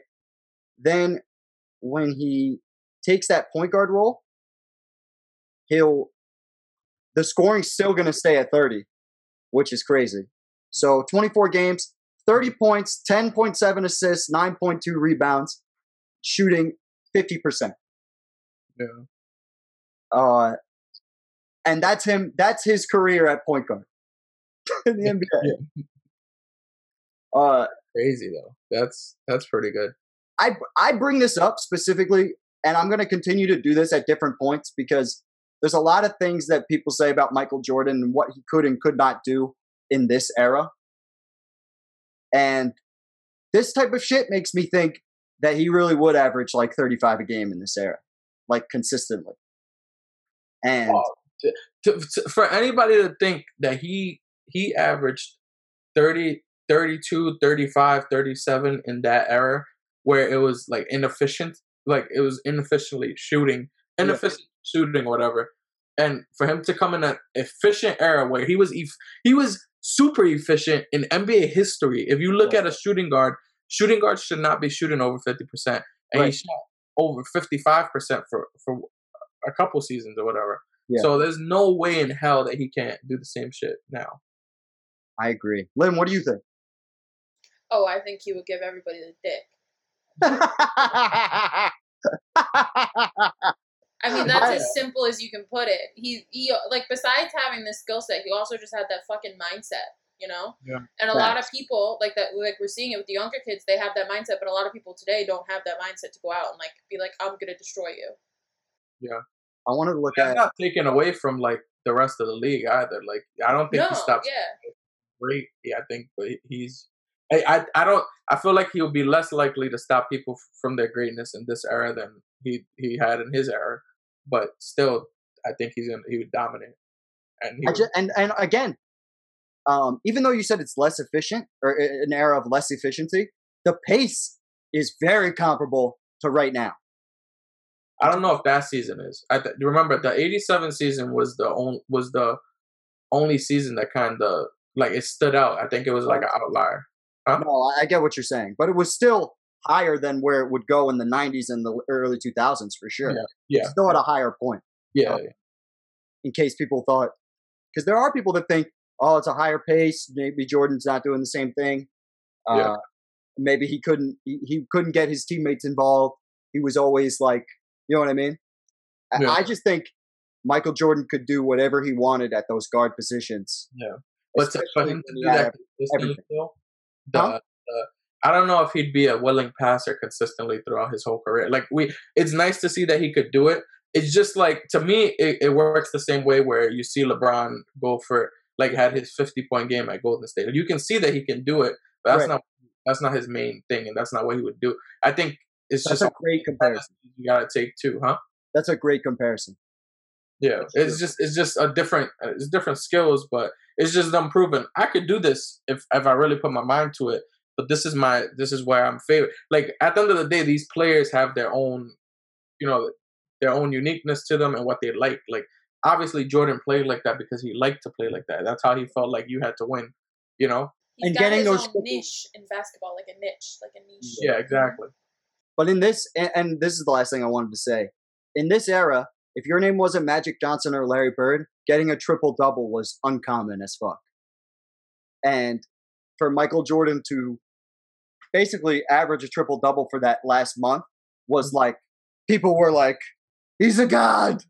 Then, when he takes that point guard role, he'll. The scoring's still going to stay at 30, which is crazy. So 24 games, 30 points, 10.7 assists, 9.2 rebounds, shooting 50%. yeah, Uh, and that's him. That's his career at point guard in the NBA. Uh, crazy though. That's that's pretty good. I I bring this up specifically, and I'm going to continue to do this at different points because there's a lot of things that people say about Michael Jordan and what he could and could not do in this era. And this type of shit makes me think that he really would average like 35 a game in this era, like consistently. And Wow. To, to, for anybody to think that he he averaged 30 32 35 37 in that era where it was like inefficient like it was inefficiently shooting Yeah. inefficient shooting or whatever and for him to come in an efficient era where he was he was super efficient in NBA history if you look Yeah. at a shooting guard shooting guards should not be shooting over 50% and he shot over 55% for for a couple seasons or whatever Yeah. so there's no way in hell that he can't do the same shit now. I agree. Lynn, what do you think? Oh, I think he would give everybody the dick. I mean, that's I- as simple as you can put it. He, he, like, besides having this skill set, he also just had that fucking mindset, you know. Yeah. And a lot of people, like that, like we're seeing it with the younger kids, they have that mindset, but a lot of people today don't have that mindset to go out and like be like, "I'm gonna destroy you." Yeah. I wanted to look That's at not taken away from like the rest of the league either. Like I don't think no, he stops yeah, great. Yeah, I think, but he's. I, I don't. I feel like he'll be less likely to stop people f- from their greatness in this era than he he had in his era. But still, I think he's gonna he would dominate. And he I would- ju- and and again, um, even though you said it's less efficient or an era of less efficiency, the pace is very comparable to right now. I don't know if that season is. I th- remember the '87 season was the only was the only season that kind of like it stood out. I think it was like an outlier. Huh? No, I- get what you're saying, but it was still higher than where it would go in the 90s and the early 2000s for sure. Yeah, yeah. Still at a higher point. Yeah, In case people thought, because there are people that think, oh, it's a higher pace. Maybe Jordan's not doing the same thing. Uh, Yeah. Maybe he couldn't. He, he couldn't get his teammates involved. He was always like, you know what I mean? I- Yeah. I just think Michael Jordan could do whatever he wanted at those guard positions. but to, for especially him to when do he that everything. The, Huh? the- I don't know if he'd be a willing passer consistently throughout his whole career. Like we, it's nice to see that he could do it. It's just like to me, it, it works the same way where you see LeBron go for like had his fifty point game at Golden State. You can see that he can do it, but that's Right. not that's not his main thing, and that's not what he would do. I think it's That's just a great comparison. you gotta take too, huh? That's a great comparison. Yeah, it's just it's just a different uh, it's different skills, but it's just them proving I could do this if if I really put my mind to it. But this is my this is where I'm favorite. Like at the end of the day, these players have their own, you know, their own uniqueness to them and what they like. Like obviously Jordan played like that because he liked to play like that. That's how he felt like you had to win. You know? He's And got getting his those own niche in basketball, like a niche, like a niche. Yeah, exactly. But in this, and, and this is the last thing I wanted to say. In this era, if your name wasn't Magic Johnson or Larry Bird, getting a triple double was uncommon as fuck. And for Michael Jordan to basically average a triple double for that last month was mm-hmm. like, people were like, he's a god.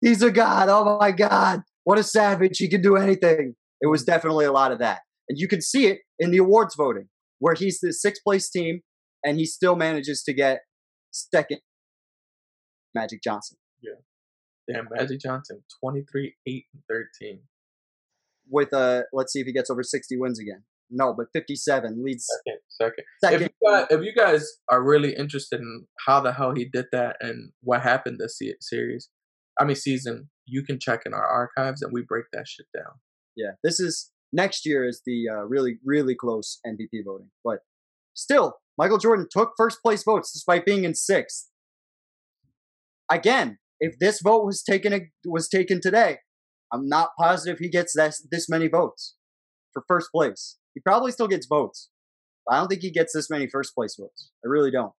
He's a god. Oh my God. What a savage. He can do anything. It was mm-hmm. definitely a lot of that. And you can see it in the awards voting, where he's the sixth place team and he still manages to get second Magic Johnson Damn, Magic Johnson, 23, 8, and 13. with a let's see if he gets over 60 wins again. No, but 57 leads Second, second. second. If you, guys, if you guys are really interested in how the hell he did that and what happened this se- series, I mean season, you can check in our archives and we break that shit down. yeah, this is next year is the uh, really really close MVP voting, but still Michael Jordan took first place votes despite being in sixth. Again, if this vote was taken was taken today, I'm not positive he gets this this many votes for first place. He probably still gets votes. But I don't think he gets this many first place votes. I really don't.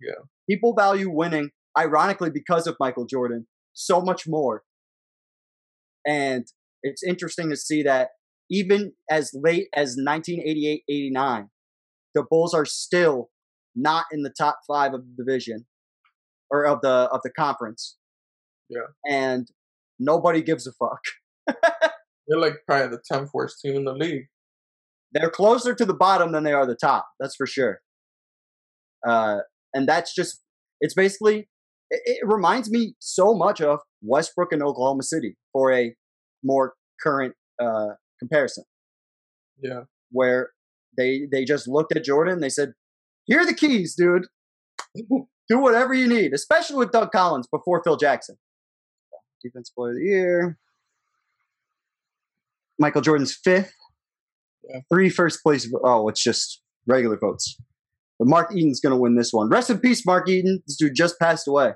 Yeah. People value winning, ironically, because of Michael Jordan, so much more. And it's interesting to see that even as late as 1988 89, the Bulls are still not in the top five of the division or of the of the conference. Yeah. And nobody gives a fuck. They're like probably the 10th worst team in the league. They're closer to the bottom than they are the top. That's for sure. Uh, and that's just it's basically it, it reminds me so much of Westbrook and Oklahoma City for a more current uh, comparison. Yeah. where they they just looked at Jordan. They said, "Here are the keys, dude. Do whatever you need." Especially with Doug Collins before Phil Jackson. Defense Player of the Year. Michael Jordan's fifth. Yeah. Three first place. Oh, it's just regular votes. But Mark Eaton's going to win this one. Rest in peace, Mark Eaton. This dude just passed away.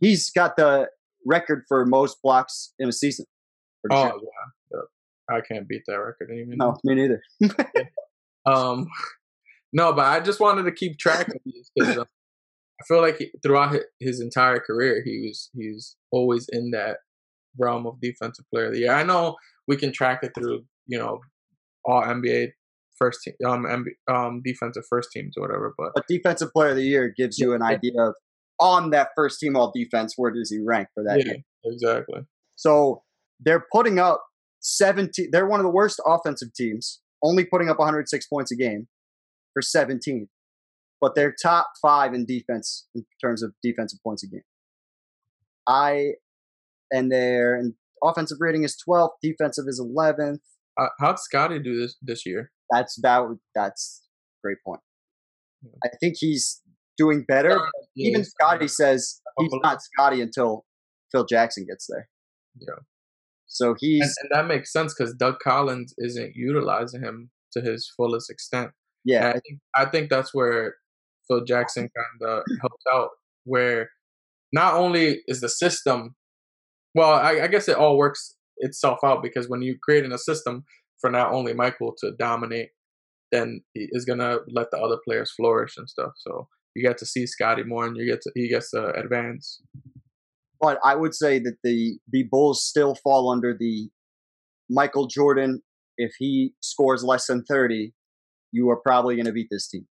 He's got the record for most blocks in a season. Oh, sure. yeah. I can't beat that record even. No, me neither. Um, no, but I just wanted to keep track of these because uh, I feel like he, throughout his entire career, he was he was always in that realm of defensive player of the year. I know we can track it through you know all NBA first team um, MB, um defensive first teams or whatever, but But defensive player of the year gives you an idea of on that first team all defense, where does he rank for that yeah, year? exactly. So they're putting up 17. They're one of the worst offensive teams, only putting up 106 points a game for 17. But they're top five in defense in terms of defensive points a game. I and their offensive rating is 12th, defensive is 11th. Uh, how'd Scottie do this this year? That's that. That's a great point. Yeah. I think he's doing better. Even Scottie says he's not Scottie until Phil Jackson gets there. Yeah. So he's and, and that makes sense because Doug Collins isn't utilizing him to his fullest extent. yeah. I think I think that's where Phil Jackson kind of helps out, where not only is the system, well, I, I guess it all works itself out because when you're creating a system for not only Michael to dominate, then he is gonna let the other players flourish and stuff. So you get to see Scottie more, and you get to he gets to advance. But I would say that the the Bulls still fall under the Michael Jordan. If he scores less than thirty, you are probably going to beat this team.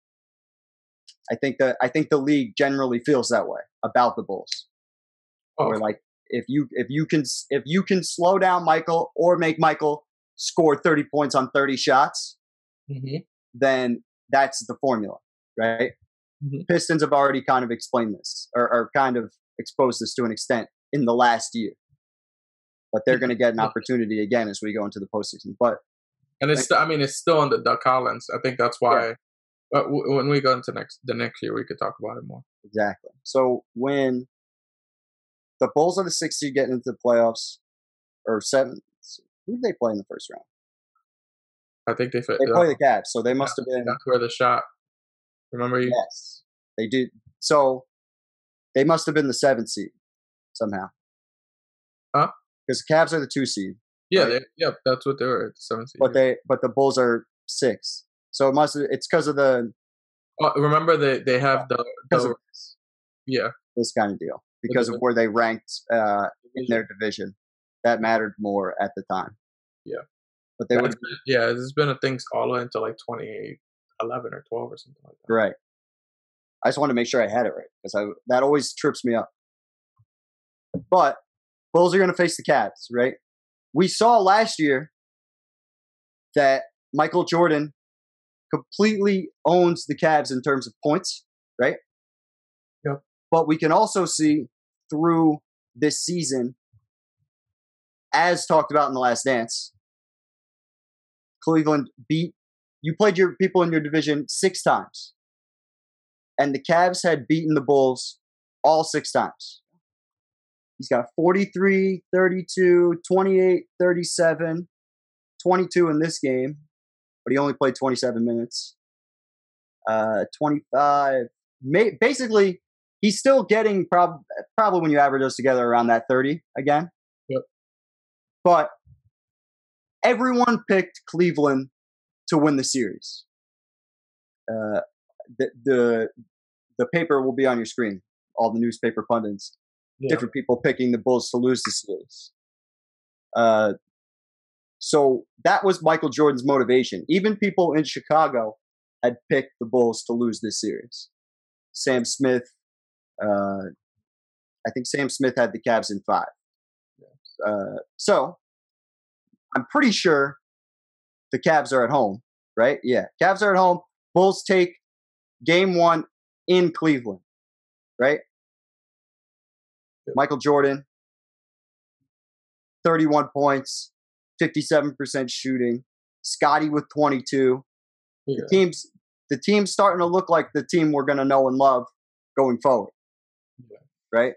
I think that I think the league generally feels that way about the Bulls. Oh, Where like if you if you can if you can slow down Michael or make Michael score thirty points on thirty shots, mhm. then that's the formula, right? Mhm. Pistons have already kind of explained this or, or kind of exposed this to an extent in the last year. But they're going to get an opportunity again as we go into the postseason. But and it's still, I mean it's still under Doug Collins. I think that's why But w- when we go into next the next year, we could talk about it more. Exactly. So when the Bulls are the sixth seed getting into the playoffs, or seventh, who did they play in the first round? I think they fit. They play the Cavs, so they must have been. That's where the shot. Remember you? Yes, they do. So they must have been the seventh seed somehow. Huh? Because the Cavs are the two seed, Yeah, Right. they, yeah, that's what they were. the Seventh seed. but they but the Bulls are six. So it must. It's because of the Oh, remember they they have the, the yeah this kind of deal because of where they ranked uh, in their division. That mattered more at the time. Yeah. but they would yeah, there's been a thing all the way until like 2011 or 12 or something like that. Right. I just wanted to make sure I had it right because I that always trips me up. But Bulls are going to face the Cavs, right? We saw last year that Michael Jordan completely owns the Cavs in terms of points, right? Yep. But we can also see through this season, as talked about in the last dance, Cleveland beat you played your people in your division six times. And the Cavs had beaten the Bulls all six times. He's got 43, 32, 28, 37, 22 in this game, but he only played 27 minutes. Uh, 25. May, basically, he's still getting prob- probably when you average those together around that 30 again. Yep. But everyone picked Cleveland to win the series. Uh, the, the the paper will be on your screen. All the newspaper pundits, Yeah. different people picking the Bulls to lose the series. Uh, so that was Michael Jordan's motivation. Even people in Chicago had picked the Bulls to lose this series. Sam Smith, uh, I think Sam Smith had the Cavs in five. Uh, so I'm pretty sure the Cavs are at home, right? Yeah, Cavs are at home. Bulls take game one in Cleveland, right? Yep. Michael Jordan, 31 points, 57% shooting. Scottie with 22. Yeah. The team's the team's starting to look like the team we're going to know and love going forward. Yeah. Right?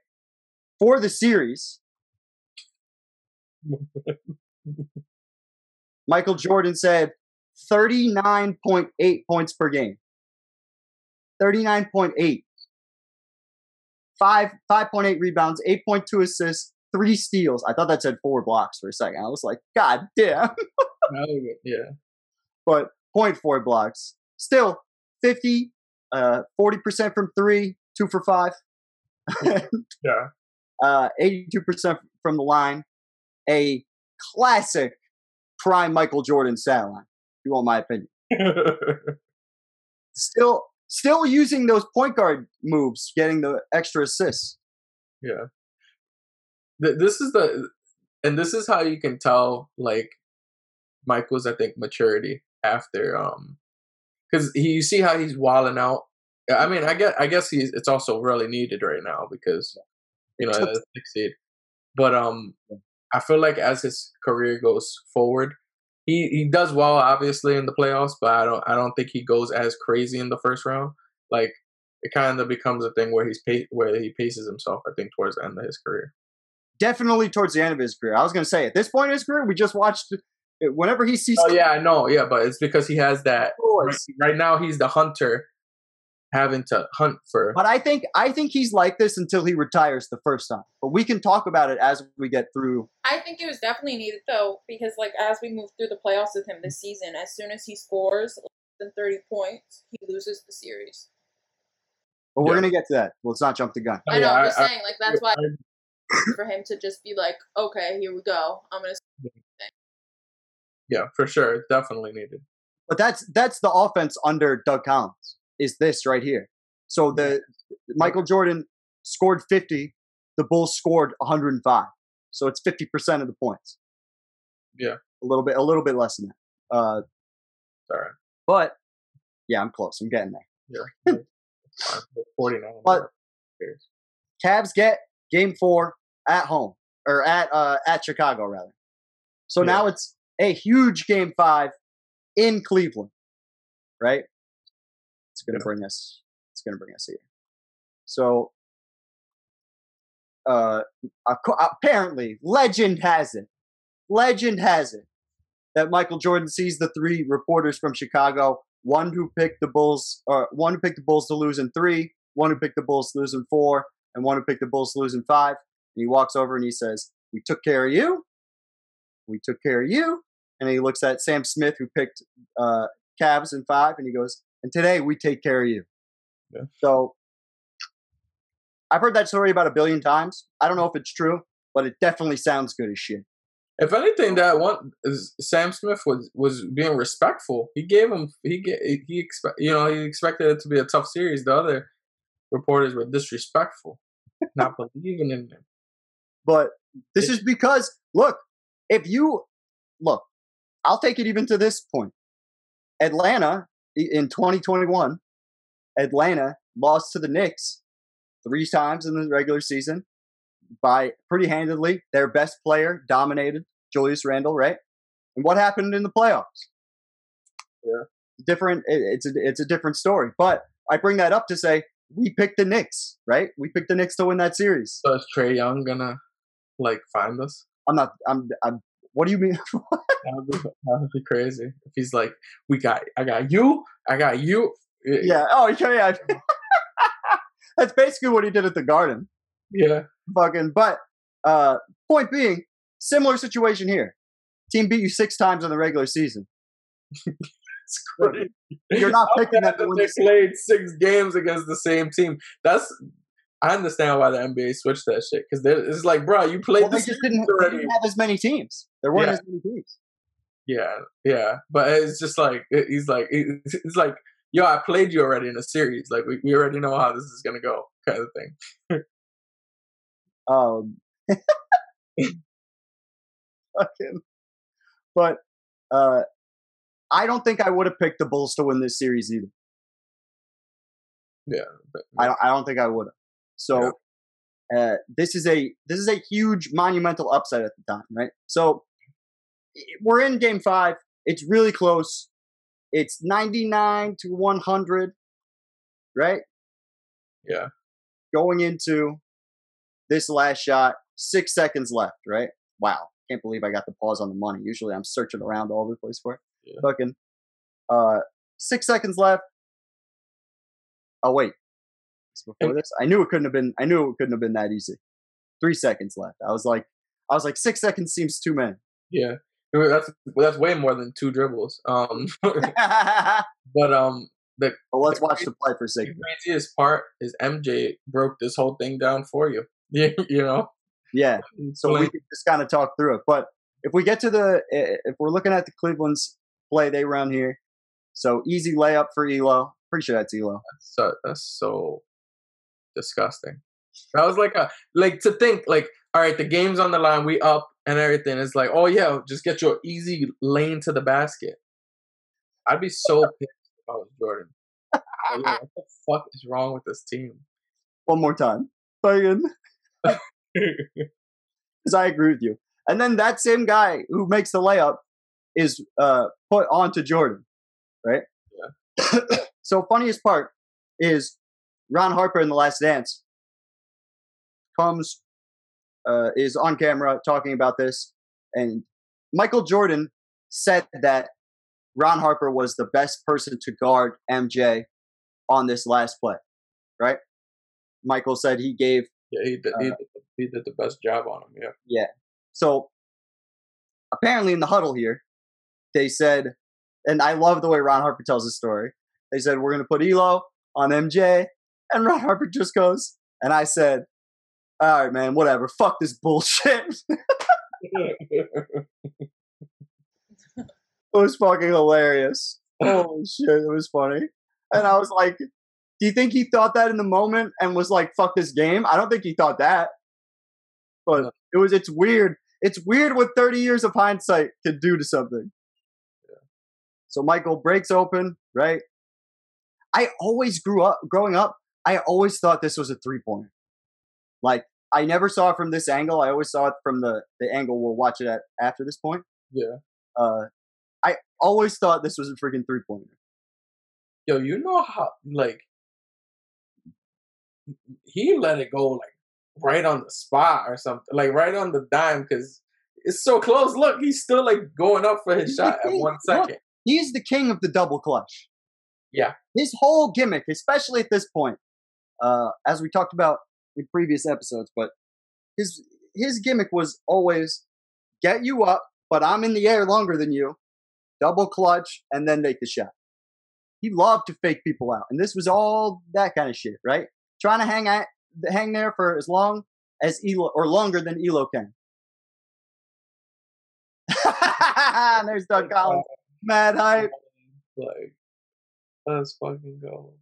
For the series, Michael Jordan said 39.8 points per game. 39.8. 5 5.8 rebounds, 8.2 assists, 3 steals. I thought that said 4 blocks for a second. I was like, god damn. yeah. But 0.4 blocks. Still 50 uh 40% from 3, 2 for 5. Yeah. uh 82% from the line. A classic prime Michael Jordan stat line. If you want my opinion. Still still using those point guard moves, getting the extra assists. Yeah. Th- This is the, and this is how you can tell like Michael's I think maturity after um, because he you see how he's walling out. I mean, I guess I guess he's it's also really needed right now because you know seed. But um, I feel like as his career goes forward, he he does well obviously in the playoffs, but I don't I don't think he goes as crazy in the first round. Like it kind of becomes a thing where he's pa- where he paces himself. I think towards the end of his career. Definitely towards the end of his career. I was going to say, at this point in his career, we just watched. Whenever he sees, Oh yeah, I know. Yeah, but it's because he has that. Right, right now, he's the hunter, having to hunt for. but I think I think he's like this until he retires the first time. But we can talk about it as we get through. I think it was definitely needed though, because like as we move through the playoffs with him this season, as soon as he scores less than thirty points, he loses the series. But we're Yeah. going to get to that. Let's not jump the gun. I know. Yeah, I'm just I- saying, like that's why I- for him to just be like, okay, here we go. I'm gonna. yeah, for sure, definitely needed. But that's that's the offense under Doug Collins. Is this right here? So the Michael Jordan scored 50, the Bulls scored 105. So it's 50% of the points. Yeah. A little bit a little bit less than that. Uh All right. but yeah, I'm close. I'm getting there. Yeah. Forty nine. But- Cavs get game 4 at home or at uh at Chicago rather. So Yeah. now it's a huge game 5 in Cleveland. Right? It's going to Yeah. bring us. It's going to bring us here. So, uh, apparently, legend has it. Legend has it that Michael Jordan sees the three reporters from Chicago. One who picked the Bulls, or one who picked the Bulls to lose in three, one who picked the Bulls to lose in four, and one to pick the Bulls in five. And he walks over and he says, "We took care of you. We took care of you." And he looks at Sam Smith, who picked uh, Cavs in five, and he goes, "And today we take care of you." Yeah. So I've heard that story about a billion times. I don't know if it's true, but it definitely sounds good as shit. If anything, that one is Sam Smith was was being respectful. He gave him he get he expect you know he expected it to be a tough series. The other reporters were disrespectful, not believing in him. But this is because, look, if you look, I'll take it even to this point. Atlanta in 2021, Atlanta lost to the Knicks three times in the regular season by pretty handedly. Their best player dominated Julius Randle, right? And what happened in the playoffs? Yeah. Different. it- It's a it's a different story. But I bring that up to say we picked the Knicks, right? We picked the Knicks to win that series. So is Trae Young gonna like find us? I'm not. I'm. I'm. What do you mean? That would be, that would be crazy if he's like, "We got, I got you, I got you." yeah. Oh, yeah. yeah. That's basically what he did at the Garden. yeah. Fucking. But uh, point being, similar situation here. Team beat you six times in the regular season. It's crazy. You're not picking them to that they the played six games against the same team. That's I understand why the NBA switched that shit because it's like, bro, you played Well, they just didn't, they didn't have as many teams. There weren't Yeah. as many teams. Yeah, yeah, but it's just like it- he's like it- it's like, yo, I played you already in a series. Like we, we already know how this is gonna go, kind of thing. Um, fucking, but uh, I don't think I would have picked the Bulls to win this series either. Yeah, but, I don't, I don't think I would have. So uh, this is a this is a huge monumental upset at the time, right? So we're in Game Five. It's really close. It's ninety nine to one hundred, right? yeah, Going into this last shot, six seconds left, right? Wow, can't believe I got the pause on the money. Usually I'm searching around all over the place for it. Yeah. Fucking uh, six seconds left. Oh wait, It's before this, I knew it couldn't have been. I knew it couldn't have been that easy. Three seconds left. I was like, I was like, six seconds seems too many. yeah. That's that's way more than two dribbles. Um, but um, the But let's watch the play for a second. the craziest part is MJ broke this whole thing down for you. Yeah, you know. Yeah. So we can just kind of talk through it. But if we get to the, if we're looking at the Cleveland's play they run here, so easy layup for Ehlo. Pretty sure that's Ehlo. so that's so disgusting. That was like a like to think like all right, the game's on the line, we up and everything. It's like oh yeah, just get your easy lane to the basket. I'd be so pissed if I was Jordan. Like, what the fuck is wrong with this team? One more time. Fucking. Because I agree with you. And then that same guy who makes the layup is uh, put onto Jordan, right? Yeah. so funniest part is Ron Harper in The Last Dance comes, uh, is on camera talking about this, and Michael Jordan said that Ron Harper was the best person to guard MJ on this last play, right? Michael said he gave yeah, he did, he, did, he did the best job on him. Yeah. Yeah, so apparently in the huddle here, they said, and I love the way Ron Harper tells the story. They said we're going to put Ehlo on MJ, and Ron Harper just goes, and I said, "All right, man, whatever. Fuck this bullshit." it was fucking hilarious. Holy shit, it was funny. And I was like, "Do you think he thought that in the moment and was like, fuck this game?" I don't think he thought that. But it was it's weird. It's weird what 30 years of hindsight can do to something. So Michael breaks open, right? I always grew up growing up, I always thought this was a three-pointer. Like I never saw it from this angle. I always saw it from the the angle we'll watch it at after this point. yeah. Uh I always thought this was a freaking three-pointer. yo, you know how like he let it go like right on the spot or something, like right on the dime because it's so close. Look, he's still like going up for his shot at one second. He's the king of the double clutch. Yeah. His whole gimmick, especially at this point, uh, as we talked about in previous episodes, but his his gimmick was always get you up, but I'm in the air longer than you, double clutch, and then make the shot. He loved to fake people out, and this was all that kind of shit, right? Trying to hang at hang there for as long as Ehlo or longer than Ehlo can. There's Doug Collins, mad hype. Like, let's fucking go.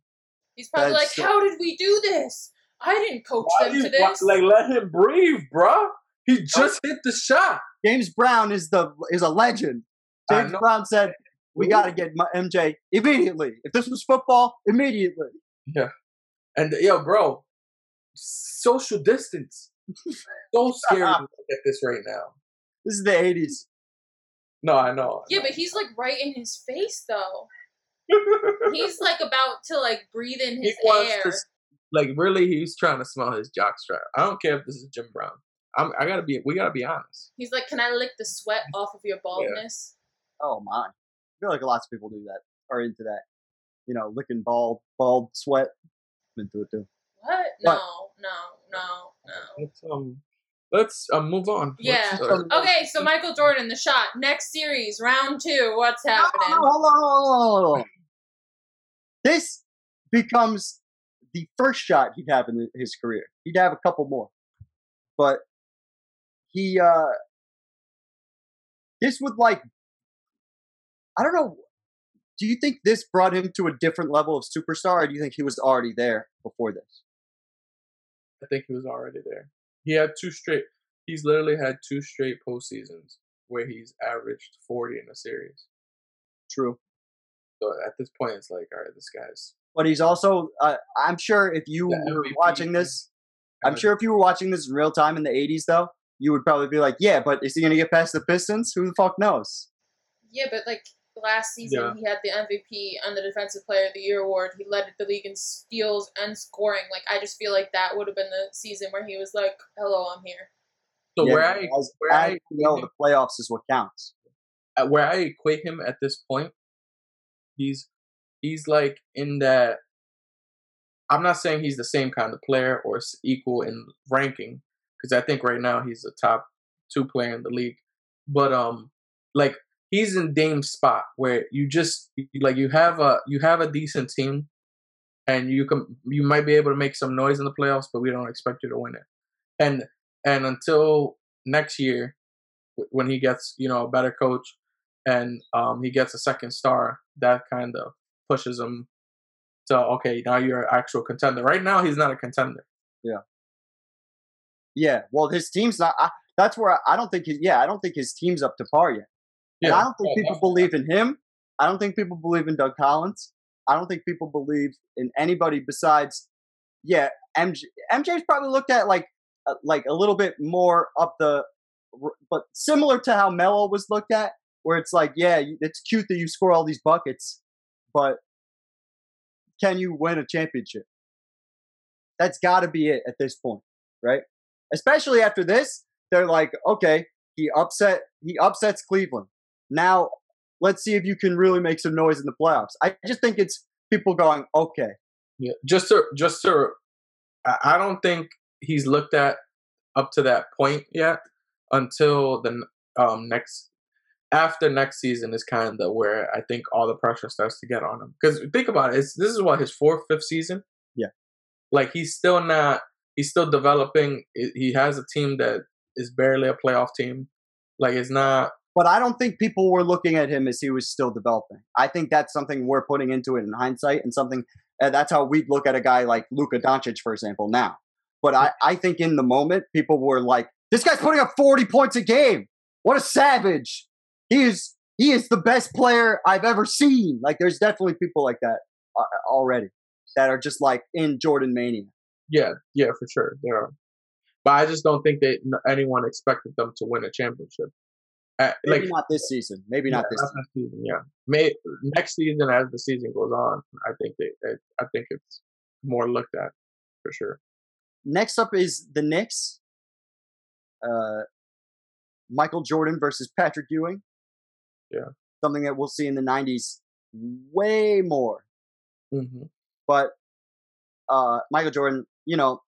He's probably That's like, so- "How did we do this? I didn't coach Why them you- to why- this." like, let him breathe, bruh. He oh, just hit the shot. James Brown is the is a legend. James. Brown said, "We got to get my MJ immediately. If this was football, immediately." Yeah, and yo, bro, social distance. So scary to look at this right now. This is the '80s. No, I know. I yeah, know. but he's like right in his face though. He's like about to like breathe in he his wants air. to, like really, he's trying to smell his jockstrap. I don't care if this is Jim Brown. I'm, I gotta be. We gotta be honest. He's like, "Can I lick the sweat off of your baldness?" Oh my! I feel like lots of people do that. Are into that. You know, licking bald, bald sweat. I'm into it too. What? What? No, no, no, no. Let's um, let's um move on. Yeah. Uh, Okay, so Michael Jordan, the shot. Next series, round two. What's happening? Hold on, hold on, hold on, hold on. This becomes the first shot he'd have in his career. He'd have a couple more, but he uh this would like I don't know. Do you think this brought him to a different level of superstar, or do you think he was already there before this? I think he was already there. He had two straight. He's literally had two straight postseasons where he's averaged forty in a series. True. So at this point, it's like, all right, this guy's. But he's also, uh, I'm sure if you were MVP. watching this, I'm sure if you were watching this in real time in the 80s, though, you would probably be like, yeah, but is he going to get past the Pistons? Who the fuck knows? Yeah, but like last season, Yeah. he had the MVP and the Defensive Player of the Year award. He led the league in steals and scoring. Like, I just feel like that would have been the season where he was like, "Hello, I'm here." So Yeah, where I as, where as I know, the playoffs is what counts. uh, where I equate him at this point, he's he's like in that. I'm not saying he's the same kind of player or equal in ranking because I think right now he's a top two player in the league, but um, like he's in Dame's spot where you just like you have a you have a decent team, and you can you might be able to make some noise in the playoffs, but we don't expect you to win it, and and until next year, when he gets you know a better coach and um, he gets a second star, that kind of pushes him to okay, now you're an actual contender. Right now, he's not a contender. Yeah, Yeah. well, his team's not. I, that's where I, I don't think. He, yeah, I don't think his team's up to par yet. And I don't think yeah, people believe in him. I don't think people believe in Doug Collins. I don't think people believe in anybody besides, yeah, MJ. MJ's probably looked at like, uh, like a little bit more up the, but similar to how Melo was looked at, where it's like, yeah, it's cute that you score all these buckets, but can you win a championship? That's got to be it at this point, right? Especially after this, they're like, okay, he upset, he upsets Cleveland. Now, let's see if you can really make some noise in the playoffs. I just think it's people going, okay, Yeah, just to just to, I don't think he's looked at up to that point yet until the um next after next season is kind of where I think all the pressure starts to get on him. Because think about it, it's, this is what his fourth, fifth season. Yeah. like he's still not. He's still developing. He has a team that is barely a playoff team. Like it's not. But I don't think people were looking at him as he was still developing. I think that's something we're putting into it in hindsight, and something uh, that's how we'd look at a guy like Luka Doncic, for example, now. But I, I think in the moment, people were like, "This guy's putting up forty points a game. What a savage! He is he is the best player I've ever seen." Like, there's definitely people like that uh, already that are just like in Jordan mania. Yeah, yeah, for sure there are. But I just don't think that anyone expected them to win a championship. Uh, Maybe like not this season. Maybe not yeah, this. Season. season. Yeah, May next season as the season goes on, I think they, it, I think it's more looked at for sure. Next up is the Knicks. Uh, Michael Jordan versus Patrick Ewing. Yeah. Something that we'll see in the '90s way more. Mm-hmm. But uh, Michael Jordan, you know,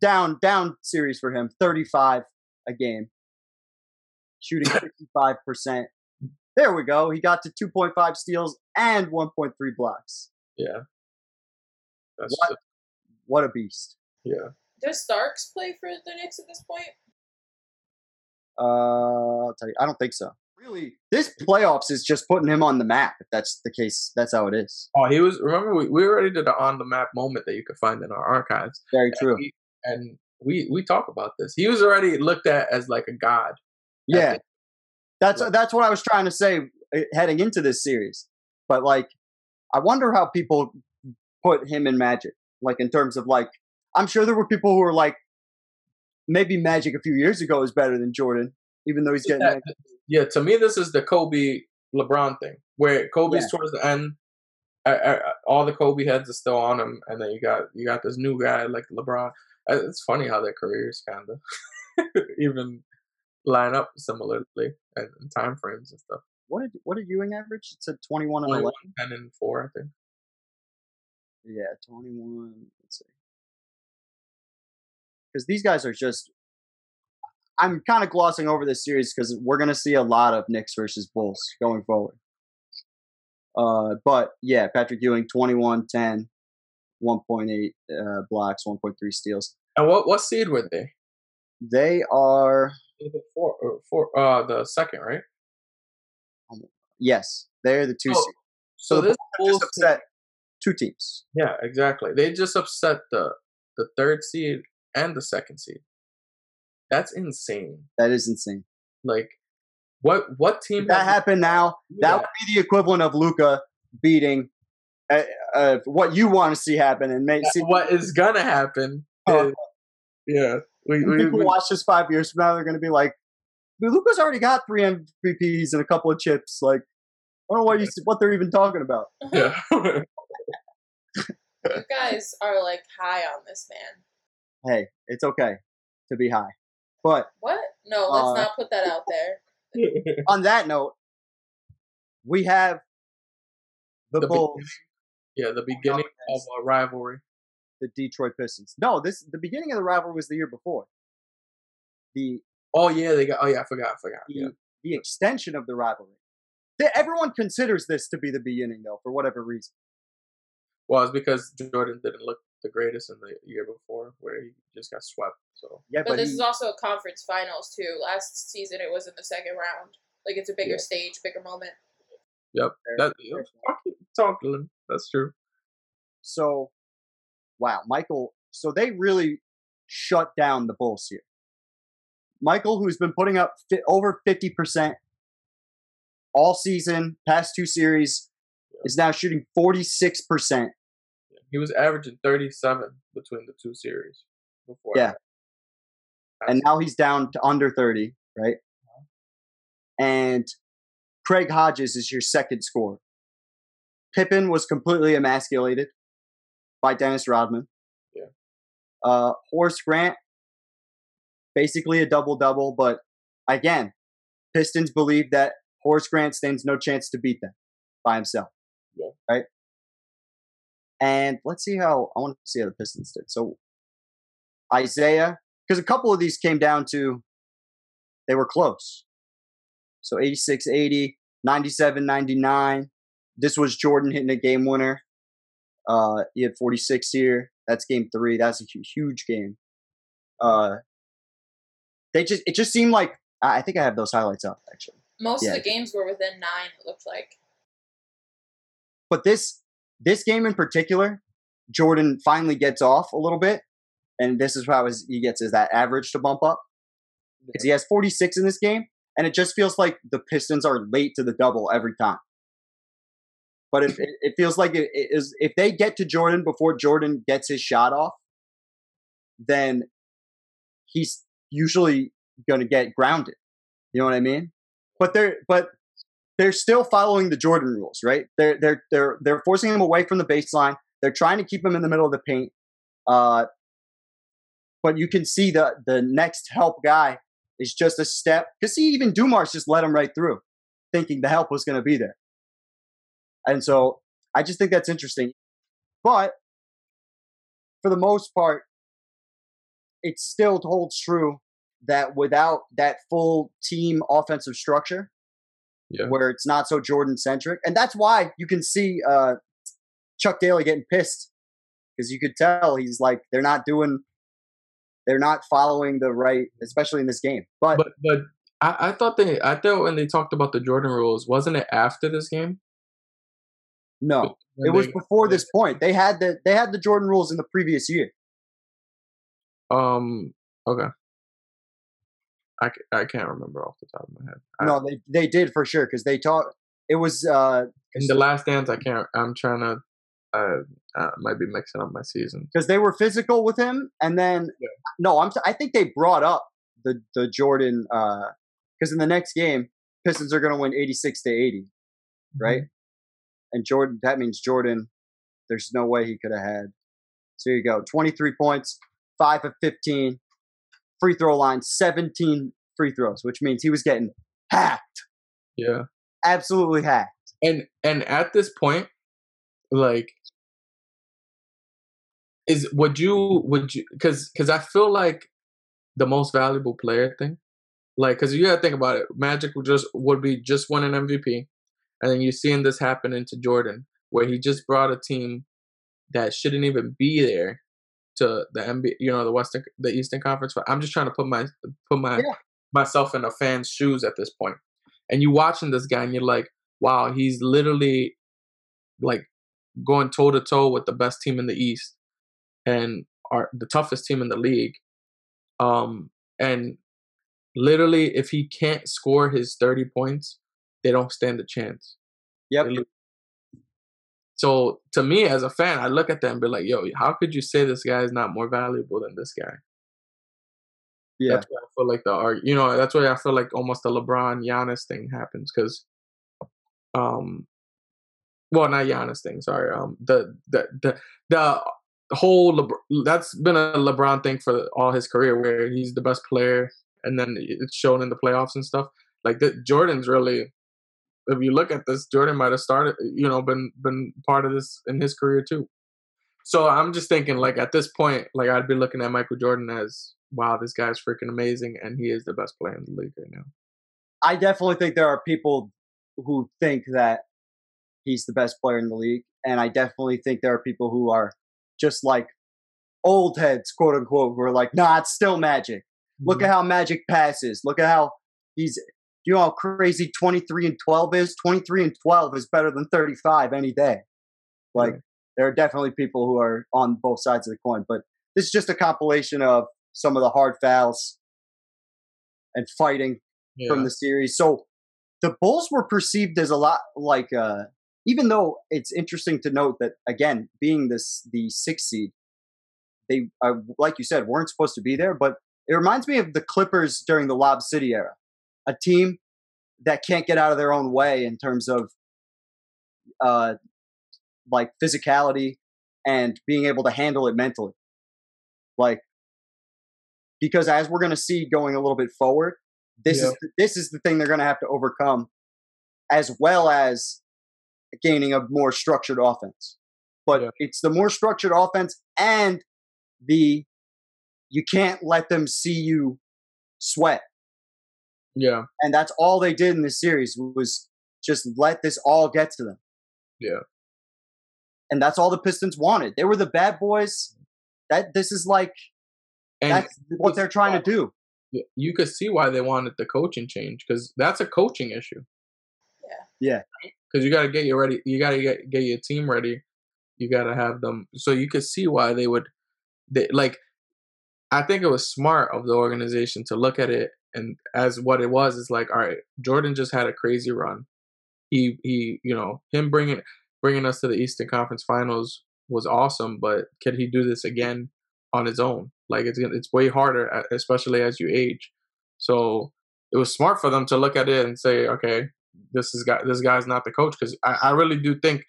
down down series for him, 35 a game, shooting 55 percent. There we go. He got to 2.5 steals and 1.3 blocks. Yeah, that's What? just- What a beast! yeah. Does Starks play for the Knicks at this point? Uh, I'll tell you, I don't think so. Really, this playoffs is just putting him on the map. If that's the case, that's how it is. Oh, he was. Remember, we, we already did an on the map moment that you could find in our archives, Very true. and, he- and we we talk about this. He was already looked at as like a god. Yeah, that's Yeah. that's what I was trying to say uh, heading into this series. But like, I wonder how people put him in Magic. Like in terms of like, I'm sure there were people who were like, maybe Magic a few years ago is better than Jordan, even though he's getting. Yeah, yeah, to me, this is the Kobe LeBron thing, where Kobe's Yeah. towards the end. Uh, uh, all the Kobe heads are still on him, and then you got you got this new guy like LeBron. Uh, It's funny how their careers kind of even line up similarly and, and time frames and stuff. What did what did Ewing average? It said 21 and 21, 11. 10 and four, I think. Yeah, 21. Let's see. Because these guys are just. I'm kind of glossing over this series because we're going to see a lot of Knicks versus Bulls going forward. Uh, but yeah, Patrick Ewing, 21, 10, 1.8 uh, blocks, 1.3 steals. And what what seed were they? They are, The four, or four, uh, the second, right? yes, they're the two Oh, seed. So the this just upset two teams. Yeah, exactly. They just upset the the third seed and the second seed. That's insane. That is insane. Like, what what team If that happened now, that would be the equivalent of Luka beating uh, uh, what you want to see happen and make see what is gonna happen? Oh. is- yeah, we, we, people we watch this five years from now, they're going to be like, Luka's already got three MVPs and a couple of chips. Like, I don't know what you what they're even talking about. yeah. You guys are like high on this man. Hey, it's okay to be high. But What? No, let's Uh, not put that out there. on that note, we have the, The Bulls, yeah, the beginning of a rivalry. The Detroit Pistons. No, this the beginning of the rivalry was the year before. The Oh yeah, they got. Oh yeah, I forgot. I forgot. the, Yeah. the extension of the rivalry. Th- Everyone considers this to be the beginning, though, for whatever reason. Well, it's because Jordan didn't look the greatest in the year before, where he just got swept. So Yeah, But, but, this he- is also a conference finals too. Last season it was in the second round. Like it's a bigger Yeah. stage, bigger moment. yep, that fair. fucking talking. That's true. So, wow, Michael. So they really shut down the Bulls here. Michael, who's been putting up fi- over 50% all season, past two series, is now shooting 46%. He was averaging 37 between the two series before. Yeah. And now he's down to under 30, right? Uh-huh. And Craig Hodges is your second scorer. Pippen was completely emasculated by Dennis Rodman. Yeah. Uh, Horace Grant, basically a double double, but again, Pistons believe that Horace Grant stands no chance to beat them by himself. Yeah. Right? And let's see how I want to see how the Pistons did. So Isiah, because a couple of these came down to they were close. So 86 80, 97 99. This was Jordan hitting a game winner. Uh, he had 46 here. That's game three. That's a huge game. Uh, they just it just seemed like I I think I have those highlights up actually. Most Yeah. of the games were within nine. It looked like. But this this game in particular, Jordan finally gets off a little bit, and this is how his, he gets his that average to bump up because he has 46 in this game, and it just feels like the Pistons are late to the double every time. But if it, it feels like it, is if they get to Jordan before Jordan gets his shot off, then he's usually going to get grounded. You know what I mean? but they're but they're still following the Jordan rules, right? They're they're they're they're forcing him away from the baseline. They're trying to keep him in the middle of the paint. Uh, but you can see the the next help guy is just a step. Because see, even Dumars just let him right through, thinking the help was going to be there. And so I just think that's interesting. But for the most part, it still holds true that without that full team offensive structure, Yeah. where it's not so Jordan centric, and that's why you can see uh, Chuck Daly getting pissed because you could tell he's like they're not doing, they're not following the right, especially in this game. But, But but I, I thought they I thought when they talked about the Jordan rules, wasn't it after this game? No, it was they- before this point. They had the they had the Jordan rules in the previous year. Um. Okay. I, I can't remember off the top of my head. I- No, they they did for sure because they taught. It was uh in the last dance, I can't. I'm trying to. Uh, I might be mixing up my season because they were physical with him, and then Yeah. no, I'm I think they brought up the the Jordan because in the next game Pistons are going to win 86 to 80, right? And Jordan that means Jordan. There's no way he could have had. So here you go, 23 points, five of 15, free throw line, 17 free throws, which means he was getting hacked, Yeah. absolutely hacked. and and at this point like is would you would you because because i feel like the most valuable player thing like because you gotta think about it magic would just would be just won an mvp and then you're seeing this happen into jordan where he just brought a team that shouldn't even be there to the NBA, you know, the Western, the Eastern Conference. I'm just trying to put my put my Yeah. myself in a fan's shoes at this point. And you're watching this guy, and you're like, wow, he's literally like going toe to toe with the best team in the East and are the toughest team in the league. Um, and literally, if he can't score his 30 points, they don't stand a chance. Yep. So to me, as a fan, I look at that and be like, "Yo, how could you say this guy is not more valuable than this guy?" Yeah. That's why I feel like the arg- you know, that's why I feel like almost the LeBron Giannis thing happens because, um, well, not Giannis thing. Sorry, um, the the the the whole LeBron, that's been a LeBron thing for all his career, where he's the best player, and then it's shown in the playoffs and stuff. Like the, Jordan's really, if you look at this, Jordan might have started, you know, been been part of this in his career too. So I'm just thinking, like at this point, like I'd be looking at Michael Jordan as, wow, this guy's freaking amazing, and he is the best player in the league right now. I definitely think there are people who think that he's the best player in the league, and I definitely think there are people who are just like old heads, quote unquote, who are like, "Nah, it's still Magic. Look mm-hmm. at how Magic passes. Look at how he's." You know how crazy 23 and 12 is? 23 and 12 is better than 35 any day. Like, there are definitely people who are on both sides of the coin, but this is just a compilation of some of the hard fouls and fighting yeah. from the series. So the Bulls were perceived as a lot like, uh, even though it's interesting to note that again, being this the sixth seed, they uh, like you said weren't supposed to be there. But it reminds me of the Clippers during the Lob City era, a team that can't get out of their own way in terms of uh, like physicality and being able to handle it mentally. Like because as we're going to see going a little bit forward, this Yeah. is the, this is the thing they're going to have to overcome, as well as gaining a more structured offense. But Yeah. it's the more structured offense and the you can't let them see you sweat, yeah, and that's all they did in this series was just let this all get to them. Yeah. and that's all the Pistons wanted. They were the bad boys. That this is like and that's what they're trying to do. you could see why they wanted the coaching change because that's a coaching issue. Yeah. Yeah. Because you got to get you ready. You got to get get your team ready. You got to have them. So you could see why they would. They like. I think it was smart of the organization to look at it and as what it was is like, all right, Jordan just had a crazy run. He he, you know, him bringing bringing us to the Eastern Conference Finals was awesome, but can he do this again on his own? Like it's it's way harder, especially as you age. So it was smart for them to look at it and say, okay, this is guy this guy's not the coach because I, I really do think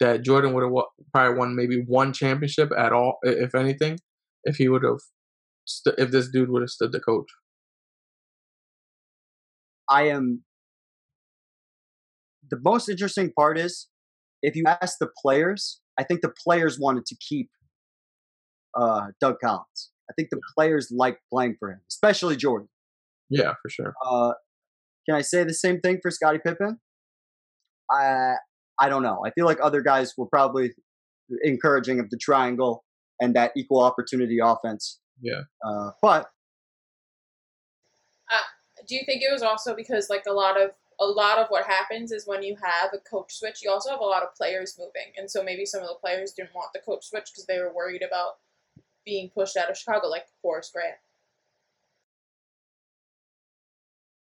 that Jordan would have probably won maybe one championship at all, if anything, if he would have, st- if this dude would have stood the coach. I am. The most interesting part is if you ask the players, I think the players wanted to keep uh, Doug Collins. I think the players like playing for him, especially Jordan. Yeah, for sure. Uh, can I say the same thing for Scottie Pippen? I I don't know. I feel like other guys were probably encouraging of the triangle and that equal opportunity offense. Yeah. Uh, but do you think it was also because like a lot of a lot of what happens is when you have a coach switch, you also have a lot of players moving, and so maybe some of the players didn't want the coach switch because they were worried about being pushed out of Chicago, like Horace Grant.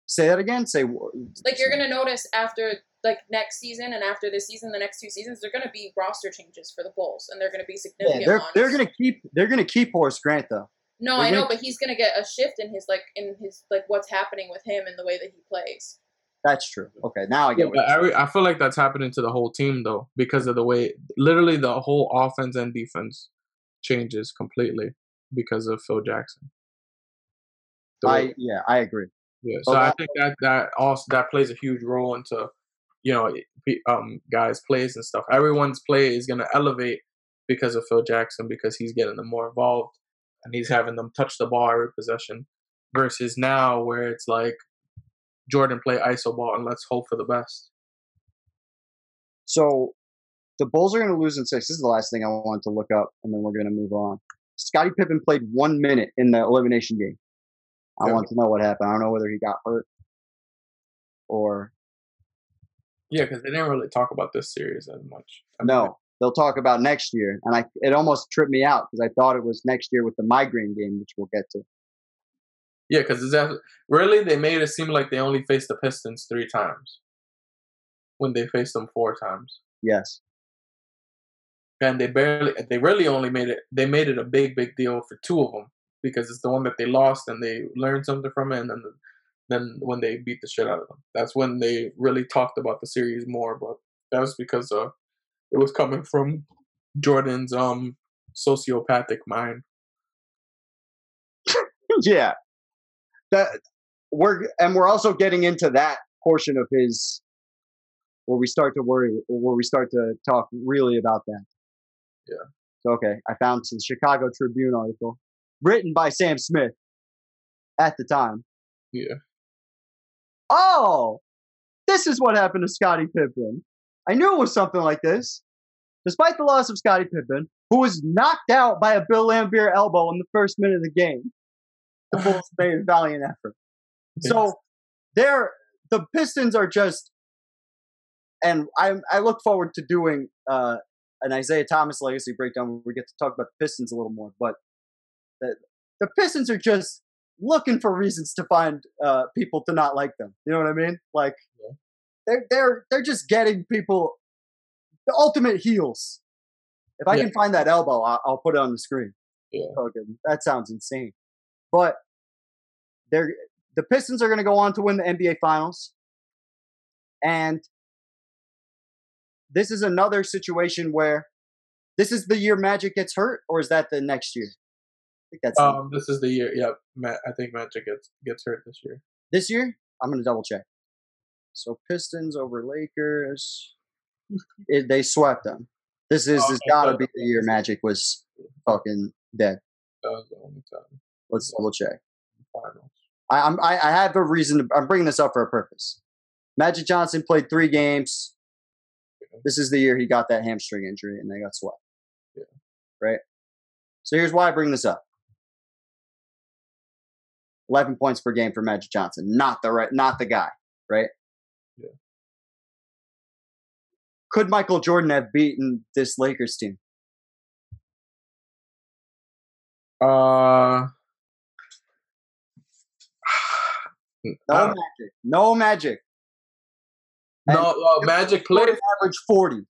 Say that again. Say like you're gonna notice after like next season and after this season, the next two seasons, they're gonna be roster changes for the Bulls, and they're gonna be significant. Yeah, they're ones. they're gonna keep they're gonna keep Horace Grant though. No, they're I know, gonna- but he's gonna get a shift in his like in his like what's happening with him and the way that he plays. That's true. Okay, now I Yeah, get what but I, re- I feel like that's happening to the whole team though, because of the way literally the whole offense and defense changes completely because of Phil Jackson. The way- I yeah I agree. Yeah, so Well, I think that that also that plays a huge role into you know um guys plays and stuff. Everyone's play is gonna elevate because of Phil Jackson because he's getting them more involved and he's having them touch the ball every possession versus now where it's like Jordan play iso ball and let's hope for the best. So the Bulls are going to lose in six. This is the last thing I want to look up, and then we're going to move on. Scottie Pippen played one minute in the elimination game. I Yeah. want to know what happened. I don't know whether he got hurt or Yeah, because they didn't really talk about this series as much. I mean, no. They'll talk about next year, and I it almost tripped me out because I thought it was next year with the migraine game, which we'll get to. Yeah, because that really they made it seem like they only faced the Pistons three times when they faced them four times. Yes, and they barely they really only made it they made it a big big deal for two of them because it's the one that they lost and they learned something from it and then the, then when they beat the shit out of them that's when they really talked about the series more but that was because uh it was coming from Jordan's um sociopathic mind yeah. That we're and we're also getting into that portion of his where we start to worry, where we start to talk really about that. Yeah. So okay, I found some Chicago Tribune article written by Sam Smith at the time. yeah Oh, this is what happened to Scottie Pippen. I knew it was something like this. Despite the loss of Scottie Pippen, who was knocked out by a Bill Laimbeer elbow in the first minute of the game, the Bulls made a valiant effort. So they're the Pistons are just, and I I look forward to doing uh, an Isiah Thomas legacy breakdown where we get to talk about the Pistons a little more. But the the Pistons are just looking for reasons to find uh, people to not like them. You know what I mean? Like Yeah. They're they're they're just getting people the ultimate heels. If I Yeah. can find that elbow, I'll, I'll put it on the screen. Yeah. That sounds insane. But they're the Pistons are going to go on to win the NBA Finals, and this is another situation where this is the year Magic gets hurt, or is that the next year? I think that's um this is the year yeah Matt, I think Magic gets gets hurt this year this year. I'm going to double check. So Pistons over Lakers, it, they swept them. This is oh, this got to be the year Magic was fucking dead. that was the only time Let's double check. finals I, I'm, I, I have a reason. To, I'm bringing this up for a purpose. Magic Johnson played three games. This is the year he got that hamstring injury, and they got swept. Yeah. Right. So here's why I bring this up. Eleven points per game for Magic Johnson, not the right, not the guy, right? Could Michael Jordan have beaten this Lakers team? uh No magic. No magic. And no uh, Magic played Jordan averaged 40 to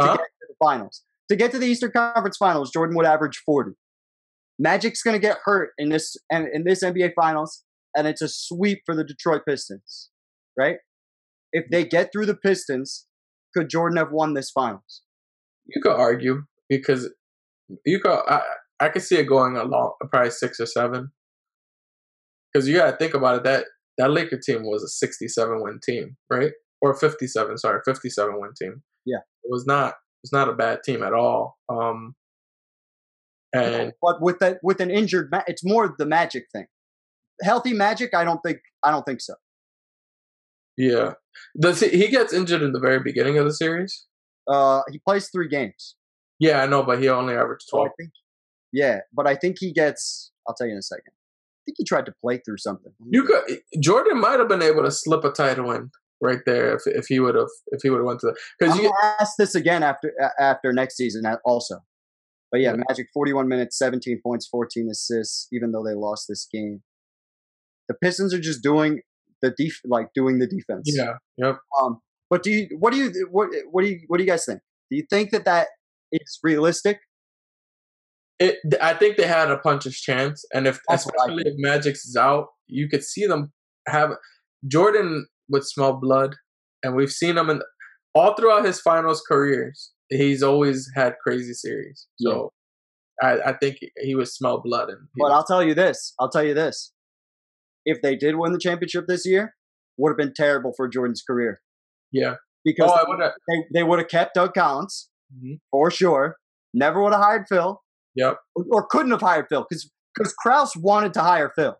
Huh? get to the finals. To get to the Eastern Conference Finals, Jordan would average 40. Magic's going to get hurt in this and in this NBA Finals, and it's a sweep for the Detroit Pistons, right? If they get through the Pistons, could Jordan have won this finals? You could argue because you could. I, I could see it going a long, probably six or seven. Because you got to think about it. That that Laker team was a 67 win team, right? Or 57, sorry, 57 win team. Yeah. It was not it's not a bad team at all. Um and but with that with an injured ma- it's more the magic thing. Healthy magic, I don't think I don't think so. Yeah. Does he, he gets injured in the very beginning of the series? Uh he plays 3 games. Yeah, I know, but he only averaged 12. think Yeah, but I think he gets I'll tell you in a second. I think he tried to play through something. You could Jordan might have been able to slip a title in right there if if he would have if he would have went to the because you ask this again after after next season also. But yeah, Yeah. Magic 41 minutes, 17 points, 14 assists, even though they lost this game. The Pistons are just doing the def- like doing the defense. yeah yep Um, but do you what do you what what do you what do you guys think? Do you think that that is realistic? it I think they had a puncher's chance, and if That's especially if Magic's is out, you could see them have Jordan would smell blood, and we've seen him in all throughout his finals careers. He's always had crazy series, so I, I think he would smell blood. And But I'll tell you this. I'll tell you this. If they did win the championship this year, would have been terrible for Jordan's career yeah, because oh, they, they would have kept Doug Collins Mhm. for sure. Never would have hired Phil. Yep. Or, or couldn't have hired Phil because because Krause wanted to hire Phil.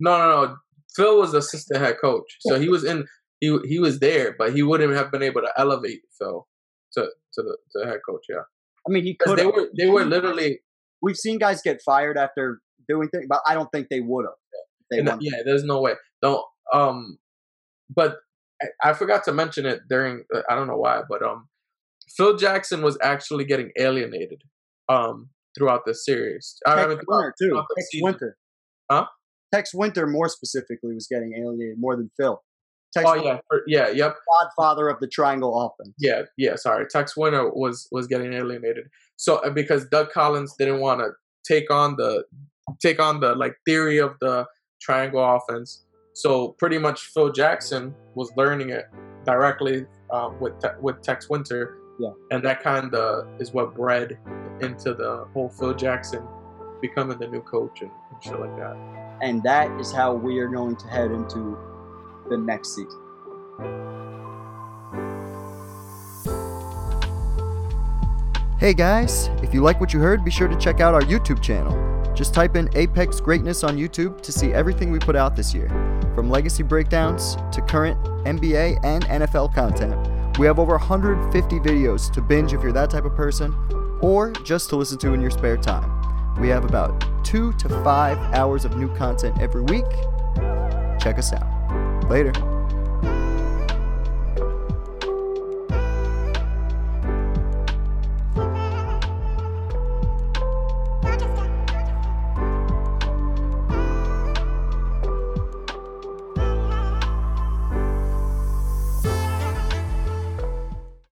No, no, no. Phil was assistant head coach, so he was in. He he was there, but he wouldn't have been able to elevate Phil to to the to head coach. Yeah, I mean, he could. they were they were literally. We've seen guys get fired after doing things, but I don't think they would have. They And, won. yeah, there's no way. Don't um, but I, I forgot to mention it during. uh, I don't know why, but um, Phil Jackson was actually getting alienated um throughout this series. I Tex mean, Winter too. Tex season. Winter. Huh? Tex Winter more specifically was getting alienated more than Phil. Tex Oh Winter, yeah, yeah, yep, godfather of the triangle offense. yeah, yeah. Sorry, Tex Winter was was getting alienated. So uh, because Doug Collins didn't want to take on the take on the like theory of the triangle offense. So pretty much Phil Jackson was learning it directly um, with Te- with Tex Winter. Yeah. and that kind of is what bred into the whole Phil Jackson becoming the new coach and, and shit like that. And that is how we are going to head into the next season. Hey guys, if you like what you heard, be sure to check out our YouTube channel. Just type in Apex Greatness on YouTube to see everything we put out this year. From legacy breakdowns to current NBA and NFL content. We have over 150 videos to binge if you're that type of person, or just to listen to in your spare time. We have about two to five hours of new content every week. Check us out. Later.